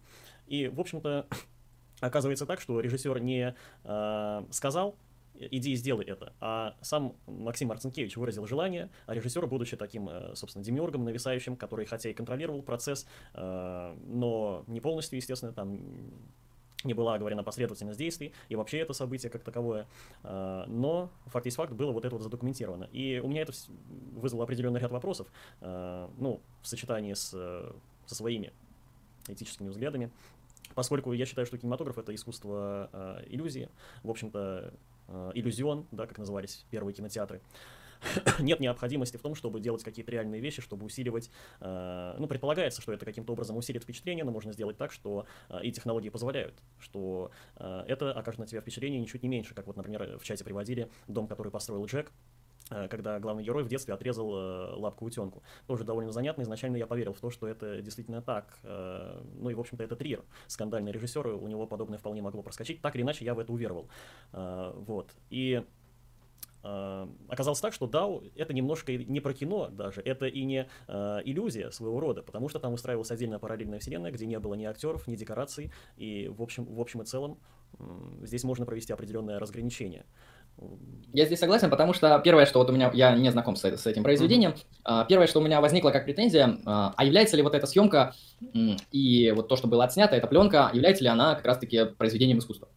И, в общем-то, оказывается так, что режиссер не э, сказал, иди и сделай это. А сам Максим Марцинкевич выразил желание, а режиссер, будучи таким, э, собственно, демиургом нависающим, который хотя и контролировал процесс, э, но не полностью, естественно, там не была оговорена последовательность действий и вообще это событие как таковое. А, но факт есть факт, было вот это вот задокументировано. И у меня это вызвало определенный ряд вопросов, а, ну, в сочетании с, со своими этическими взглядами, поскольку я считаю, что кинематограф — это искусство э, иллюзии, в общем-то, э, иллюзион, да, как назывались первые кинотеатры. нет необходимости в том, чтобы делать какие-то реальные вещи, чтобы усиливать, э, ну, предполагается, что это каким-то образом усилит впечатление, но можно сделать так, что э, и технологии позволяют, что э, это окажет на тебя впечатление ничуть не меньше, как вот, например, в чате приводили дом, который построил Джек, э, когда главный герой в детстве отрезал э, лапку утенку. Тоже довольно занятно. Изначально я поверил в то, что это действительно так. Э, ну и, в общем-то, это Триер, скандальный режиссер, у него подобное вполне могло проскочить. Так или иначе, я в это уверовал. Э, вот. И оказалось так, что DAO это немножко не про кино даже, это и не э, иллюзия своего рода, потому что там устраивалась отдельная параллельная вселенная, где не было ни актеров, ни декораций, и в общем, в общем и целом э, здесь можно провести определенное разграничение. Я здесь согласен, потому что первое, что вот у меня, я не знаком с, с этим произведением, mm-hmm. первое, что у меня возникло как претензия, а, а является ли вот эта съемка и вот то, что было отснято, эта пленка, является ли она как раз-таки произведением искусства?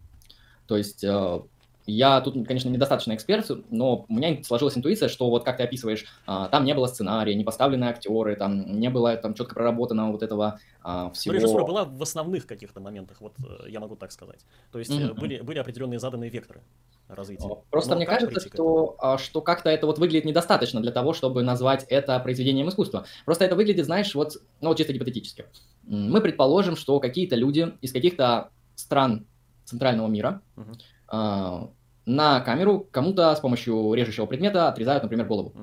То есть э, я тут, конечно, недостаточно эксперт, но у меня сложилась интуиция, что вот как ты описываешь, а, там не было сценария, не поставлены актеры, там не было там четко проработано вот этого а, всего. Ну, режиссура была в основных каких-то моментах, вот э, я могу так сказать. То есть mm-hmm. были, были определенные заданные векторы развития. Просто но мне кажется, что, а, что как-то это вот выглядит недостаточно для того, чтобы назвать это произведением искусства. Просто это выглядит, знаешь, вот, ну, вот чисто гипотетически. Мы предположим, что какие-то люди из каких-то стран центрального мира uh-huh на камеру кому-то с помощью режущего предмета отрезают, например, голову.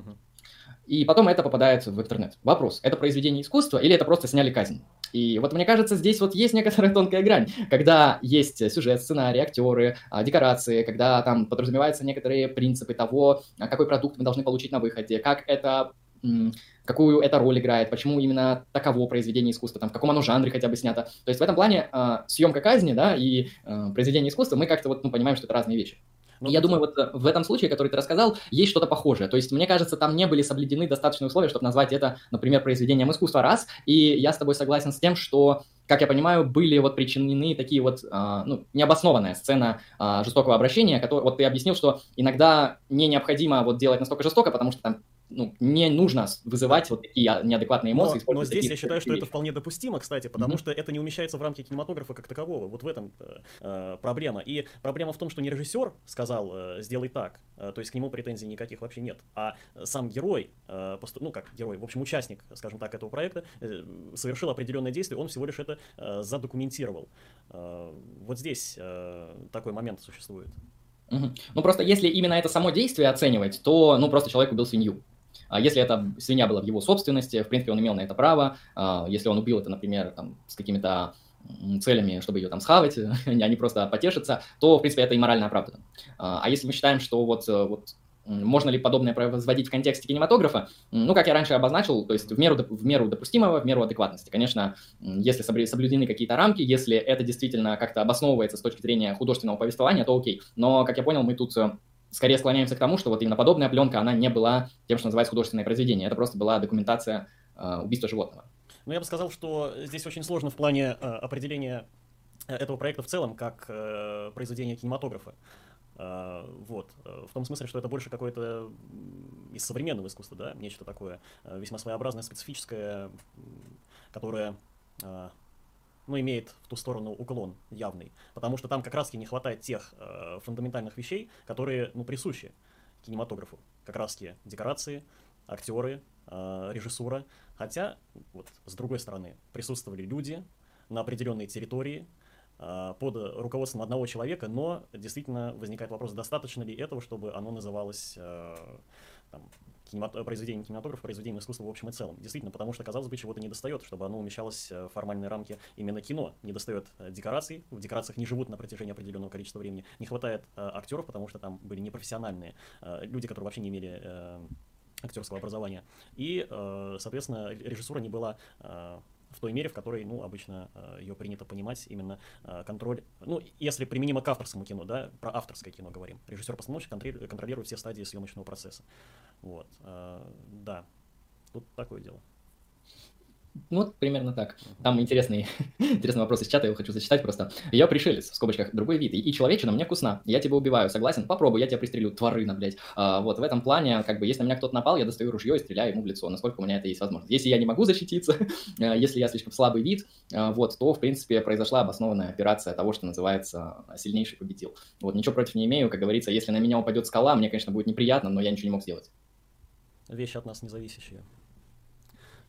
И потом это попадает в интернет. Вопрос, это произведение искусства или это просто сняли казнь? И вот мне кажется, здесь вот есть некоторая тонкая грань, когда есть сюжет, сценарий, актеры, а, декорации, когда там подразумеваются некоторые принципы того, а, какой продукт мы должны получить на выходе, как это какую это роль играет, почему именно таково произведение искусства, там, в каком оно жанре хотя бы снято. То есть в этом плане э, съемка казни, да, и э, произведение искусства, мы как-то вот, ну, понимаем, что это разные вещи. Ну, я думаю, вот в этом случае, который ты рассказал, есть что-то похожее. То есть, мне кажется, там не были соблюдены достаточные условия, чтобы назвать это, например, произведением искусства раз. И я с тобой согласен с тем, что как я понимаю, были вот причинены такие вот, а, ну, необоснованная сцена а, жестокого обращения, который, вот ты объяснил, что иногда не необходимо вот делать настолько жестоко, потому что там ну, не нужно вызывать вот такие неадекватные эмоции. Но, но здесь я считаю, что это вполне допустимо, кстати, потому mm-hmm. что это не умещается в рамки кинематографа как такового. Вот в этом э, э, проблема. И проблема в том, что не режиссер сказал э, «сделай так», э, то есть к нему претензий никаких вообще нет, а сам герой, э, посту, ну как герой, в общем, участник, скажем так, этого проекта, э, совершил определенное действие, он всего лишь это э, задокументировал. Э, вот здесь э, такой момент существует. Угу. Ну просто если именно это само действие оценивать, то ну просто человек убил свинью. А если эта свинья была в его собственности, в принципе, он имел на это право. А если он убил это, например, там, с какими-то целями, чтобы ее там схавать, а не просто потешиться, то, в принципе, это и морально оправдано. А если мы считаем, что вот, э, вот можно ли подобное производить в контексте кинематографа? Ну, как я раньше обозначил, то есть в меру, в меру допустимого, в меру адекватности. Конечно, если соблюдены какие-то рамки, если это действительно как-то обосновывается с точки зрения художественного повествования, то окей. Но, как я понял, мы тут э, скорее склоняемся к тому, что вот именно подобная пленка, она не была тем, что называется художественное произведение. Это просто была документация э, убийства животного. Ну, я бы сказал, что здесь очень сложно в плане э, определения э, этого проекта в целом как э, произведение кинематографа. Вот. В том смысле, что это больше какое-то из современного искусства, да, нечто такое весьма своеобразное, специфическое, которое ну, имеет в ту сторону уклон явный, потому что там как раз-таки не хватает тех э, фундаментальных вещей, которые, ну, присущи кинематографу. Как раз-таки декорации, актеры, э, режиссура. Хотя, вот, с другой стороны, присутствовали люди на определенной территории, э, под руководством одного человека, но действительно возникает вопрос, достаточно ли этого, чтобы оно называлось э, там, кинемато- произведение кинематографа, произведение искусства в общем и целом. Действительно, потому что, казалось бы, чего-то не достает, чтобы оно умещалось э, в формальные рамки именно кино. Не достает э, декораций, в декорациях не живут на протяжении определенного количества времени. Не хватает э, актеров, потому что там были непрофессиональные э, люди, которые вообще не имели актерского образования. И, соответственно, режиссура не была в той мере, в которой, ну, обычно э, ее принято понимать, именно э, контроль, ну, если применимо к авторскому кино, да, про авторское кино говорим. Режиссер-постановщик контролирует все стадии съемочного процесса. Вот, э, да, тут такое дело. Ну, вот примерно так. Там интересный, интересный вопрос из чата, я его хочу зачитать просто. Я пришелец, в скобочках, другой вид, и, и человечина мне вкусна, я тебя убиваю, согласен? Попробуй, я тебя пристрелю, тварына, блядь. А, вот в этом плане, как бы, если на меня кто-то напал, я достаю ружье и стреляю ему в лицо, насколько у меня это есть возможность. Если я не могу защититься, а, если я слишком слабый вид, а, вот, то, в принципе, произошла обоснованная операция того, что называется сильнейший победил. Вот, ничего против не имею, как говорится, если на меня упадет скала, мне, конечно, будет неприятно, но я ничего не мог сделать. Вещи от нас не. Uh,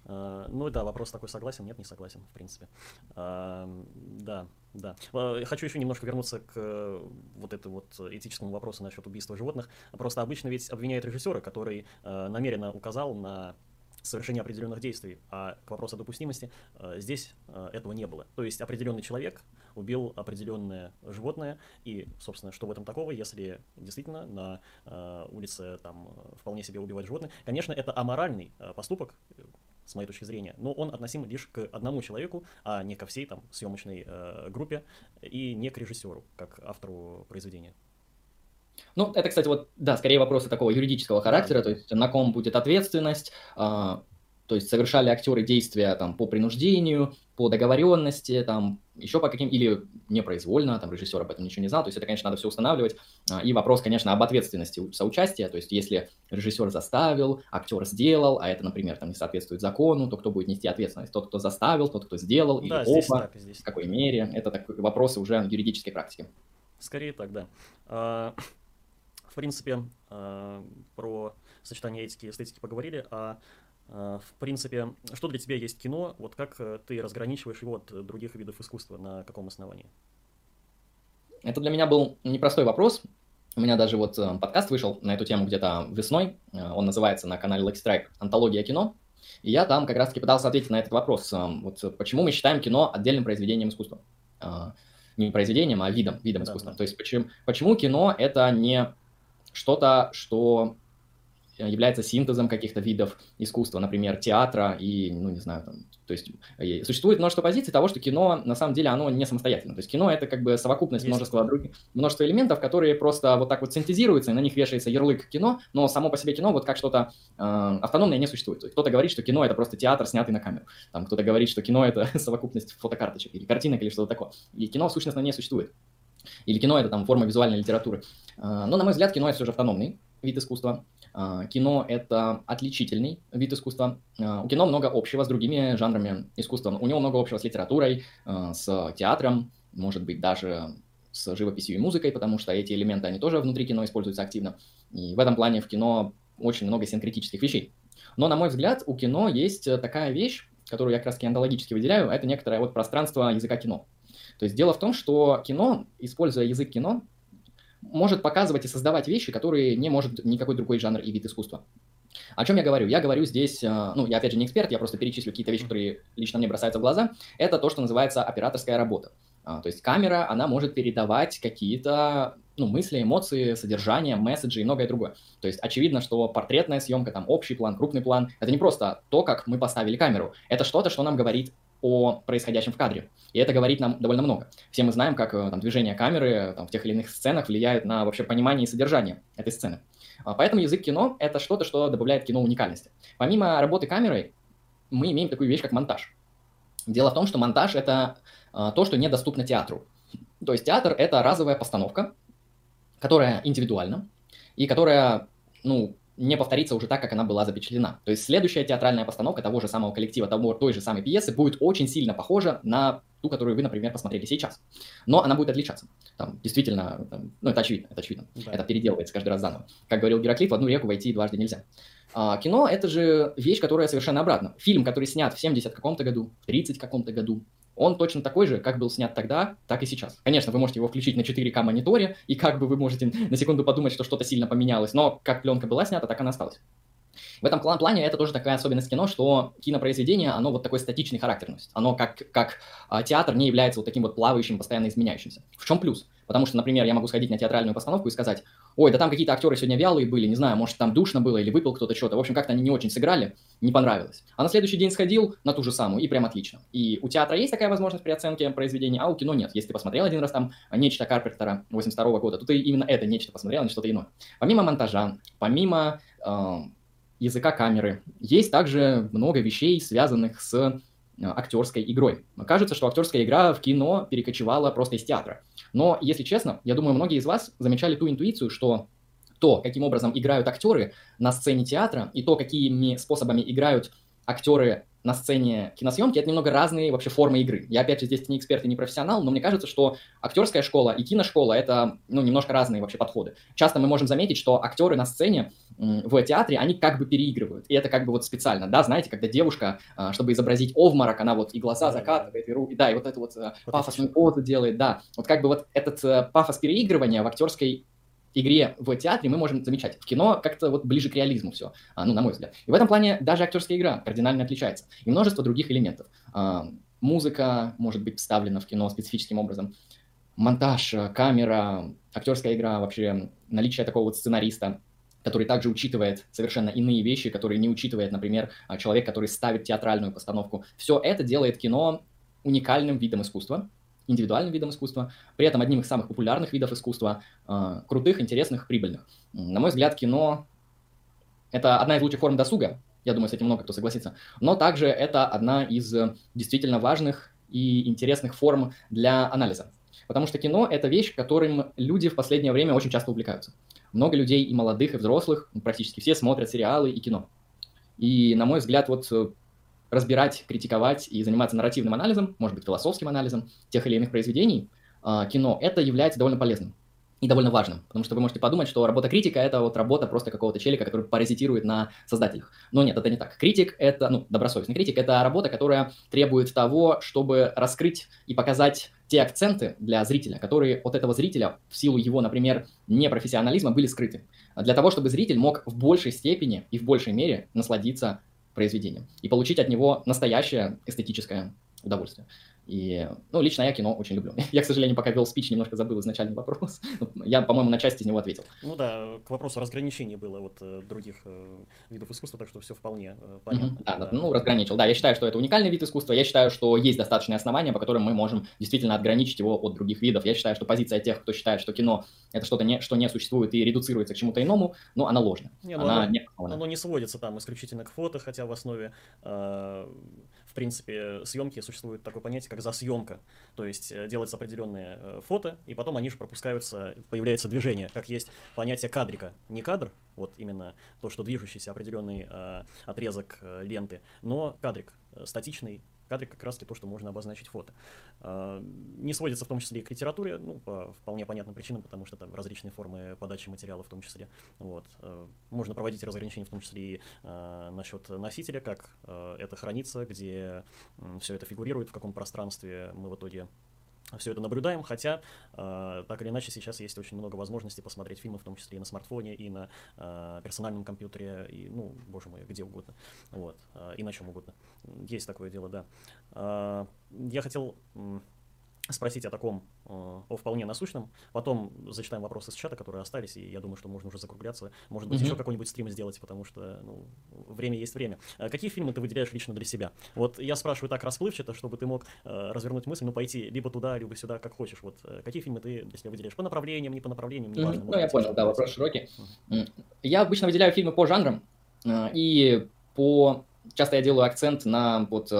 ну да, вопрос такой, согласен, нет, не согласен, в принципе. Uh, да, да. Uh, хочу еще немножко вернуться к uh, вот этому вот этическому вопросу насчет убийства животных. Просто обычно ведь обвиняют режиссера, который намеренно указал на совершение определенных действий, а к вопросу допустимости здесь этого не было. То есть определенный человек убил определенное животное, и, собственно, что в этом такого, если действительно на улице там вполне себе убивать животное. Конечно, это аморальный поступок, с моей точки зрения, но он относим лишь к одному человеку, а не ко всей там съемочной э, группе и не к режиссеру, как автору произведения. Ну, это, кстати, вот, да, скорее вопросы такого юридического характера, то есть на ком будет ответственность, э, то есть совершали актеры действия там по принуждению, по договоренности, там еще по каким, или непроизвольно, там режиссер об этом ничего не знал, то есть это, конечно, надо все устанавливать. А, и вопрос, конечно, об ответственности соучастия, то есть если режиссер заставил, актер сделал, а это, например, там не соответствует закону, то кто будет нести ответственность? Тот, кто заставил, тот, кто сделал, или да, оба, здесь так, здесь. в какой мере? Это так, вопросы уже юридической практики. Скорее так, да. А, в принципе, а, про сочетание этики и эстетики поговорили, а в принципе, что для тебя есть кино? Вот как э, ты разграничиваешь его от других видов искусства? На каком основании? Это для меня был непростой вопрос. У меня даже вот э, подкаст вышел на эту тему где-то весной. Он называется на канале Lucky Strike «Антология кино». И я там как раз-таки пытался ответить на этот вопрос. Вот почему мы считаем кино отдельным произведением искусства? Не произведением, а видом, видом искусства. Да. То есть почему, почему кино это не что-то, что является синтезом каких-то видов искусства, например, театра и, ну, не знаю, там, то есть существует множество позиций того, что кино, на самом деле, оно не самостоятельно. То есть кино — это как бы совокупность множества других, множества элементов, которые просто вот так вот синтезируются, и на них вешается ярлык кино, но само по себе кино вот как что-то э, автономное не существует. То есть кто-то говорит, что кино — это просто театр, снятый на камеру. Там кто-то говорит, что кино — это совокупность фотокарточек или картинок или что-то такое. И кино, сущностно, не существует. Или кино — это там форма визуальной литературы. Э, но, на мой взгляд, кино — это все же автономный вид искусства. А, кино — это отличительный вид искусства. А, у кино много общего с другими жанрами искусства. У него много общего с литературой, а, с театром, может быть, даже с живописью и музыкой, потому что эти элементы, они тоже внутри кино используются активно. И в этом плане в кино очень много синкретических вещей. Но, на мой взгляд, у кино есть такая вещь, которую я как раз онтологически выделяю, это некоторое вот пространство языка кино. То есть дело в том, что кино, используя язык кино, может показывать и создавать вещи, которые не может никакой другой жанр и вид искусства. О чем я говорю? Я говорю здесь, э, ну, я опять же не эксперт, я просто перечислю какие-то вещи, которые лично мне бросаются в глаза. Это то, что называется операторская работа. А, то есть камера, она может передавать какие-то ну, мысли, эмоции, содержание, месседжи и многое другое. То есть очевидно, что портретная съемка, там общий план, крупный план, это не просто то, как мы поставили камеру. Это что-то, что нам говорит о происходящем в кадре. И это говорит нам довольно много. Все мы знаем, как э, там, движение камеры там, в тех или иных сценах влияет на вообще понимание и содержание этой сцены. А, поэтому язык кино — это что-то, что добавляет кино уникальности. Помимо работы камерой, мы имеем такую вещь, как монтаж. Дело в том, что монтаж — это а, то, что недоступно театру. То есть театр — это разовая постановка, которая индивидуальна и которая, ну, не повторится уже так, как она была запечатлена. То есть следующая театральная постановка того же самого коллектива, того, той же самой пьесы будет очень сильно похожа на ту, которую вы, например, посмотрели сейчас. Но она будет отличаться. Там, действительно, там, ну, это очевидно, это очевидно. Да. Это переделывается каждый раз заново. Как говорил Гераклит, в одну реку войти дважды нельзя. А, кино — это же вещь, которая совершенно обратна. Фильм, который снят в 70 каком-то году, в 30 каком-то году, он точно такой же, как был снят тогда, так и сейчас. Конечно, вы можете его включить на 4К мониторе, и как бы вы можете на секунду подумать, что что-то сильно поменялось, но как пленка была снята, так она осталась. В этом плане это тоже такая особенность кино, что кинопроизведение, оно вот такой статичный характер носит. Оно как, как а, театр не является вот таким вот плавающим, постоянно изменяющимся. В чем плюс? Потому что, например, я могу сходить на театральную постановку и сказать, ой, да там какие-то актеры сегодня вялые были, не знаю, может там душно было или выпил кто-то что-то. В общем, как-то они не очень сыграли, не понравилось. А на следующий день сходил на ту же самую, и прям отлично. И у театра есть такая возможность при оценке произведения, а у кино нет. Если ты посмотрел один раз там нечто Карпентера 82 года, то ты именно это нечто посмотрел, а не что-то иное. Помимо монтажа, помимо э, языка камеры, есть также много вещей, связанных с Э, актерской игрой. Кажется, что актерская игра в кино перекочевала просто из театра. Но, если честно, я думаю, многие из вас замечали ту интуицию, что то, каким образом играют актеры на сцене театра, и то, какими способами играют актеры на сцене киносъемки, это немного разные вообще формы игры. Я, опять же, здесь не эксперт и не профессионал, но мне кажется, что актерская школа и киношкола — это, ну, немножко разные вообще подходы. Часто мы можем заметить, что актеры на сцене в театре, они как бы переигрывают. И это как бы вот специально, да, знаете, когда девушка, а, чтобы изобразить овмарок, она вот и глаза закатывает, и руки, да, и вот это вот, э, вот пафосную позу делает, да. Вот как бы вот этот э, пафос переигрывания в актерской игре в театре мы можем замечать. В кино как-то вот ближе к реализму все, а, ну, на мой взгляд. И в этом плане даже актерская игра кардинально отличается. И множество других элементов. А, музыка может быть вставлена в кино специфическим образом. Монтаж, камера, актерская игра, вообще наличие такого вот сценариста, который также учитывает совершенно иные вещи, которые не учитывает, например, а, человек, который ставит театральную постановку. Все это делает кино уникальным видом искусства, индивидуальным видом искусства, при этом одним из самых популярных видов искусства, э, крутых, интересных, прибыльных. На мой взгляд, кино — это одна из лучших форм досуга, я думаю, с этим много кто согласится, но также это одна из действительно важных и интересных форм для анализа. Потому что кино — это вещь, которым люди в последнее время очень часто увлекаются. Много людей, и молодых, и взрослых, практически все смотрят сериалы и кино. И, на мой взгляд, вот разбирать, критиковать и заниматься нарративным анализом, может быть, философским анализом тех или иных произведений, а, кино, это является довольно полезным и довольно важным, потому что вы можете подумать, что работа критика — это вот работа просто какого-то челика, который паразитирует на создателях. Но нет, это не так. Критик — это, ну, добросовестный критик — это работа, которая требует того, чтобы раскрыть и показать те акценты для зрителя, которые от этого зрителя в силу его, например, непрофессионализма были скрыты. Для того, чтобы зритель мог в большей степени и в большей мере насладиться произведением и получить от него настоящее эстетическое удовольствие. И, ну, лично я кино очень люблю. Я, к сожалению, пока вел спич, немножко забыл изначальный вопрос. Я, по-моему, на части из него ответил. Ну да, к вопросу разграничения было вот э, других э, видов искусства, так что все вполне э, понятно. Mm-hmm. Да, да, ну, разграничил. Да, я считаю, что это уникальный вид искусства. Я считаю, что есть достаточные основания, по которым мы можем действительно отграничить его от других видов. Я считаю, что позиция тех, кто считает, что кино — это что-то, не, что не существует и редуцируется к чему-то иному, ну, она ложна. Не, ну, она оно, не оно не сводится там исключительно к фото, хотя в основе э, принципе, съемки существует такое понятие, как засъемка. То есть э, делается определенные э, фото, и потом они же пропускаются, появляется движение, как есть понятие кадрика. Не кадр, вот именно то, что движущийся определенный э, отрезок ленты, но кадрик, статичный кадре как раз-таки то, что можно обозначить фото. А, не сводится в том числе и к литературе, ну, по вполне понятным причинам, потому что там различные формы подачи материала в том числе. Вот. А, можно проводить разграничения в том числе и а, насчет носителя, как это хранится, где все это фигурирует, в каком пространстве мы в итоге все это наблюдаем, хотя э, так или иначе сейчас есть очень много возможностей посмотреть фильмы, в том числе и на смартфоне, и на э, персональном компьютере, и, ну, боже мой, где угодно, вот, э, и на чем угодно. Есть такое дело, да. Э, я хотел спросить о таком, э, о вполне насущном. Потом зачитаем вопросы с чата, которые остались, и я думаю, что можно уже закругляться. Может быть, mm-hmm. еще какой-нибудь стрим сделать, потому что ну, время есть время. А какие фильмы ты выделяешь лично для себя? Вот я спрашиваю так расплывчато, чтобы ты мог э, развернуть мысль, ну, пойти либо туда, либо сюда, как хочешь. Вот э, какие фильмы ты для себя выделяешь? По направлениям, не по направлениям, не важно. Mm-hmm. Ну, я понял, да, вопрос широкий. Mm-hmm. Я обычно выделяю фильмы по жанрам, э, и по... Часто я делаю акцент на вот...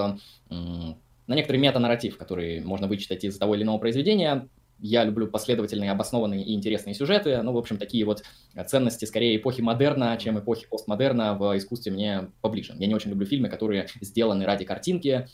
На некоторый мета-нарратив, который можно вычитать из того или иного произведения. Я люблю последовательные, обоснованные и интересные сюжеты. Ну, в общем, такие вот ценности скорее эпохи модерна, чем эпохи постмодерна в искусстве мне поближе. Я не очень люблю фильмы, которые сделаны ради картинки,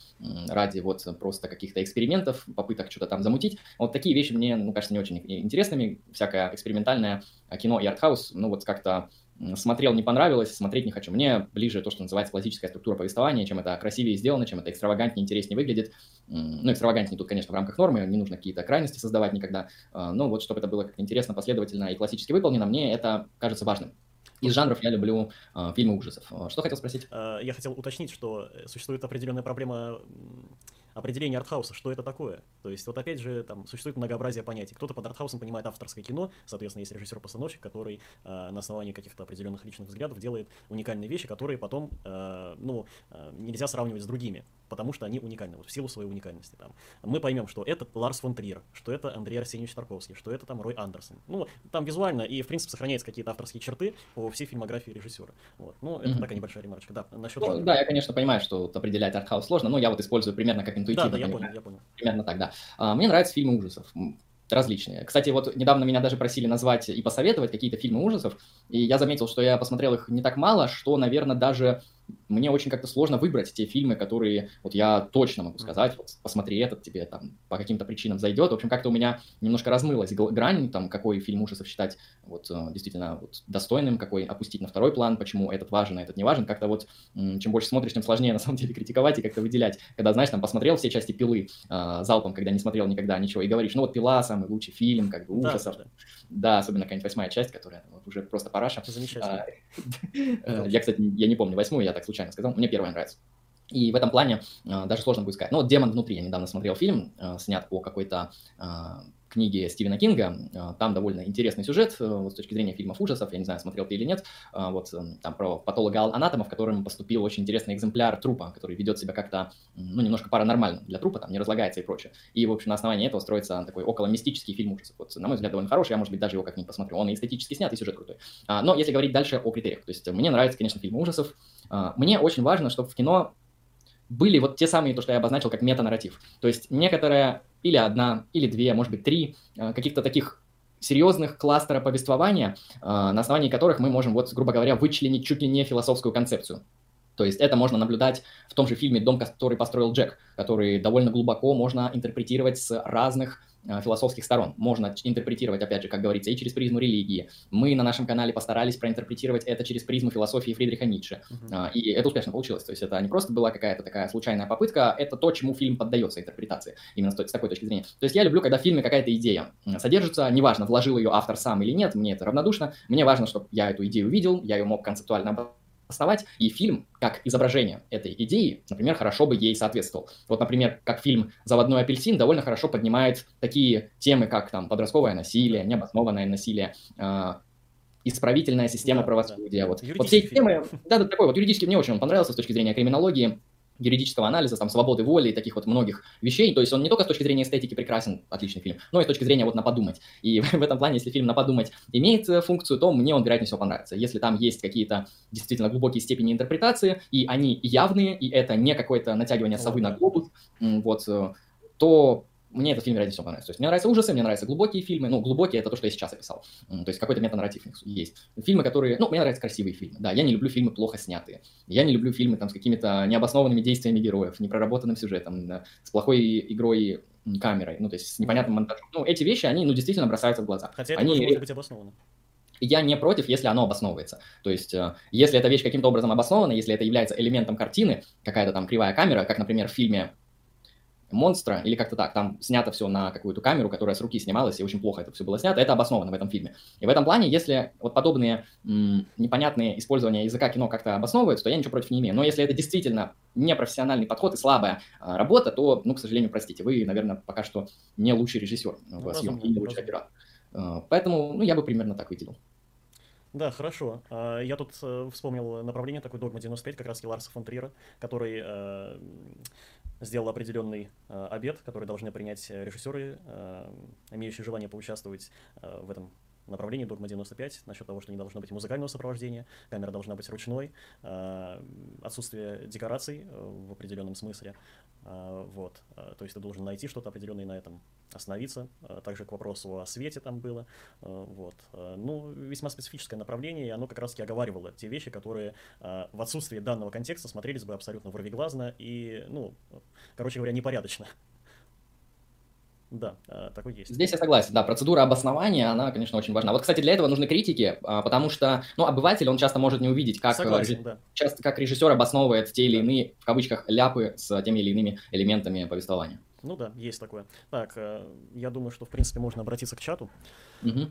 ради вот просто каких-то экспериментов, попыток что-то там замутить. Вот такие вещи мне, ну, кажется, не очень интересными. Всякое экспериментальное кино и артхаус, ну, вот как-то смотрел, не понравилось, смотреть не хочу. Мне ближе то, что называется классическая структура повествования, чем это красивее сделано, чем это экстравагантнее, интереснее выглядит. Ну, экстравагантнее тут, конечно, в рамках нормы, не нужно какие-то крайности создавать никогда. А, но вот чтобы это было как-то интересно, последовательно и классически выполнено, мне это кажется важным. Из жанров я люблю э, фильмы ужасов. Что хотел спросить? Я хотел уточнить, что существует определенная проблема определение артхауса, что это такое. То есть вот опять же там существует многообразие понятий. Кто-то под артхаусом понимает авторское кино, соответственно, есть режиссер-постановщик, который э, на основании каких-то определенных личных взглядов делает уникальные вещи, которые потом, э, ну, э, нельзя сравнивать с другими, потому что они уникальны, вот в силу своей уникальности. Там. Мы поймем, что это Ларс фон Триер, что это Андрей Арсеньевич Тарковский, что это там Рой Андерсон. Ну, там визуально и, в принципе, сохраняются какие-то авторские черты по всей фильмографии режиссера. Вот. Ну, это mm-hmm. такая небольшая ремарочка. Да, насчет... Ну, да, я, конечно, понимаю, что определять артхаус сложно, но я вот использую примерно как интуитивно. Да, да, я понял, я понял. Примерно так, да. А, мне нравятся фильмы ужасов различные. Кстати, вот недавно меня даже просили назвать и посоветовать какие-то фильмы ужасов, и я заметил, что я посмотрел их не так мало, что, наверное, даже мне очень как-то сложно выбрать те фильмы, которые вот я точно могу сказать, вот посмотри этот, тебе там по каким-то причинам зайдет. В общем, как-то у меня немножко размылась грань, там, какой фильм ужасов считать вот э, действительно вот, достойным, какой опустить на второй план, почему этот важен, а этот не важен. Как-то вот чем больше смотришь, тем сложнее на самом деле критиковать и как-то выделять. Когда, знаешь, там посмотрел все части «Пилы» э, залпом, когда не смотрел никогда ничего, и говоришь, ну вот «Пила» самый лучший фильм, как бы ужасов. Да, да. Да особенно какая-нибудь восьмая часть, которая вот, уже просто параша. Замечательно. А, я, кстати, я не помню восьмую, я так случайно сказал. Мне первая нравится. И в этом плане э, даже сложно будет сказать. Ну, вот «Демон внутри», я недавно смотрел фильм, э, снят по какой-то э, книге Стивена Кинга. Э, там довольно интересный сюжет э, вот, с точки зрения фильмов ужасов. Я не знаю, смотрел ты или нет. Э, вот там про патолога-анатома, в котором поступил очень интересный экземпляр трупа, который ведет себя как-то, ну, немножко паранормально для трупа, там не разлагается и прочее. И, в общем, на основании этого строится такой около мистический фильм ужасов. Вот, на мой взгляд, довольно хороший. Я, может быть, даже его как-нибудь посмотрю. Он и эстетически снят, и сюжет крутой. Но если говорить дальше о критериях, то есть мне нравятся, конечно, фильмы ужасов. Мне очень важно, чтобы в кино были вот те самые, то, что я обозначил как мета-нарратив. То есть некоторая или одна, или две, может быть, три э, каких-то таких серьезных кластера повествования, э, на основании которых мы можем, вот, грубо говоря, вычленить чуть ли не философскую концепцию. То есть это можно наблюдать в том же фильме «Дом, который построил Джек», который довольно глубоко можно интерпретировать с разных философских сторон. Можно интерпретировать, опять же, как говорится, и через призму религии. Мы на нашем канале постарались проинтерпретировать это через призму философии Фридриха Ницше. Uh-huh. И это успешно получилось. То есть это не просто была какая-то такая случайная попытка, это то, чему фильм поддается интерпретации. Именно с, с такой точки зрения. То есть я люблю, когда в фильме какая-то идея содержится, неважно, вложил ее автор сам или нет, мне это равнодушно. Мне важно, чтобы я эту идею увидел, я ее мог концептуально доставать, и фильм, как изображение этой идеи, например, хорошо бы ей соответствовал. Вот, например, как фильм «Заводной апельсин» довольно хорошо поднимает такие темы, как там подростковое насилие, необоснованное насилие, э, исправительная система да, правосудия. Да. Вот, вот все эти темы, да, да, такой вот юридически мне очень он понравился с точки зрения криминологии, юридического анализа, там, свободы воли и таких вот многих вещей. То есть он не только с точки зрения эстетики прекрасен, отличный фильм, но и с точки зрения вот на подумать. И в этом плане, если фильм на подумать имеет э, функцию, то мне он, вероятнее всего, понравится. Если там есть какие-то действительно глубокие степени интерпретации, и они явные, и это не какое-то натягивание совы на глобус, вот, э, то мне этот фильм, вероятнее всего, понравится. То есть мне нравятся ужасы, мне нравятся глубокие фильмы. Ну, глубокие — это то, что я сейчас описал. То есть какой-то метанарратив есть. Фильмы, которые... Ну, мне нравятся красивые фильмы. Да, я не люблю фильмы плохо снятые. Я не люблю фильмы там с какими-то необоснованными действиями героев, непроработанным сюжетом, да, с плохой игрой камерой, ну, то есть с непонятным монтажом. Ну, эти вещи, они, ну, действительно бросаются в глаза. Хотя это они... может быть обосновано я не против, если оно обосновывается. То есть, э, если эта вещь каким-то образом обоснована, если это является элементом картины, какая-то там кривая камера, как, например, в фильме монстра, или как-то так, там снято все на какую-то камеру, которая с руки снималась, и очень плохо это все было снято, это обосновано в этом фильме. И в этом плане, если вот подобные м, непонятные использования языка кино как-то обосновываются, то я ничего против не имею. Но если это действительно непрофессиональный подход и слабая а, работа, то, ну, к сожалению, простите, вы, наверное, пока что не лучший режиссер ну, в съемке, не лучший оператор. А, поэтому, ну, я бы примерно так выделил. Да, хорошо. А, я тут э, вспомнил направление такой «Догма 95», как раз Ларса фон Трира, который э, сделал определенный э, обед, который должны принять режиссеры, э, имеющие желание поучаствовать э, в этом направлении. Догма 95 насчет того, что не должно быть музыкального сопровождения, камера должна быть ручной, э, отсутствие декораций э, в определенном смысле, э, вот, э, то есть ты должен найти что-то определенное на этом остановиться. Э, также к вопросу о свете там было. Э, вот. Э, ну, весьма специфическое направление, и оно как раз-таки оговаривало те вещи, которые в отсутствии данного контекста смотрелись бы абсолютно ворвиглазно и, ну, короче говоря, непорядочно. Да, такой есть. Здесь я согласен, да, процедура обоснования, она, конечно, очень важна. Вот, кстати, для этого нужны критики, потому что, ну, обыватель, он часто может не увидеть, как, согласен, да. часто, как режиссер обосновывает те или иные, в кавычках, ляпы с теми или иными элементами повествования. Ну да, есть такое. Так, э, я думаю, что, в принципе, можно обратиться к чату. Угу.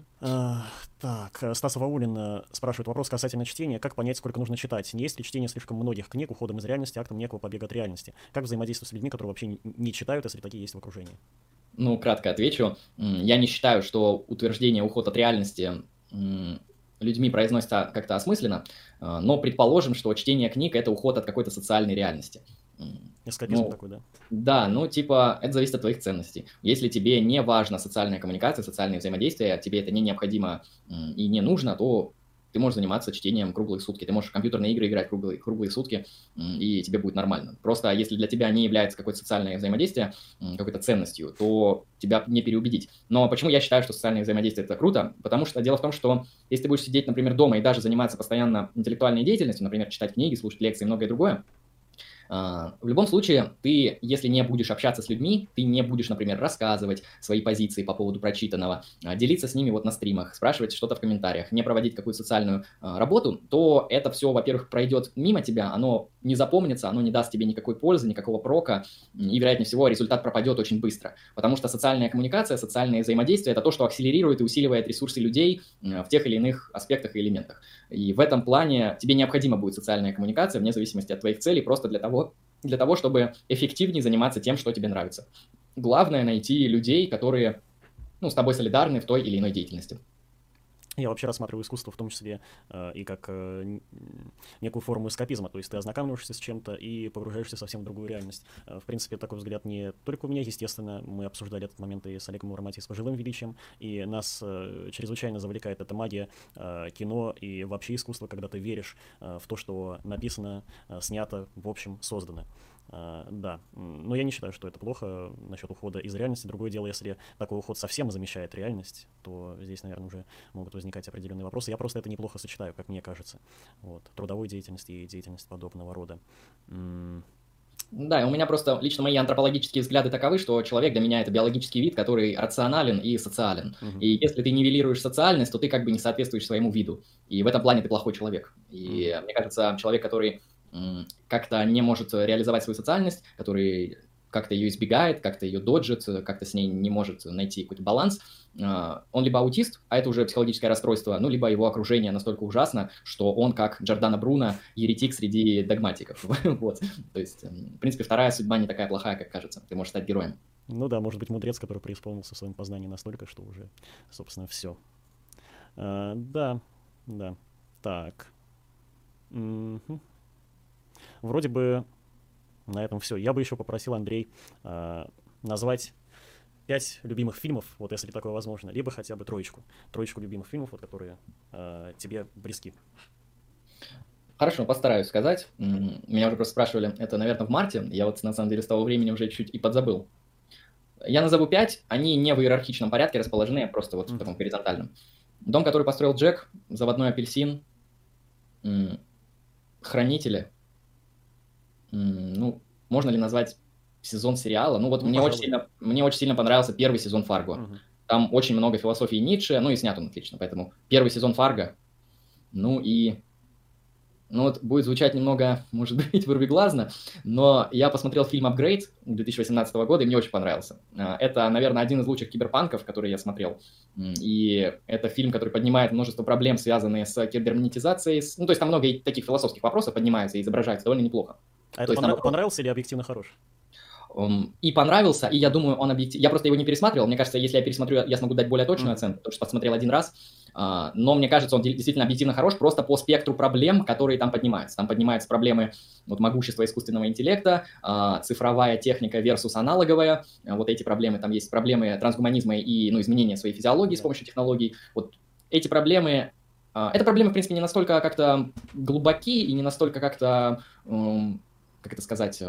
Так, э, Стас Ваулин спрашивает вопрос касательно чтения. Как понять, сколько нужно читать? Не есть ли чтение слишком многих книг уходом из реальности, актом некого побега от реальности? Как взаимодействовать с людьми, которые вообще не читают, если такие есть в окружении? Ну, кратко отвечу. Я не считаю, что утверждение уход от реальности людьми произносится как-то осмысленно, но предположим, что чтение книг – это уход от какой-то социальной реальности. Эскапизм ну, такой, да? Да, ну, типа, это зависит от твоих ценностей. Если тебе не важна социальная коммуникация, социальные взаимодействия, тебе это не необходимо и не нужно, то ты можешь заниматься чтением круглые сутки, ты можешь в компьютерные игры играть круглые, круглые сутки, и тебе будет нормально. Просто если для тебя не является какое-то социальное взаимодействие какой-то ценностью, то тебя не переубедить. Но почему я считаю, что социальное взаимодействие это круто? Потому что дело в том, что если ты будешь сидеть, например, дома и даже заниматься постоянно интеллектуальной деятельностью, например, читать книги, слушать лекции и многое другое, в любом случае, ты, если не будешь общаться с людьми, ты не будешь, например, рассказывать свои позиции по поводу прочитанного, а, делиться с ними вот на стримах, спрашивать что-то в комментариях, не проводить какую-то социальную а, работу, то это все, во-первых, пройдет мимо тебя, оно не запомнится, оно не даст тебе никакой пользы, никакого прока, и, вероятнее всего, результат пропадет очень быстро. Потому что социальная коммуникация, социальное взаимодействие – это то, что акселерирует и усиливает ресурсы людей в тех или иных аспектах и элементах. И в этом плане тебе необходима будет социальная коммуникация, вне зависимости от твоих целей, просто для того, для того, чтобы эффективнее заниматься тем, что тебе нравится. Главное найти людей, которые ну, с тобой солидарны в той или иной деятельности. Я вообще рассматриваю искусство в том числе э, и как э, некую форму эскапизма, то есть ты ознакомливаешься с чем-то и погружаешься совсем в другую реальность. Э, в принципе, такой взгляд не только у меня, естественно, мы обсуждали этот момент и с Олегом Мурамати, и с Пожилым Величием, и нас чрезвычайно завлекает эта магия кино и вообще искусство, когда ты веришь в то, что написано, снято, в общем, создано. Uh, да, но я не считаю, что это плохо насчет ухода из реальности. Другое дело, если такой уход совсем замещает реальность, то здесь, наверное, уже могут возникать определенные вопросы. Я просто это неплохо сочетаю, как мне кажется. Вот, трудовой деятельность и деятельность подобного рода. Да, у меня просто лично мои антропологические взгляды таковы, что человек для меня это биологический вид, который рационален и социален. Uh-huh. И если ты нивелируешь социальность, то ты как бы не соответствуешь своему виду. И в этом плане ты плохой человек. И uh-huh. мне кажется, человек, который как-то не может реализовать свою социальность, который как-то ее избегает, как-то ее доджит, как-то с ней не может найти какой-то баланс. А, он либо аутист, а это уже психологическое расстройство, ну, либо его окружение настолько ужасно, что он, как Джордана Бруно, еретик среди догматиков. вот. То есть, в принципе, вторая судьба не такая плохая, как кажется. Ты можешь стать героем. Ну да, может быть, мудрец, который преисполнился в своем познании настолько, что уже, собственно, все. А, да, да. Так. Угу. Вроде бы на этом все. Я бы еще попросил, Андрей, а, назвать пять любимых фильмов, вот если такое возможно, либо хотя бы троечку. Троечку любимых фильмов, вот, которые а, тебе близки. Хорошо, постараюсь сказать. Меня уже просто спрашивали, это, наверное, в марте. Я вот, на самом деле, с того времени уже чуть и подзабыл. Я назову пять, они не в иерархичном порядке расположены, а просто вот mm-hmm. в таком горизонтальном. Дом, который построил Джек, заводной апельсин, хранители. Ну, можно ли назвать сезон сериала? Ну вот ну, мне очень сильно, мне очень сильно понравился первый сезон Фарго. Угу. Там очень много философии Ницше, ну и снят он отлично, поэтому первый сезон Фарго. Ну и ну вот будет звучать немного, может быть, вырвиглазно, но я посмотрел фильм «Апгрейд» 2018 года, и мне очень понравился. А, это, наверное, один из лучших киберпанков, который я смотрел. И это фильм, который поднимает множество проблем, связанные с кибернетизацией. Ну, то есть там много таких философских вопросов поднимаются и изображается довольно неплохо. А это понрав... там... понравился или объективно хорош? и понравился, и я думаю, он объективно... Я просто его не пересматривал. Мне кажется, если я пересмотрю, я смогу дать более точную mm-hmm. оценку, потому что посмотрел один раз. А, но мне кажется, он действительно объективно хорош просто по спектру проблем, которые там поднимаются. Там поднимаются проблемы вот, могущества искусственного интеллекта, а, цифровая техника versus аналоговая. Вот эти проблемы. Там есть проблемы трансгуманизма и ну, изменения своей физиологии с помощью технологий. Вот эти проблемы а, это проблемы, в принципе, не настолько как-то глубоки и не настолько как-то, как это сказать,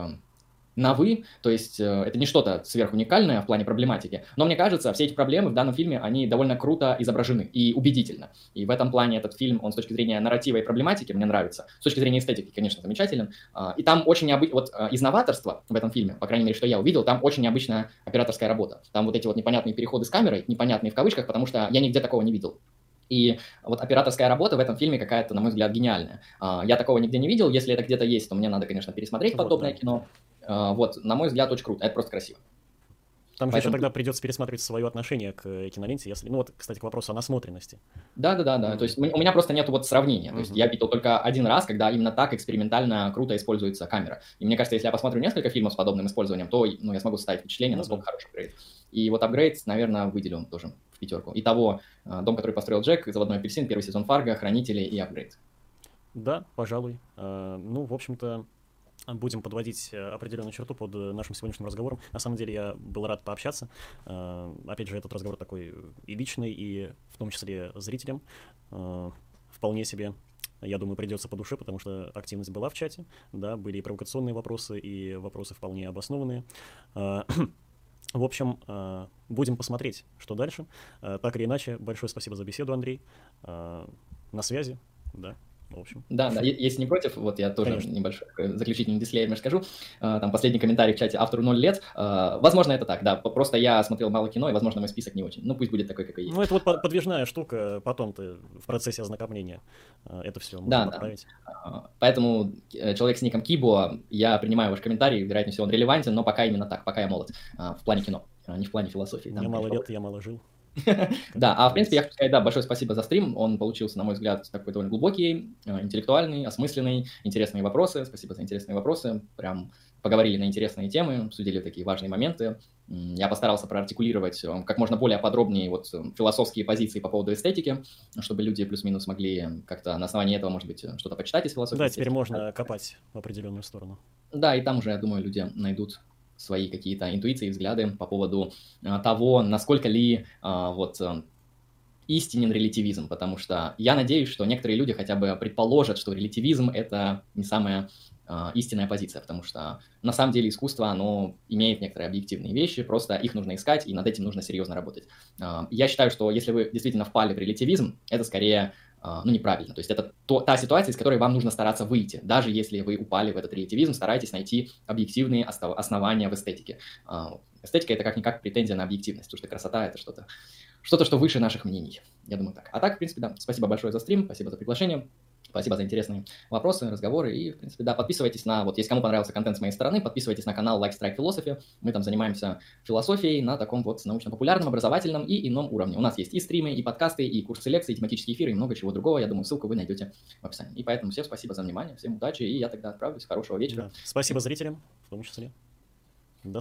на «вы», то есть э, это не что-то сверхуникальное в плане проблематики, но мне кажется, все эти проблемы в данном фильме, они довольно круто изображены и убедительно. И в этом плане этот фильм, он с точки зрения нарратива и проблематики мне нравится. С точки зрения эстетики, конечно, замечателен. А, и там очень необычно, вот э, из новаторства в этом фильме, по крайней мере, что я увидел, там очень необычная операторская работа. Там вот эти вот непонятные переходы с камерой, непонятные в кавычках, потому что я нигде такого не видел. И вот операторская работа в этом фильме какая-то, на мой взгляд, гениальная. А, я такого нигде не видел. Если это где-то есть, то мне надо, конечно, пересмотреть вот, подобное да. кино. А, вот, на мой взгляд, очень круто. Это просто красиво. Там Поэтому... же еще тогда придется пересматривать свое отношение к э, киноленте, если, ну вот, кстати, к вопросу о насмотренности. Да, да, да, да. То есть у меня просто нет вот сравнения. То есть я видел только один раз, когда именно так экспериментально круто используется камера. И мне кажется, если я посмотрю несколько фильмов с подобным использованием, то ну, я смогу составить впечатление, насколько ну, да. хороший апгрейд. И вот апгрейд, наверное, выделю тоже пятерку. Итого, а, дом, который построил Джек, заводной апельсин, первый сезон Фарго, Хранители и апгрейд. Да, пожалуй. А, ну, в общем-то, будем подводить э, определенную черту под э, нашим сегодняшним разговором. На самом деле я был рад пообщаться. Э, опять же, этот разговор такой и личный, и в том числе зрителям. Вполне себе я думаю, придется по душе, потому что активность была в чате, да, были и провокационные вопросы, и вопросы вполне обоснованные. В общем, будем посмотреть, что дальше. Так или иначе, большое спасибо за беседу, Андрей. На связи, да в общем. Да, да, если не против, вот я тоже Конечно. небольшой заключительный дисклеймер скажу. А, там последний комментарий в чате автору 0 лет. А, возможно, это так, да. Просто я смотрел мало кино, и, возможно, мой список не очень. Ну, пусть будет такой, какой есть. Ну, это вот подвижная штука, потом ты в процессе ознакомления а, это все можно да, поправить. Да. Поэтому э, человек с ником Кибо, я принимаю ваш комментарий, вероятнее всего он релевантен, но пока именно так, пока я молод в плане кино, не в плане философии. Мне мало лет, я мало жил. Да, а в принципе я хочу сказать, да, большое спасибо за стрим. Он получился, на мой взгляд, такой довольно глубокий, э, интеллектуальный, осмысленный, интересные вопросы. Спасибо за интересные вопросы. Прям поговорили на интересные темы, обсудили такие важные моменты. Я постарался проартикулировать э, как можно более подробнее вот э, философские позиции по поводу эстетики, чтобы люди плюс-минус могли как-то на основании этого, может быть, что-то почитать из философии. Да, теперь можно копать в определенную сторону. Да, и там уже, я думаю, люди найдут свои какие-то интуиции, взгляды по поводу а, того, насколько ли а, вот а, истинен релятивизм, потому что я надеюсь, что некоторые люди хотя бы предположат, что релятивизм — это не самая э, истинная позиция, потому что на самом деле искусство, оно имеет некоторые объективные вещи, просто их нужно искать, и над этим нужно серьезно работать. Э, я считаю, что если вы действительно впали в релятивизм, это скорее а, ну, неправильно. То есть это то, та ситуация, из которой вам нужно стараться выйти. Даже если вы упали в этот релятивизм, старайтесь найти объективные основания в эстетике. А, эстетика — это как-никак претензия на объективность, потому что красота — это что-то, что-то, что выше наших мнений. Я думаю так. А так, в принципе, да. Спасибо большое за стрим, спасибо за приглашение. Спасибо за интересные вопросы, разговоры. И, в принципе, да, подписывайтесь на, вот, если кому понравился контент с моей стороны, подписывайтесь на канал Like Strike Philosophy. Мы там занимаемся философией на таком вот научно-популярном, образовательном и ином уровне. У нас есть и стримы, и подкасты, и курсы лекций, и тематические эфиры, и много чего другого. Я думаю, ссылку вы найдете в описании. И поэтому всем спасибо за внимание, всем удачи, и я тогда отправлюсь. Хорошего вечера. Да. Спасибо зрителям, в том числе. До скорого.